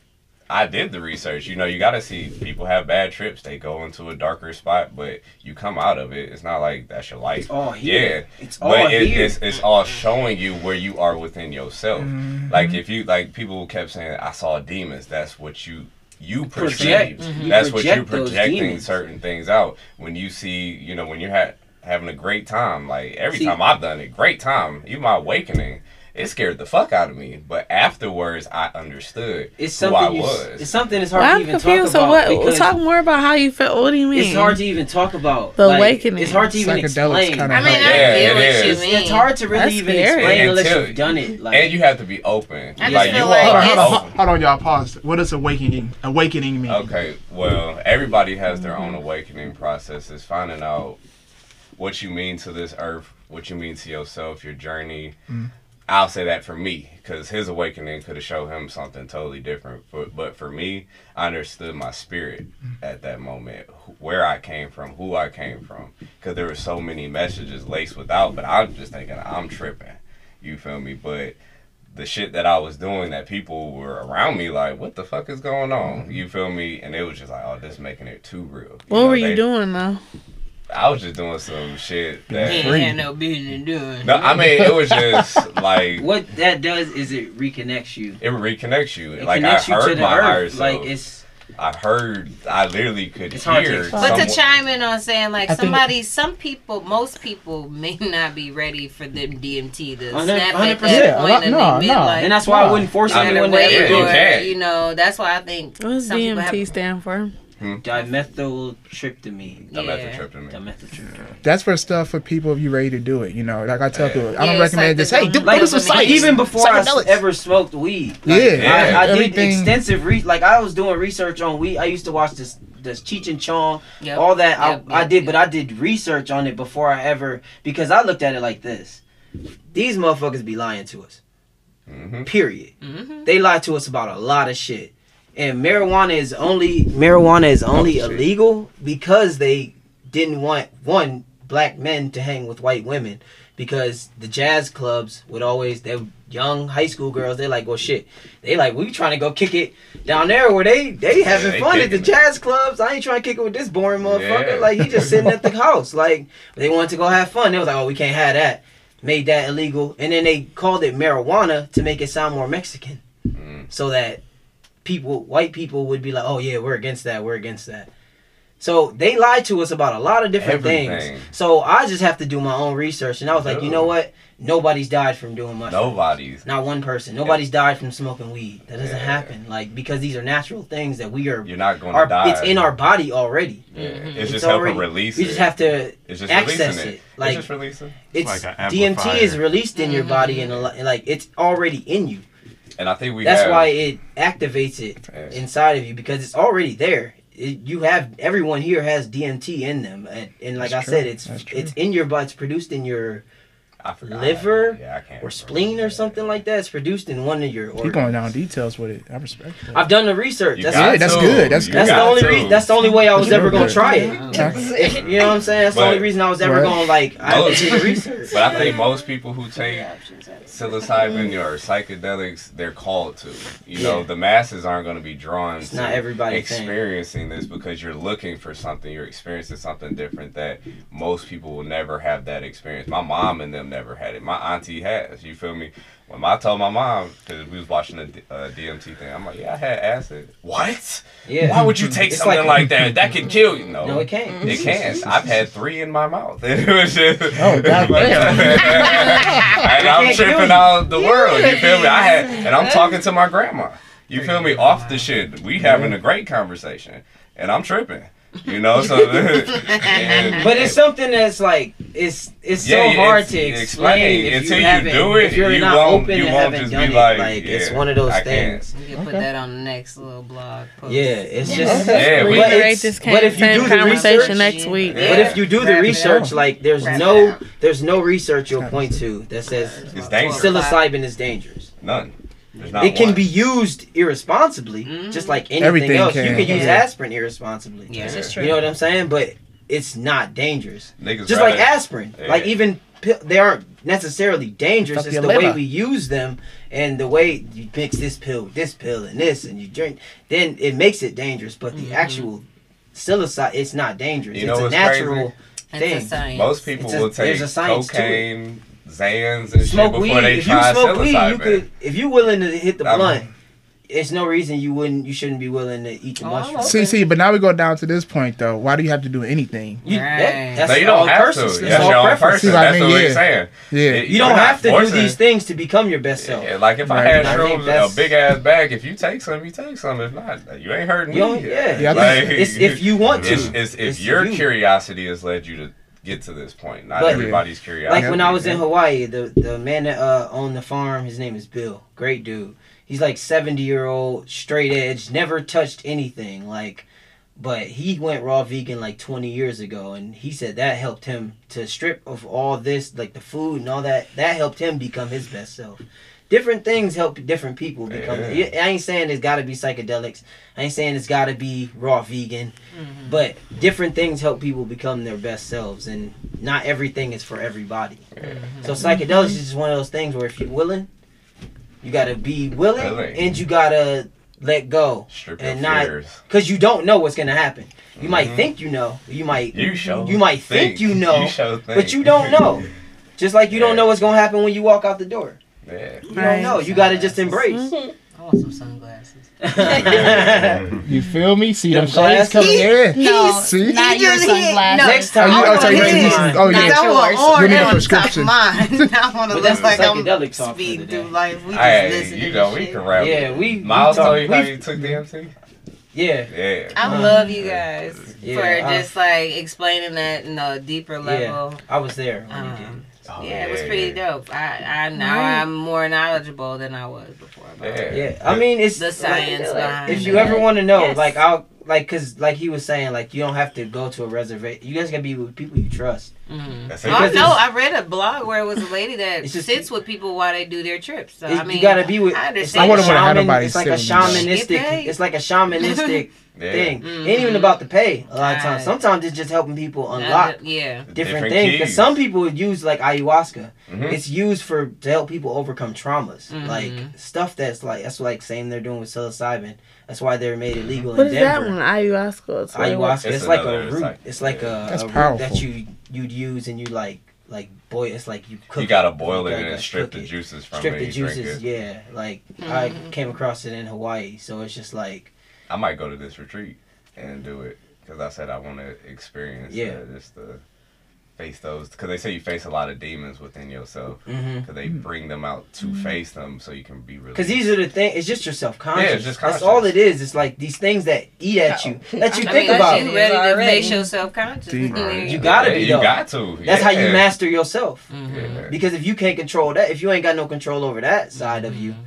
I did the research. You know, you got to see people have bad trips. They go into a darker spot, but you come out of it. It's not like that's your life. It's all here. Yeah, It's all but it, here. it's it's all showing you where you are within yourself. Like if you like people kept saying, "I saw demons." That's what you you Project. perceive. Mhm. That's what you're projecting certain things out. When you see, you know, when you're ha- having a great time. Like every See- time I've done it, great time. Even my awakening, it scared the fuck out of me. But afterwards, I understood It's who I something. You, was. it's something that's hard I'm to even talk confused. about. So what? because Talk more about how you feel. What do you mean? It's hard to even talk about. The Like, awakening. It's hard to even explain. kinda I mean, help. I Yeah, feel it what is. you It's, mean. it's hard to really That's even scary. explain unless Until- you've done it. Like, and you have to be open. I just like feel you like are Hold on, hold on, hold- hold on, y'all. Pause. What does awakening awakening mean? Okay, well, everybody has their own awakening processes, finding out what you mean to this earth, what you mean to yourself, your journey. Mm-hmm. I'll say that for me, because his awakening could have showed him something totally different. But, but for me, I understood my spirit mm-hmm. at that moment, where I came from, who I came from, because there were so many messages laced without. But I'm just thinking, I'm tripping. You feel me? But the shit that I was doing that people were around me like, what the fuck is going on? Mm-hmm. You feel me? And it was just like, oh, this making it too real. What know, were you doing though? I was just doing some shit He that. ain't Free. had no business doing. No, I mean it was just [LAUGHS] like what that does is it reconnects you. it reconnects you. It like I you heard to the my higher earth. Like it's I heard. I literally could It's hard to hear. But to chime in on saying like I think- somebody, some people, most people may [LAUGHS] not be ready for them DMT to Hundred- snap hundred at percent. that Yeah, point no, in no, their no. midlife. and that's why I wouldn't force I mean, anyone to ever do or, it. you know, that's why I think What does some people DMT have- stand for? Dimethyltryptamine. The Yeah. Dimethyltryptamine. That's for stuff for people if you ready to do it. You know, like I tell Yeah. people, I don't Yeah, recommend like this. Hey, do, Like go to some Like, even before I ever smoked weed. Yeah, I, I did extensive re like I was doing research on weed. I used to watch this this Cheech and Chong, Yep. all that. Yep, I, I did, yep. but I did research on it before I ever because I looked at it like this: these motherfuckers be lying to us. hmm Period. Mhm. They lie to us about a lot of shit. And marijuana is only marijuana is only Oh, illegal because they didn't want one black men to hang with white women. Because the jazz clubs would always they young high school girls they like well shit. They like we trying to go kick it down there where they they having they fun at the it. jazz clubs. I ain't trying to kick it with this boring motherfucker. Yeah. like he just sitting at the [LAUGHS] house. Like they wanted to go have fun. They was like oh we can't have that. Made that illegal. And then they called it marijuana to make it sound more Mexican. Mm. so that people white people would be like oh yeah we're against that we're against that so they lied to us about a lot of different things so i just have to do my own research and i was like you know what nobody's died from doing mushrooms Nobody's. not one person nobody's died from smoking weed that doesn't Yeah. happen like because these are natural things that we are, You're not going to die. it's in our body already Yeah. It's, It's just helping release we it. just have to it's just access releasing it. it. Like- it's just releasing. it's like dmt is released in your Mhm. body and like it's already in you And I think we that's have. why it activates it Yes. inside of you because it's already there. It, you have everyone here has DMT in them, and, and like That's I said, it's it's in your body. It's produced in your I forgot. liver yeah, I can't or spleen or something like that. It's produced in one of your Keep organs. going down details with it. I respect that. I've done the research. You That's Yeah, that's to. good, that's You good. that's the only to. reason. That's the only way I was That's ever gonna try it. [LAUGHS] Okay. [LAUGHS] You know what I'm saying? That's the only reason I was ever Right. gonna like. I Most- did the research. But I think most people who take psilocybin or psychedelics, they're called to. You know, Yeah. the masses aren't going to be drawn It's to not everybody's thing. experiencing this because you're looking for something, you're experiencing something different that most people will never have that experience. My mom and them never had it. My auntie has. You feel me? When I told my mom, because we was watching a D- uh, DMT thing, I'm like, yeah, I had acid. What? Yeah. Why would you take It's something like- like, that? That could kill you. No, No, it can't. It can't. I've had three in my mouth. [LAUGHS] It was just, Oh, [LAUGHS] goddamn. and I'm tripping out the world. You feel me? I had, and I'm talking to my grandma. You feel me? Off the shit. We having a great conversation, and I'm tripping. You know, so. [LAUGHS] and- But it's something that's like it's it's Yeah, so hard it's- to explain. explain if Until you, you haven't, do it, if you're you not won't- open you and won't haven't just done be it. like, Like, it's one of those I can't. things. You can put Okay. that on the next little blog post. Yeah, it's just Yeah, we- but it's- this but if you do the research, next week. Yeah. But if you do the Wrap it research, like there's Wrap no there's no research you'll point to that says psilocybin is dangerous. None. There's not It can one. be used irresponsibly, Mhm. just like anything Everything else. can. You can use Yeah. aspirin irresponsibly. Yes, Yeah. it's true. You know what I'm saying? But it's not dangerous. Niggas Just like rather- aspirin, Yeah. like even they aren't necessarily dangerous. Fuck It's your the way we use them and the way you mix this pill with this pill and this and you drink. Then it makes it dangerous. But the actual psilocybin, it's not dangerous. You know it's a what's natural It's thing. a science. Most people It's a- will there's take a science to it. cocaine, Xans, and Smoke shit weed. they If you try smoke weed, you could. If you're willing to hit the I'm- blunt, it's no reason you wouldn't. You shouldn't be willing to eat the Oh, mushroom. okay. See, see, but now we go down to this point though. Why do you have to do anything? You, that, that's no, you don't have persons. to. That's That's all your own person. See what I That's mean? what Yeah. he's saying. Yeah. It- You don't have to forcing- do these things to become your best self. Yeah, like if I Right. had I think shrooms, that's- a big ass bag, if you take some, you take some. If not, you ain't hurting You me. yeah. Yeah, Like, It's if you want to. It's, it's, if It's your you. curiosity has led you to get to this point, not But- everybody's curiosity. Like when I was in Hawaii, the the man that uh, owned the farm, his name is Bill. Great dude. He's like seventy year old, straight edge, never touched anything. Like, but he went raw vegan like twenty years ago, and he said that helped him to strip of all this, like the food and all that. That helped him become his best self. Different things help different people become. Yeah. I ain't saying it's got to be psychedelics. I ain't saying it's got to be raw vegan. Mm-hmm. But different things help people become their best selves, and not everything is for everybody. So psychedelics is just one of those things where if you're willing, you gotta be willing, Willing. and you gotta let go, Strip your and not because you don't know what's gonna happen. You might Mhm. think you know, you might You show. you might think [LAUGHS] you know, You show but you don't know. Just like you Yeah. don't know what's gonna happen when you walk out the door. Yeah. You Right. don't know. You gotta just embrace. [LAUGHS] I want some sunglasses. [LAUGHS] [LAUGHS] You feel me? See Them them shades coming in. No, See? not your sunglasses. Next Oh, time, you, I'll oh, so you, get you, oh Not yeah. yours. You Or need a on prescription. top of mine. I want to But that's look like I'm psychedelic talk speeding today. through life. We just Hey, listening you know we can rap. Yeah, we- Miles told you how you took DMT. Yeah, Yeah. I Uh, love you guys yeah, for just like explaining that in a deeper level. I was there when you did. Oh, yeah, it was pretty dope. I, I now Right. I'm more knowledgeable than I was before. About Yeah. Yeah, I mean it's The like- science behind If you it. ever want to know, Yes. like I'll like cause like he was saying, like you don't have to go to a reservation. You guys can be with people you trust. Mm-hmm. That's Oh, it. No, I read a blog where it was a lady that It's just- sits with people while they do their trips. So I mean, you gotta be with. I It's like, a wouldn't wanna have shaman, nobody it's like a sit with me. shamanistic. It's like a shamanistic [LAUGHS] Yeah. thing. Mhm. Ain't even about the pay. A lot of times. Sometimes it's just helping people Uh, unlock yeah. different, things. Because some people would use like ayahuasca. Mhm. It's used for to help people overcome traumas, Mhm. like stuff that's like that's like same they're doing with psilocybin. That's why they're made illegal What in is that one? Ayahuasca. It's what it was. Ayahuasca. It's, It's like a another root. psych- It's like a, That's a root that you you'd use and you like like boil. It's like you cook. You gotta it. boil it You and then strip the it. juices from Strip it. the and you drink juices. Yeah, like I Mhm. came across it in Hawaii, so it's just like I might go to this retreat and do it because I said I want to experience. Yeah. uh, just to face those because they say you face a lot of demons within yourself because they bring them out to face them so you can be really. Because these are the things. It's just your self conscious. Yeah, it's just That's all it is. It's like these things that eat at you. [LAUGHS] That you I think mean, about. You ready to Already. face your self conscious? Deep. You gotta Yeah, be, You got to. That's how you master yourself. Mm-hmm. Yeah. Because if you can't control that, if you ain't got no control over that side of you, Mm-hmm.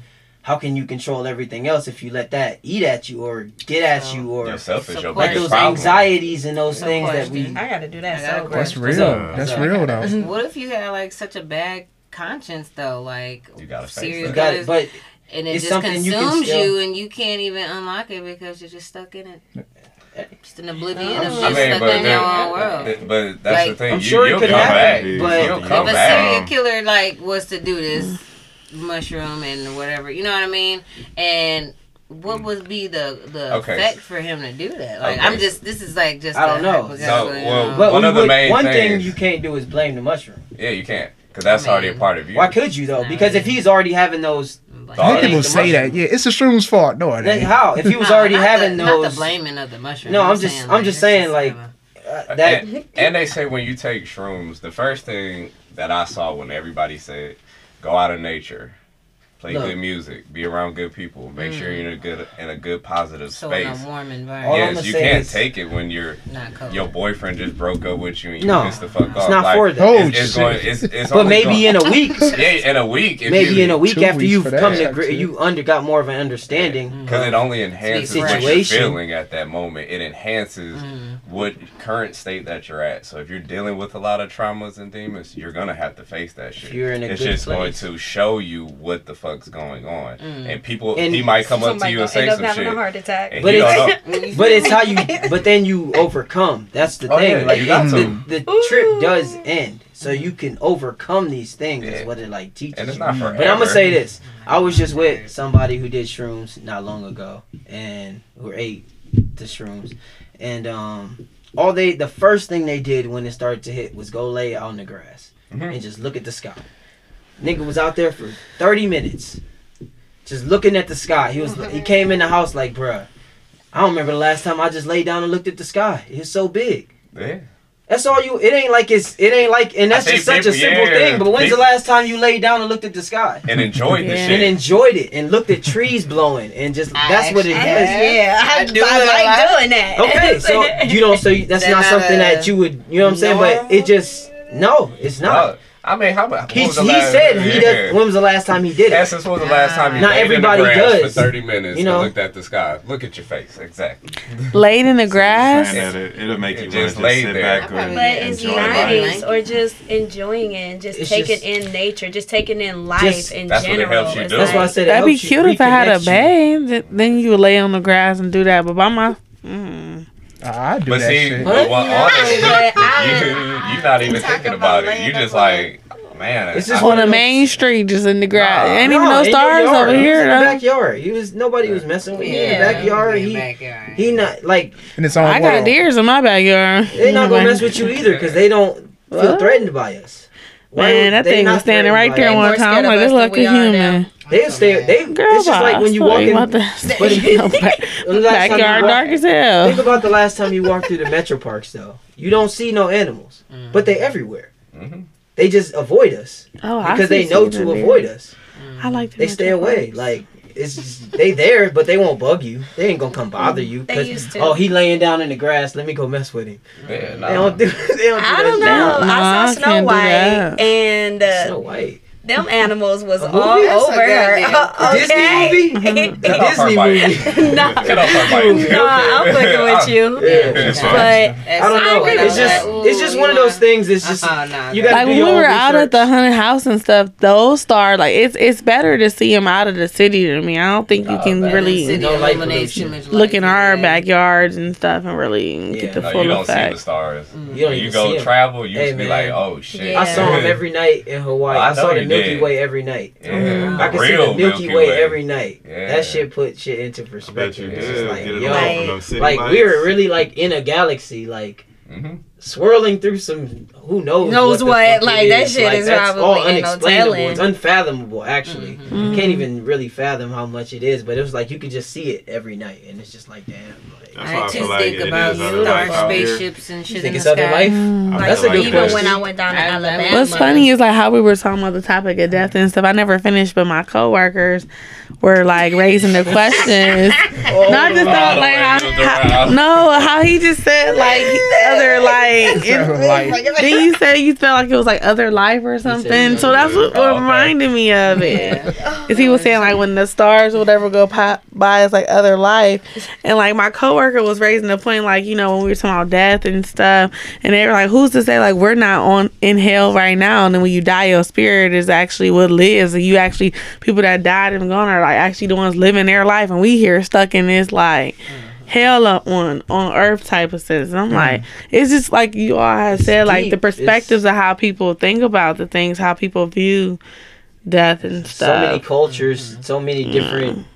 How can you control everything else if you let that eat at you or get at So- you or Yourself is your like those problem. anxieties and those No things that we. I got to do that. I got a So That's real. So- That's so- real though. [LAUGHS] What if you had like such a bad conscience though, like You gotta face serious You that. got it, but and it It's just something you can consumes you, and you can't even unlock it because you're just stuck in it. Just an oblivion of I just I mean, stuck but, in your own world. then- but that's Like, the thing. I'm you, sure it you'll could come happen, back. but- you'll If come if a back. serial killer like was to do this mushroom and whatever, you know what I mean? And what would be the the Okay. effect for him to do that? Like Okay. I'm just this is like just I don't know. hypothetical, So, you well, know? but One of the would- main one thing you can't do is blame the mushroom. Yeah, you can't because that's I already a part of you. Why could you though? Because if he's already having those, Like, I think people ain't the say that. Yeah, it's the shroom's fault. No, it then ain't. how? If he was No, already not having the, those, Not the blaming of the mushroom. No, I'm just- saying, I'm just saying, like, uh, uh, that and, and they say when you take shrooms, the first thing that I saw when everybody said, "Go out in nature, play Look. good music, be around good people, make sure you're in a good in a good positive so in space." a warm environment, I'm yes, you can't take it when you're not your boyfriend just broke up with you and you No, pissed the fuck it's off. not like, for that. Oh, It's, it's going. It's, it's but maybe going- in a week, [LAUGHS] yeah, in a week. if maybe you, in a week after you've for that, come to actually. gri- you under got more of an understanding. Because it only enhances what you're feeling at that moment. It enhances Mm. What current state that you're at. So if you're dealing with a lot of traumas and demons, you're gonna have to face that shit. You're in a it's good just place. going to show you what the fuck's going on, Mm. and people And he might come up to Somebody you and gonna say end up some having shit. a heart attack. and But you it's- [LAUGHS] But it's how you. But then you overcome. That's the Oh, thing. yeah, like you got the, the trip does end, so you can overcome these things. Yeah. Is what it like teaches. And it's you. not forever. But I'm gonna say this: I was just with somebody who did shrooms not long ago, and who ate the shrooms, and um, all they the first thing they did when it started to hit was go lay out in the grass Mhm. and just look at the sky. Nigga was out there for 30 minutes, just looking at the sky. He was he came in the house like, bruh, I don't remember the last time I just laid down and looked at the sky. It's so big. Yeah. That's all you. It ain't like it's. It ain't like, and that's just think such a simple yeah, thing. But when's people- the last time you laid down and looked at the sky And enjoyed the Yeah. shit. and enjoyed it and looked at trees blowing and just I that's what it actually does. have. Yeah, I, I do I like lot. doing that. Okay, so [LAUGHS] you don't. So you, that's not not something a that you would. You know what I'm saying? But it just no, it's not. No, I mean, how about he when was the he last- said he yeah. does. When was the last time he did it? Essence, when was the last time you Not laid everybody in the grass does. for 30 minutes You know? and looked at the sky? Look at your face. Exactly. Laid in the grass. Saying that it, it'll make It you just want just sit there. back and But it's enjoy nice, or just enjoying it, and just It's taking just- in nature, just taking in life Just- in That's what it general. helps you do. That's why I said it That'd be helps you cute if I had a reconnect Then you would lay on the grass and do that. But by my, mm. I do But that see, shit. but what, honestly, But you, you're not even thinking about about it. You laying just like, oh, man. It's just I- on one the of those- main street, just in the grass. Nah. Ain't even No, no in your stars over here. in the backyard. He was nobody was messing with him in the backyard. in the He backyard. he not like In its own I got deers in my backyard. [LAUGHS] they not gonna mess with you either because they don't feel What? threatened by us. Why Man, would- that they thing was standing right there one time. I'm like, of this us like than a human. They'll stay. They. Girl, it's just like when you walk in. The, But if- no, back- when the last time you backyard walk- dark as hell. Think about the last time you walked through the metro parks, though. You don't see no animals, but they everywhere. Mhm. They just avoid us Oh, because see they know to deer. avoid us. I like. They stay away. Like it's just, they there, but they won't bug you. They ain't gonna come bother you. They 'cause, used to. Oh, he laying down in the grass. Let me go mess with him. Yeah, They don't do. [LAUGHS] They don't do I don't know. Nah, I I saw Snow can't do White, and uh, Snow White. Them animals was all movie? Over her. goddamn- uh, okay. [LAUGHS] Disney movie. Cut off her Disney bite. movie. no, Cut off her bite. no, I'm fucking with you. Yeah. It's fine. But I don't know. I It's with just that. it's just one of those things. It's just Uh-uh, nah, you that- gotta Like do when we own were out at the research. haunted house and stuff, those stars like it's it's better to see them out of the city to me. I don't think you can really City No light illuminates too pollution. much look in our yeah. backyards and stuff and really Yeah. get the No, full you don't see the stars. Mm. You don't When you even go travel, you just be like, oh shit. I saw them [LAUGHS] every night in Hawaii. I I, saw know the you Milky did. Way every night. Yeah, I can see the real Milky, Way, every night. Yeah. That shit put shit into I bet you perspective. It's just like, yo, Like- from them city like lights. we were really like in a galaxy, like hmm swirling through some who knows Knows the what, fuck it like, that is. shit is that's probably all ain't no unexplainable. It's unfathomable actually. Mm-hmm. You can't even really fathom how much it is, but it was like you could just see it every night, and it's just like damn. Like, That's I why I just like think about is you, life our out here. spaceships and shit you think in it's the other sky. life? Like That's a good even question. when I went down to I- I- Alabama, What's funny is like how we were talking about the topic of death and stuff. I never finished, but my coworkers were like raising the questions. [LAUGHS] Not just Oh, about the like how, how- no, how he just said like other like. Like- it- then you said you felt like it was like other life or something. So that's what, Oh, what okay. reminded me of it. [LAUGHS] [LAUGHS] Is he was saying like when the stars or whatever go pop by, it's like other life. And like my coworker was raising the point, like you know when we were talking about death and stuff, and they were like, "Who's to say like we're not on in hell right now?" And then when you die, your spirit is actually what lives, and you actually people that died and gone are like actually the ones living their life, and we here stuck in this like. Mm-hmm. Hell up on on earth type of sense. And I'm mm-hmm. like, it's just like you all had It's said, like deep. the perspectives of how people think about the things, how people view death and stuff. so many stuff. cultures, mm-hmm. so many different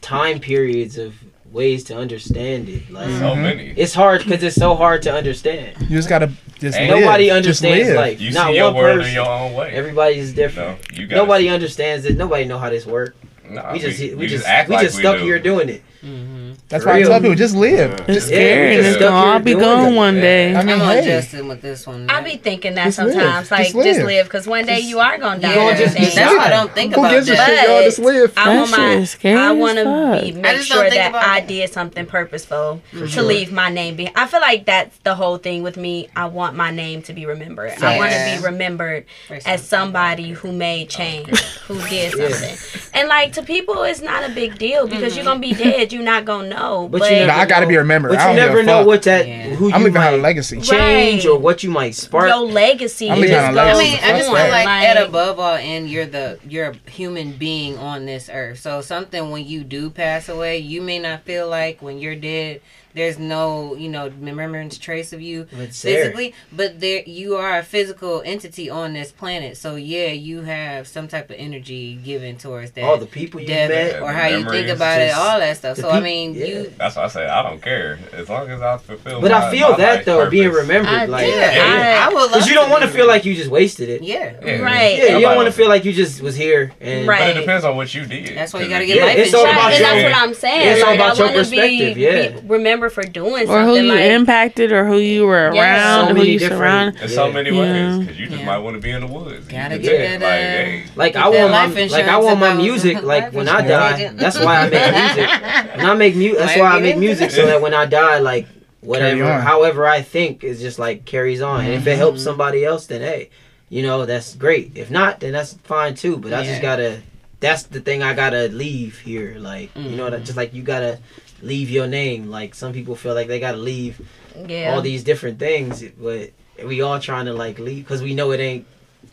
time periods of ways to understand it. Like So mm-hmm. many. it's hard because it's so hard to understand. You just gotta just Ain't live. Nobody Just understands live. like You not see your one world in your own way. Everybody is you different. know, you Nobody see- understands it. Nobody know how this works. Nah, we just we, we just act we like just we stuck do. here doing it. Mm-hmm. That's why I tell people just live. Yeah. It's Yeah, scary, we and just it's stuck gonna all be gone it. one day. I mean, I'm hey, Justin with this one. I be thinking that Just live. sometimes, like Just just live. live, because one day you are gonna die. You gonna just be everything. That's why I don't think Who about gives a shit, y'all? Just live. I want my, scary I want to be make sure that I did something purposeful to leave my name behind. I feel like that's the whole thing with me. I want my name to be remembered. I want to be remembered as somebody who made change, who did [LAUGHS] something. And like to people, it's not a big deal because mm-hmm. you're gonna be dead. You're not gonna know. know. But But, you never Nah, I gotta be remembered. But I you don't give never know fuck. what that Yeah. who you I'm leaving behind a legacy. change Right. or what you might spark. your legacy I'm just leaving on a goes I legacy. mean, I just Fuck feel that. like at above all and you're the you're a human being on this earth. So something when you do pass away, you may not feel like when you're dead, there's no you know remembrance trace of you It's there. physically, but there you are a physical entity on this planet. So yeah, you have some type of energy given towards that. All the people you death met. or how you think Memories, about it, all that stuff. the So I mean, yeah. you That's why I say I don't care as long as I fulfill. But my, I feel my that life though, being remembered, I like do. Yeah. I would love because you don't want to feel like you just wasted it. Yeah. Yeah. Right. Yeah, you don't want to feel like you just was here and Right. But it depends on what you did. That's why you gotta get you- life it's all about Right, and your- that's what I'm saying. it's all about I your want be, perspective, yeah. be remembered for doing or who you like, impacted or who you were Yeah. around, So who many you different- surround. There's so many Yeah. ways because you just Yeah. might want to be in the woods. Gotta get that, like, hey, Like Get I want my like I want my if I was music [LAUGHS] like when I die. That's why I make music. [LAUGHS] When I make music, that's why I make music so that when I die, like whatever, however I think is just like carries on. And if it helps mm-hmm. somebody else, then hey, you know that's great. If not, then that's fine too. But I just gotta. That's the thing I gotta leave here. Like you know, that mm-hmm. just like you gotta leave your name. Like some people feel like they gotta leave yeah. all these different things, but we all trying to like leave because we know it ain't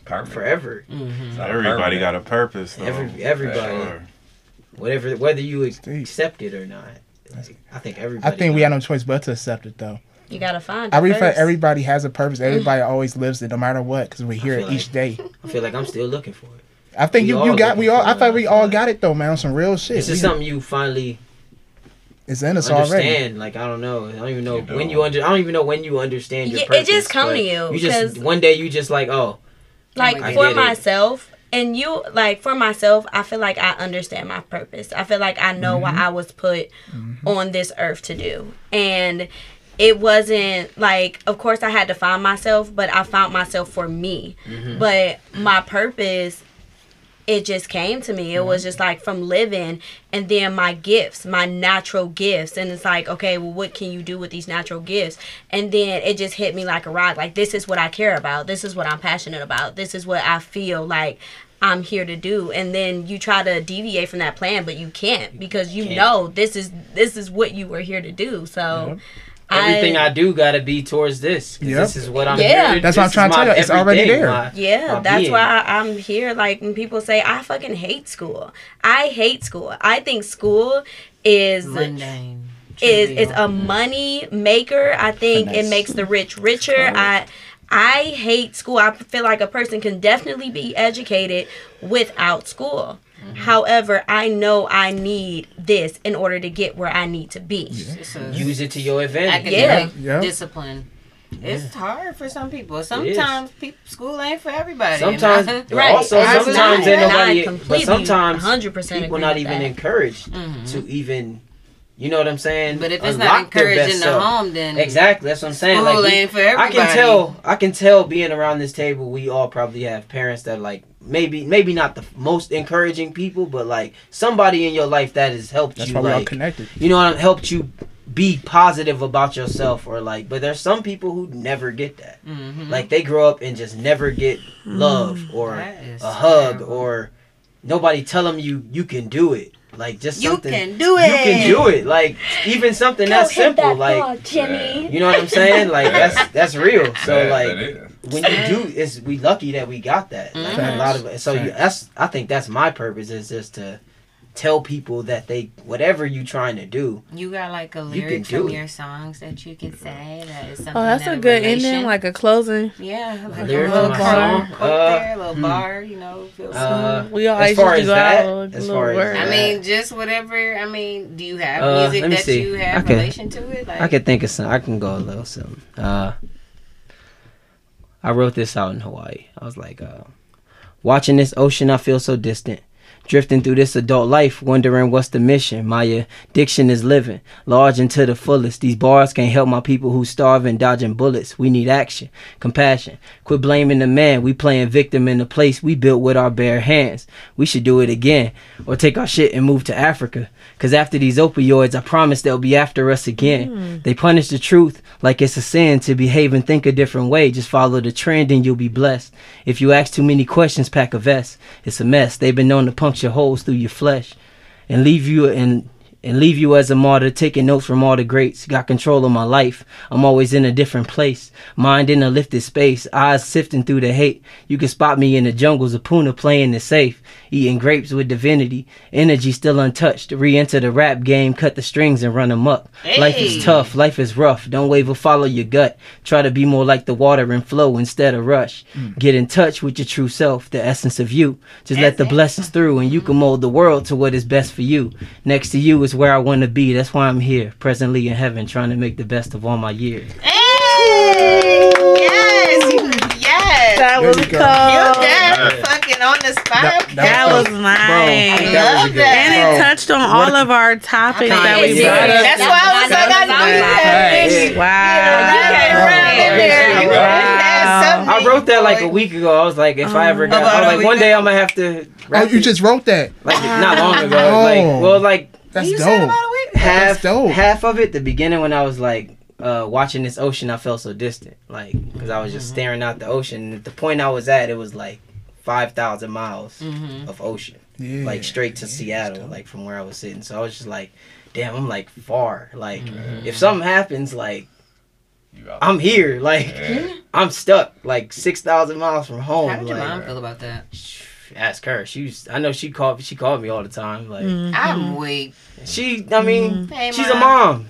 permanent. forever. Mm-hmm. It's not Everybody permanent. got a purpose. Though. Every everybody, Sure. whatever, whether you accept it or not. Like, I think everybody. I think we got had no choice but to accept it though. you gotta find. I it really feel like everybody has a purpose. Everybody always lives it, no matter what, because we hear feel it each like- day. I feel like I'm still looking for it. I think We you, you got we all. I it, thought we all got it though, man. Some real shit. It's just We- something you finally It's in us already. understand. Like I don't know. I don't even know You when don't. you under. I don't even know when you understand your Yeah, it just come to you, You just 'cause- one day you just like oh like I for get it. myself and you like for myself i feel like i understand my purpose i feel like i know what mm-hmm. i was put mm-hmm. on this earth to do and it wasn't like of course i had to find myself but i found myself for me mm-hmm. but my purpose it just came to me. It mm-hmm. was just like from living and then my gifts, my natural gifts. And it's like, okay, well, what can you do with these natural gifts? And then it just hit me like a rock. Like, this is what I care about. This is what I'm passionate about. This is what I feel like I'm here to do. And then you try to deviate from that plan, but you can't because you Can't. know this is this is what you were here to do. So everything I, do gotta be towards this. 'cause Yep. This is what I'm. Yeah. here to- That's what I'm trying to my tell you. It's already there. my- Yeah, my that's being. why I'm here. Like when people say I fucking hate school, I hate school. I think school is Mundane. is is a money maker. I think Finesse. it makes the rich richer. I I hate school. I feel like a person can definitely be educated without school. However, I know I need this in order to get where I need to be. It's a Use it to your advantage. academic Yeah. discipline. It's hard for some people. Sometimes people, school ain't for everybody. Sometimes, [LAUGHS] I- Right. also sometimes not- ain't nobody. But sometimes 100% people agree not even that. encouraged Mhm. to even. You know what I'm saying? But if it's Unlock not their encouraged best in the self. home, then Exactly, that's what I'm saying. Like we- ain't for everybody. I can tell. I can tell being around this table, we all probably have parents that like maybe maybe not the most encouraging people, but like somebody in your life that has helped That's you. why we all Like connected. you know, what I'm helped you be positive about yourself, or like. But there's some people who never get that. Mhm. Like they grow up and just never get love or a hug terrible. or nobody tell them you you can do it. Like just you something can do it. you can do it. Like even something that's simple. Like Jimmy. you know what I'm saying? Like that's [LAUGHS] that's real. So That- like when you do, it's we lucky that we got that. Like, a lot mm-hmm. of. So you, that's I think that's my purpose is just to tell people that they whatever you trying to do. You got like a You lyric can from it. your songs that you can say that is something. Oh, that's that a good relation- ending, like a closing. yeah, like a lyric little from my quote, song? Uh, there, a little hmm. bar, you know. Feel Uh, we as always far as that, out as little far as. I mean, just whatever. I mean, do you have Uh, music that see. you have Okay. relation to it? Like, I could think of some. I can go a little something. Uh, I wrote this out in Hawaii. I was like, uh, watching this ocean, I feel so distant. Drifting through this adult life, wondering what's the mission. My addiction is living, large and to the fullest. These bars can't help my people who starving, dodging bullets. We need action, compassion. Quit blaming the man. We playing victim in the place we built with our bare hands. We should do it again, or take our shit and move to Africa. Cause after these opioids, I promise they'll be after us again. Hmm. They punish the truth like it's a sin to behave and think a different way. Just follow the trend and you'll be blessed. If you ask too many questions, pack a vest. It's a mess. They've been known to puncture holes through your flesh and leave you and and leave you as a martyr, taking notes from all the greats. Got control of my life. I'm always in a different place. Mind in a lifted space, eyes sifting through the hate. You can spot me in the jungles of Puna playing it safe, eating grapes with divinity. Energy still untouched. Re enter the rap game, cut the strings and run them up. Life is tough, life is rough. Don't waver, follow your gut. Try to be more like the water and flow instead of rush. Mm. Get in touch with your true self, the essence of you. Just let the blessings through and you can mold the world to what is best for you. Next to you is where I want to be. That's why I'm here, presently in heaven, trying to make the best of all my years. Hey! Yes! Yes! That There was you cold. go. You dad fucking on the spot. That- okay. That was nice. Bro, I love good. that. And it touched on what all of our topics that we Yeah, brought up. That's why I was like, I knew you had Hey. this. You Wow. came around in there. You had something. I wrote that like a week ago. I was like, if I ever got, About I a was like, one day. I'm gonna have to. Oh, you it. just wrote that. like not long ago. Oh. Like, well, like That's You said dope. about a week. half That's dope. half of it the beginning when i was like uh watching this ocean i felt so distant like because i was just mm-hmm. staring out the ocean at the point i was at it was like 5000 miles mm-hmm. of ocean Yeah. like straight to seattle like from where i was sitting so i was just like damn i'm like far like mm-hmm. if something happens like i'm here like Yeah. i'm stuck like 6000 miles from home How did your like, mom feel about that? Ask her she was i know she called she called me all the time like Mm. I'm weak. she i mean Hey, she's a Mom. mom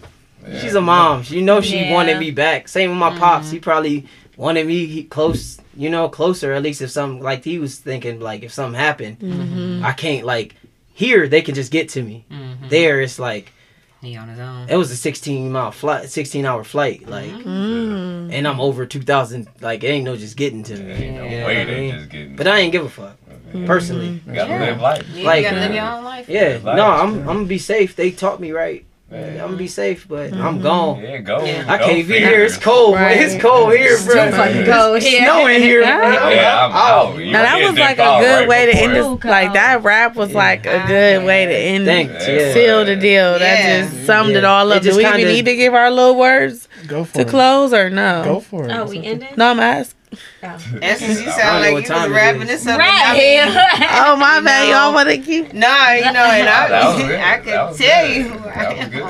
Yeah. She's a mom. You know she Yeah. wanted me back. Same with my pops. He probably wanted me close, you know, closer. At least if something like he was thinking, like if something happened, Mm-hmm. I can't like here. They can just get to me. Mm-hmm. There, it's like He on his own. it was a sixteen mile flight, sixteen hour flight. Like, Mm. and I'm over two thousand. Like, it ain't no just getting to me. Ain't no You know way I they mean? just getting. But I ain't give a fuck Mm-hmm. personally. You gotta live life. Yeah, Like- you gotta live your own life. Yeah, Life no, I'm good. I'm gonna be safe. They taught me right. I'm gonna be safe, but I'm mm-hmm. gone. Yeah, go. Yeah. I go can't be figure. here. It's cold. Right. It's cold here, bro. It's fucking cold here. Snowing here. man. [LAUGHS] Yeah, I'm out. You Now that was like a good right way to end it. this. Like that rap was like a good way to end. Thanks. Yeah. Yeah. Seal the deal. That just summed it Yeah. all It up. Do we even need to give our little words Go for to it. close or no? Go for it. Oh, we ended? No, I'm asking. Essence, you sound like you time was rapping this up. Right here. [LAUGHS] Oh my bad. know. Y'all want to keep? No, you know, and I, [LAUGHS] That. I [LAUGHS] could tell good. you. That was good.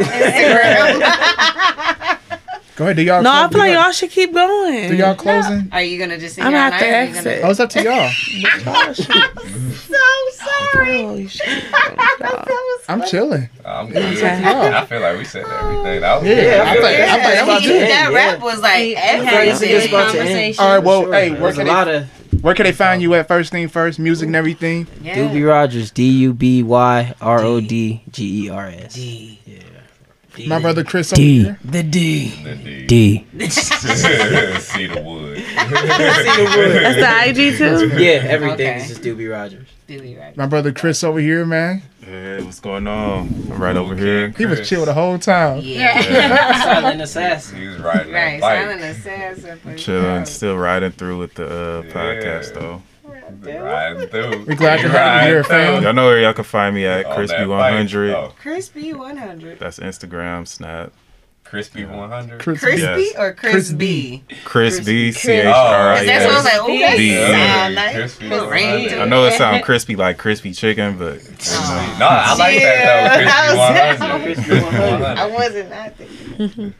Instagram. Go ahead. Do y'all? No, I close- feel like y'all, y'all should keep going. do y'all closing? Are you gonna just I'm all gonna have to night, or you exit. Oh, it's up to y'all. [LAUGHS] Oh, [LAUGHS] y'all should- so sorry. Oh, you should keep going, y'all. I'm chilling. I'm good. Okay. I feel like we said oh. everything. That was Yeah, good. I feel like- I feel that was good. that Yeah. rap was like We had a It's everything. just about to end. conversation. All right. Well, Sure. hey, where There's a can, they, lot of where can they find you at? First thing first, music and everything. Yeah. Duby Rodgers, D U B Y R O D G E R S. D. My brother Chris over D. here. The D. Indeed. D. [LAUGHS] See the wood. That's the IG too. Yeah, everything Okay. is just Duby Rodgers. Duby right. My brother Chris over here, man. Hey, what's going on? I'm right over here. He was chill the whole time. Yeah. [LAUGHS] Silent assassin. He was riding Right. that bike. Silent assassin. for Chilling, still riding through with the uh, podcast though. Riding through. We glad to have you here, fam. Y'all know where y'all can find me at Crispy100. Oh, Chrisbe 100. That's Instagram, Snap. Chrisbe 100. Chris, Crispy Yes. or Crispy? Crispy, C H Oh, R I That's what I was S. like, ooh, that B. sound nice. Crispy Put ring 100. to I know it sounds crispy like crispy chicken, but No, I like Yeah, that though. Crispy I was- 100. [LAUGHS] I wasn't not thinking. [LAUGHS]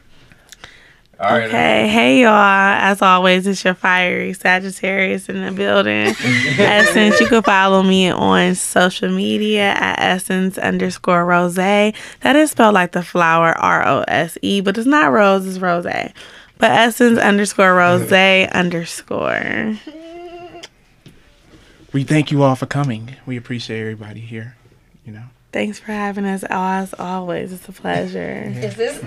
All right. Okay, hey y'all. As always, it's your fiery Sagittarius in the building. [LAUGHS] Essence, you can follow me on social media at Essence underscore Rose. That is spelled like the flower R O S E, but it's not rose, it's rose. But Essence underscore Rose [LAUGHS] underscore. we thank you all for coming. We appreciate everybody here. You know. Thanks for having us. As always, it's a pleasure. Is this?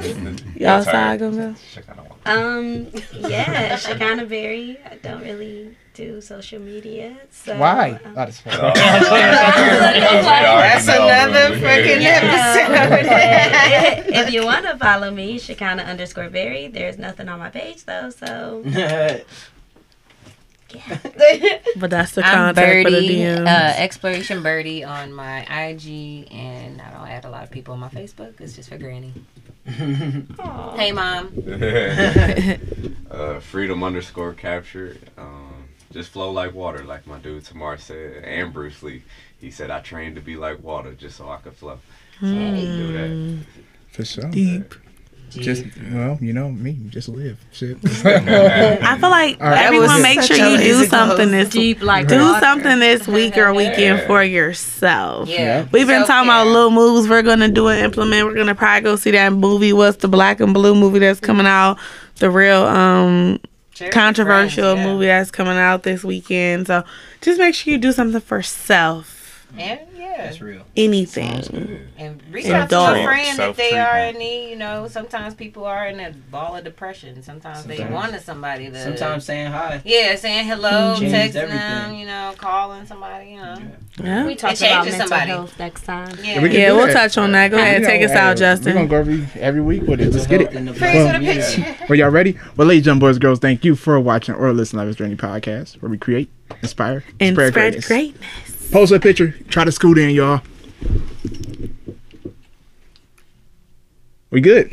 [LAUGHS] Y'all saw I gonna go? Um, yeah, Shaconna Berry. I don't really do social media. So, Why? um, Oh, that's fine. [LAUGHS] That's another freaking episode. if you want to follow me, Shaconna underscore Berry, there's nothing on my page though. So, [LAUGHS] But that's the I'm contact for the DMs. uh, Exploration Byrdie on my IG, and I don't add a lot of people on my Facebook. It's just for Granny. [LAUGHS] Hey, mom. [LAUGHS] uh, freedom underscore capture. Um, just flow like water, like my dude Tamar said, and Bruce Lee. He said I trained to be like water just so I could flow. So I do that. For sure. Deep. Just well, you know me, just live. Shit. [LAUGHS] [LAUGHS] I feel like All right. everyone make sure you do something this Deep like do water. something this [LAUGHS] week or weekend Yeah. for yourself. Yeah. We've been talking about little moves we're gonna do and implement. We're gonna probably go see that movie. What's the black and blue movie that's coming out? The real um Cherry controversial Friends, yeah. movie that's coming out this weekend. So just make sure you do something for self. And yeah. That's real. Anything. And reach out to a friend if they are in need. You know, sometimes people are in a ball of depression. Sometimes, they Sometimes. wanted somebody to. Sometimes saying hi. Yeah, saying hello, Changed texting everything. them, you know, calling somebody, you know. Yeah. We talk It about mental somebody. health next time. Yeah. we yeah we'll touch on that. Go ahead, take us gonna- out, We're gonna go every every week with it. Let's get it. In the Well, with a. Well, y'all ready? Well, ladies and boys, girls, thank you for watching or listening to Life Journey podcast, where we create, inspire, And spread, spread greatness. greatness. Post that picture. Try to scoot in, y'all. We good.